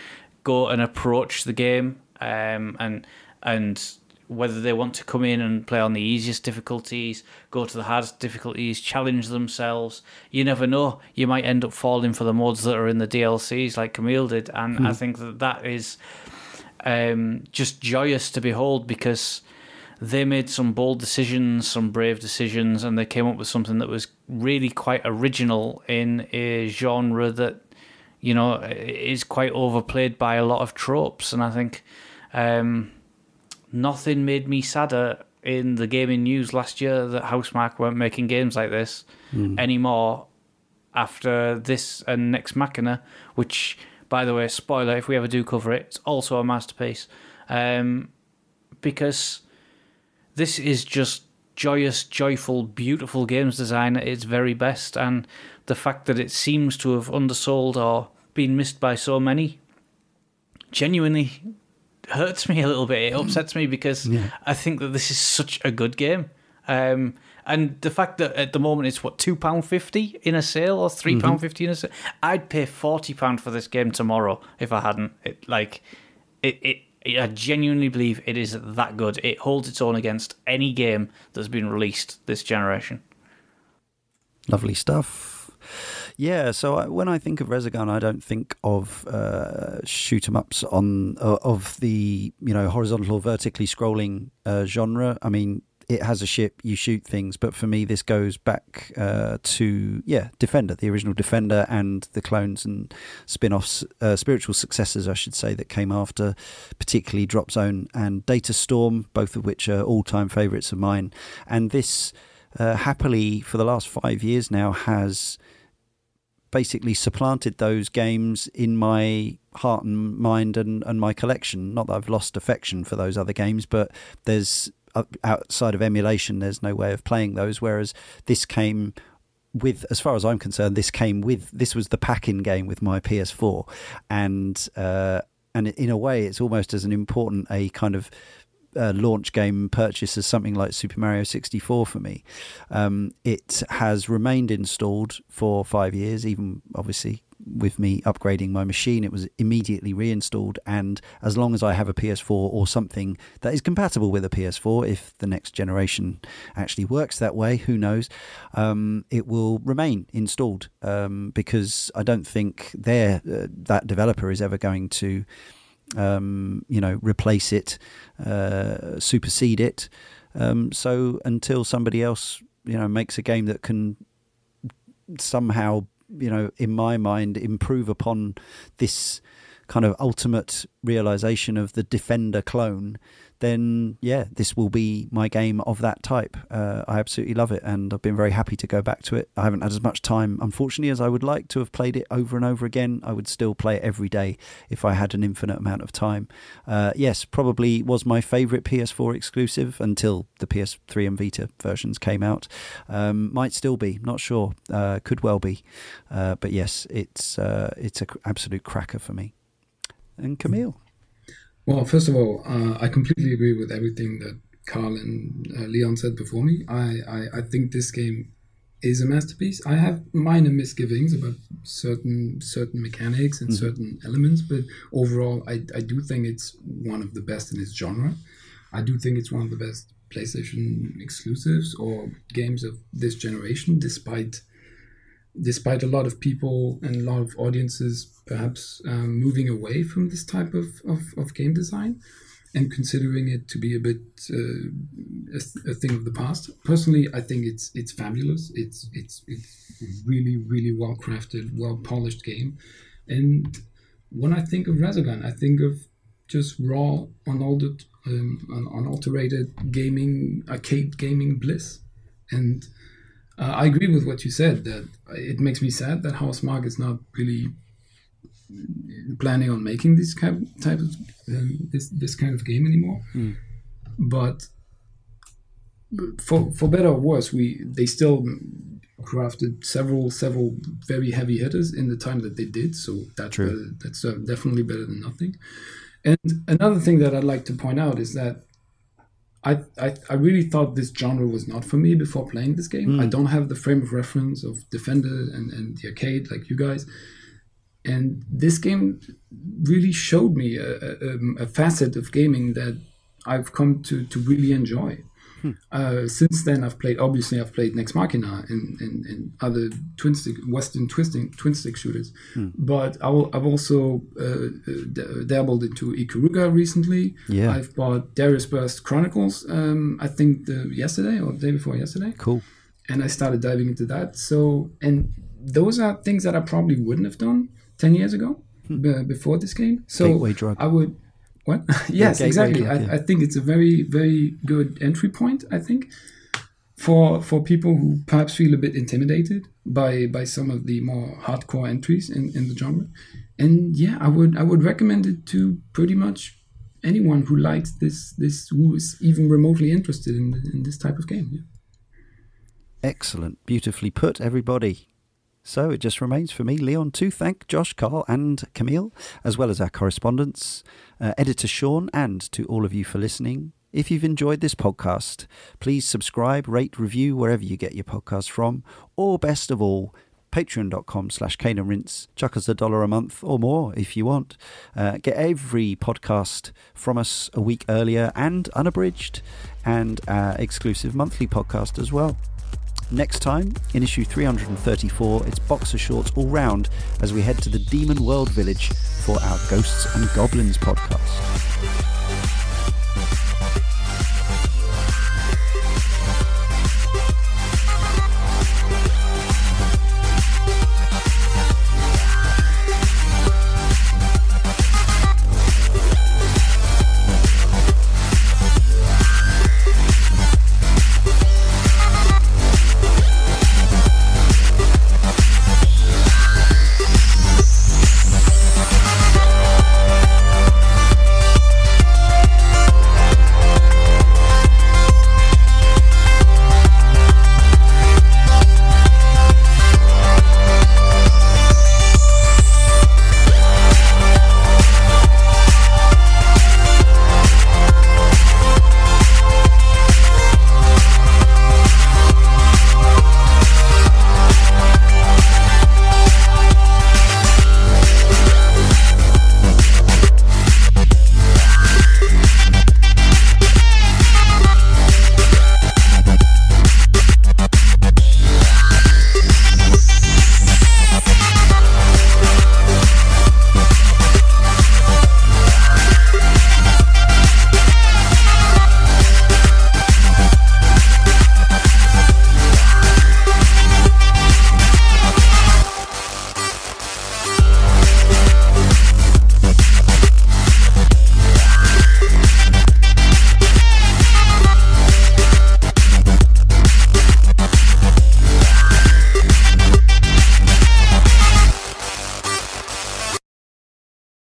go and approach the game. Um, and and whether they want to come in and play on the easiest difficulties, go to the hardest difficulties, challenge themselves. You never know. You might end up falling for the mods that are in the DLCs, like Camille did, and hmm. I think that that is um, just joyous to behold because they made some bold decisions, some brave decisions, and they came up with something that was really quite original in a genre that you know is quite overplayed by a lot of tropes, and I think. Um, nothing made me sadder in the gaming news last year that Housemarque weren't making games like this mm. anymore after this and Nex Machina, which, by the way, spoiler, if we ever do cover it, it's also a masterpiece. Um, because this is just joyous, joyful, beautiful games design at its very best, and the fact that it seems to have undersold or been missed by so many genuinely hurts me a little bit. It upsets me because yeah. I think that this is such a good game. Um, and the fact that at the moment it's what two pound fifty in a sale or three pound mm-hmm. fifty in a sale, I'd pay forty pound for this game tomorrow if I hadn't. It like it, it. I genuinely believe it is that good. It holds its own against any game that's been released this generation. Lovely stuff. Yeah, so I, when I think of Resogun, I don't think of uh, shoot 'em ups on uh, of the you know horizontal or vertically scrolling uh, genre. I mean, it has a ship, you shoot things, but for me, this goes back uh, to yeah, Defender, the original Defender, and the clones and spin-offs, uh, spiritual successors, I should say, that came after, particularly Drop Zone and Datastorm, both of which are all-time favourites of mine. And this, uh, happily, for the last five years now, has basically supplanted those games in my heart and mind and, and my collection. Not that I've lost affection for those other games, but there's outside of emulation, there's no way of playing those. Whereas this came with, as far as I'm concerned, this came with this was the pack-in game with my PS4, and uh, and in a way, it's almost as an important a kind of launch game purchase as something like Super Mario 64 for me. Um, it has remained installed for five years, even obviously with me upgrading my machine, it was immediately reinstalled. And as long as I have a PS4 or something that is compatible with a PS4, if the next generation actually works that way, who knows, um, it will remain installed um, because I don't think uh, that developer is ever going to um, you know, replace it, uh, supersede it. Um, so until somebody else, you know, makes a game that can somehow you know, in my mind, improve upon this kind of ultimate realization of the Defender clone, then yeah, this will be my game of that type. Uh, I absolutely love it, and I've been very happy to go back to it. I haven't had as much time, unfortunately, as I would like to have played it over and over again. I would still play it every day if I had an infinite amount of time. Uh, yes, probably was my favourite PS4 exclusive until the PS3 and Vita versions came out. Um, might still be, not sure. Uh, could well be, uh, but yes, it's uh, it's an absolute cracker for me and Camille? Well, first of all, uh, I completely agree with everything that Karl and uh, Leon said before me. I, I, I, think this game is a masterpiece. I have minor misgivings about certain certain mechanics and mm-hmm. certain elements, but overall, I, I do think it's one of the best in its genre. I do think it's one of the best PlayStation exclusives or games of this generation, despite despite a lot of people and a lot of audiences perhaps um, moving away from this type of, of, of, game design and considering it to be a bit uh, a, a, thing of the past. Personally, I think it's it's fabulous. It's it's it's really really well crafted, well polished game. And when I think of Resogun, I think of just raw, unaltered, um, gaming, arcade gaming bliss. And uh, I agree with what you said that it makes me sad that Housemarque is not really planning on making this kind of, type of um, this this kind of game anymore. Mm. But for for better or worse, we they still crafted several several very heavy hitters in the time that they did. So that's better, that's uh, definitely better than nothing. And another thing that I'd like to point out is that I, I, I really thought this genre was not for me before playing this game. Mm. I don't have the frame of reference of Defender and, and the arcade like you guys and this game really showed me a, a, a, facet of gaming that I've come to, to really enjoy. Hmm. Uh, since then, I've played. Obviously, I've played Nex Machina and, and, and other twin stick, Western twisting twin stick shooters. Hmm. But I have also uh, d- dabbled into Ikaruga recently. Yeah, I've bought Darius Burst Chronicles. Um, I think the, yesterday or the day before yesterday. Cool. And I started diving into that. So, and those are things that I probably wouldn't have done 10 years ago hmm. b- before this game. So. I would what? yes, exactly. Drug, yeah. I, I, think it's a very very good entry point. I think for for people who perhaps feel a bit intimidated by by some of the more hardcore entries in, in the genre. And yeah, I would I would recommend it to pretty much anyone who likes this this who is even remotely interested in in this type of game. Yeah. Excellent, beautifully put, everybody. So it just remains for me, Leon, to thank Josh, Karl, and Camille, as well as our correspondents, uh, editor Sean, and to all of you for listening. If you've enjoyed this podcast, please subscribe, rate, review wherever you get your podcast from, or best of all, patreon.com slash and Rinse. Chuck us a dollar a month or more if you want. Uh, get every podcast from us a week earlier and unabridged, and our exclusive monthly podcast as well. Next time, in issue 334, it's boxer shorts all round as we head to the Demon World Village for our Ghosts and Goblins podcast.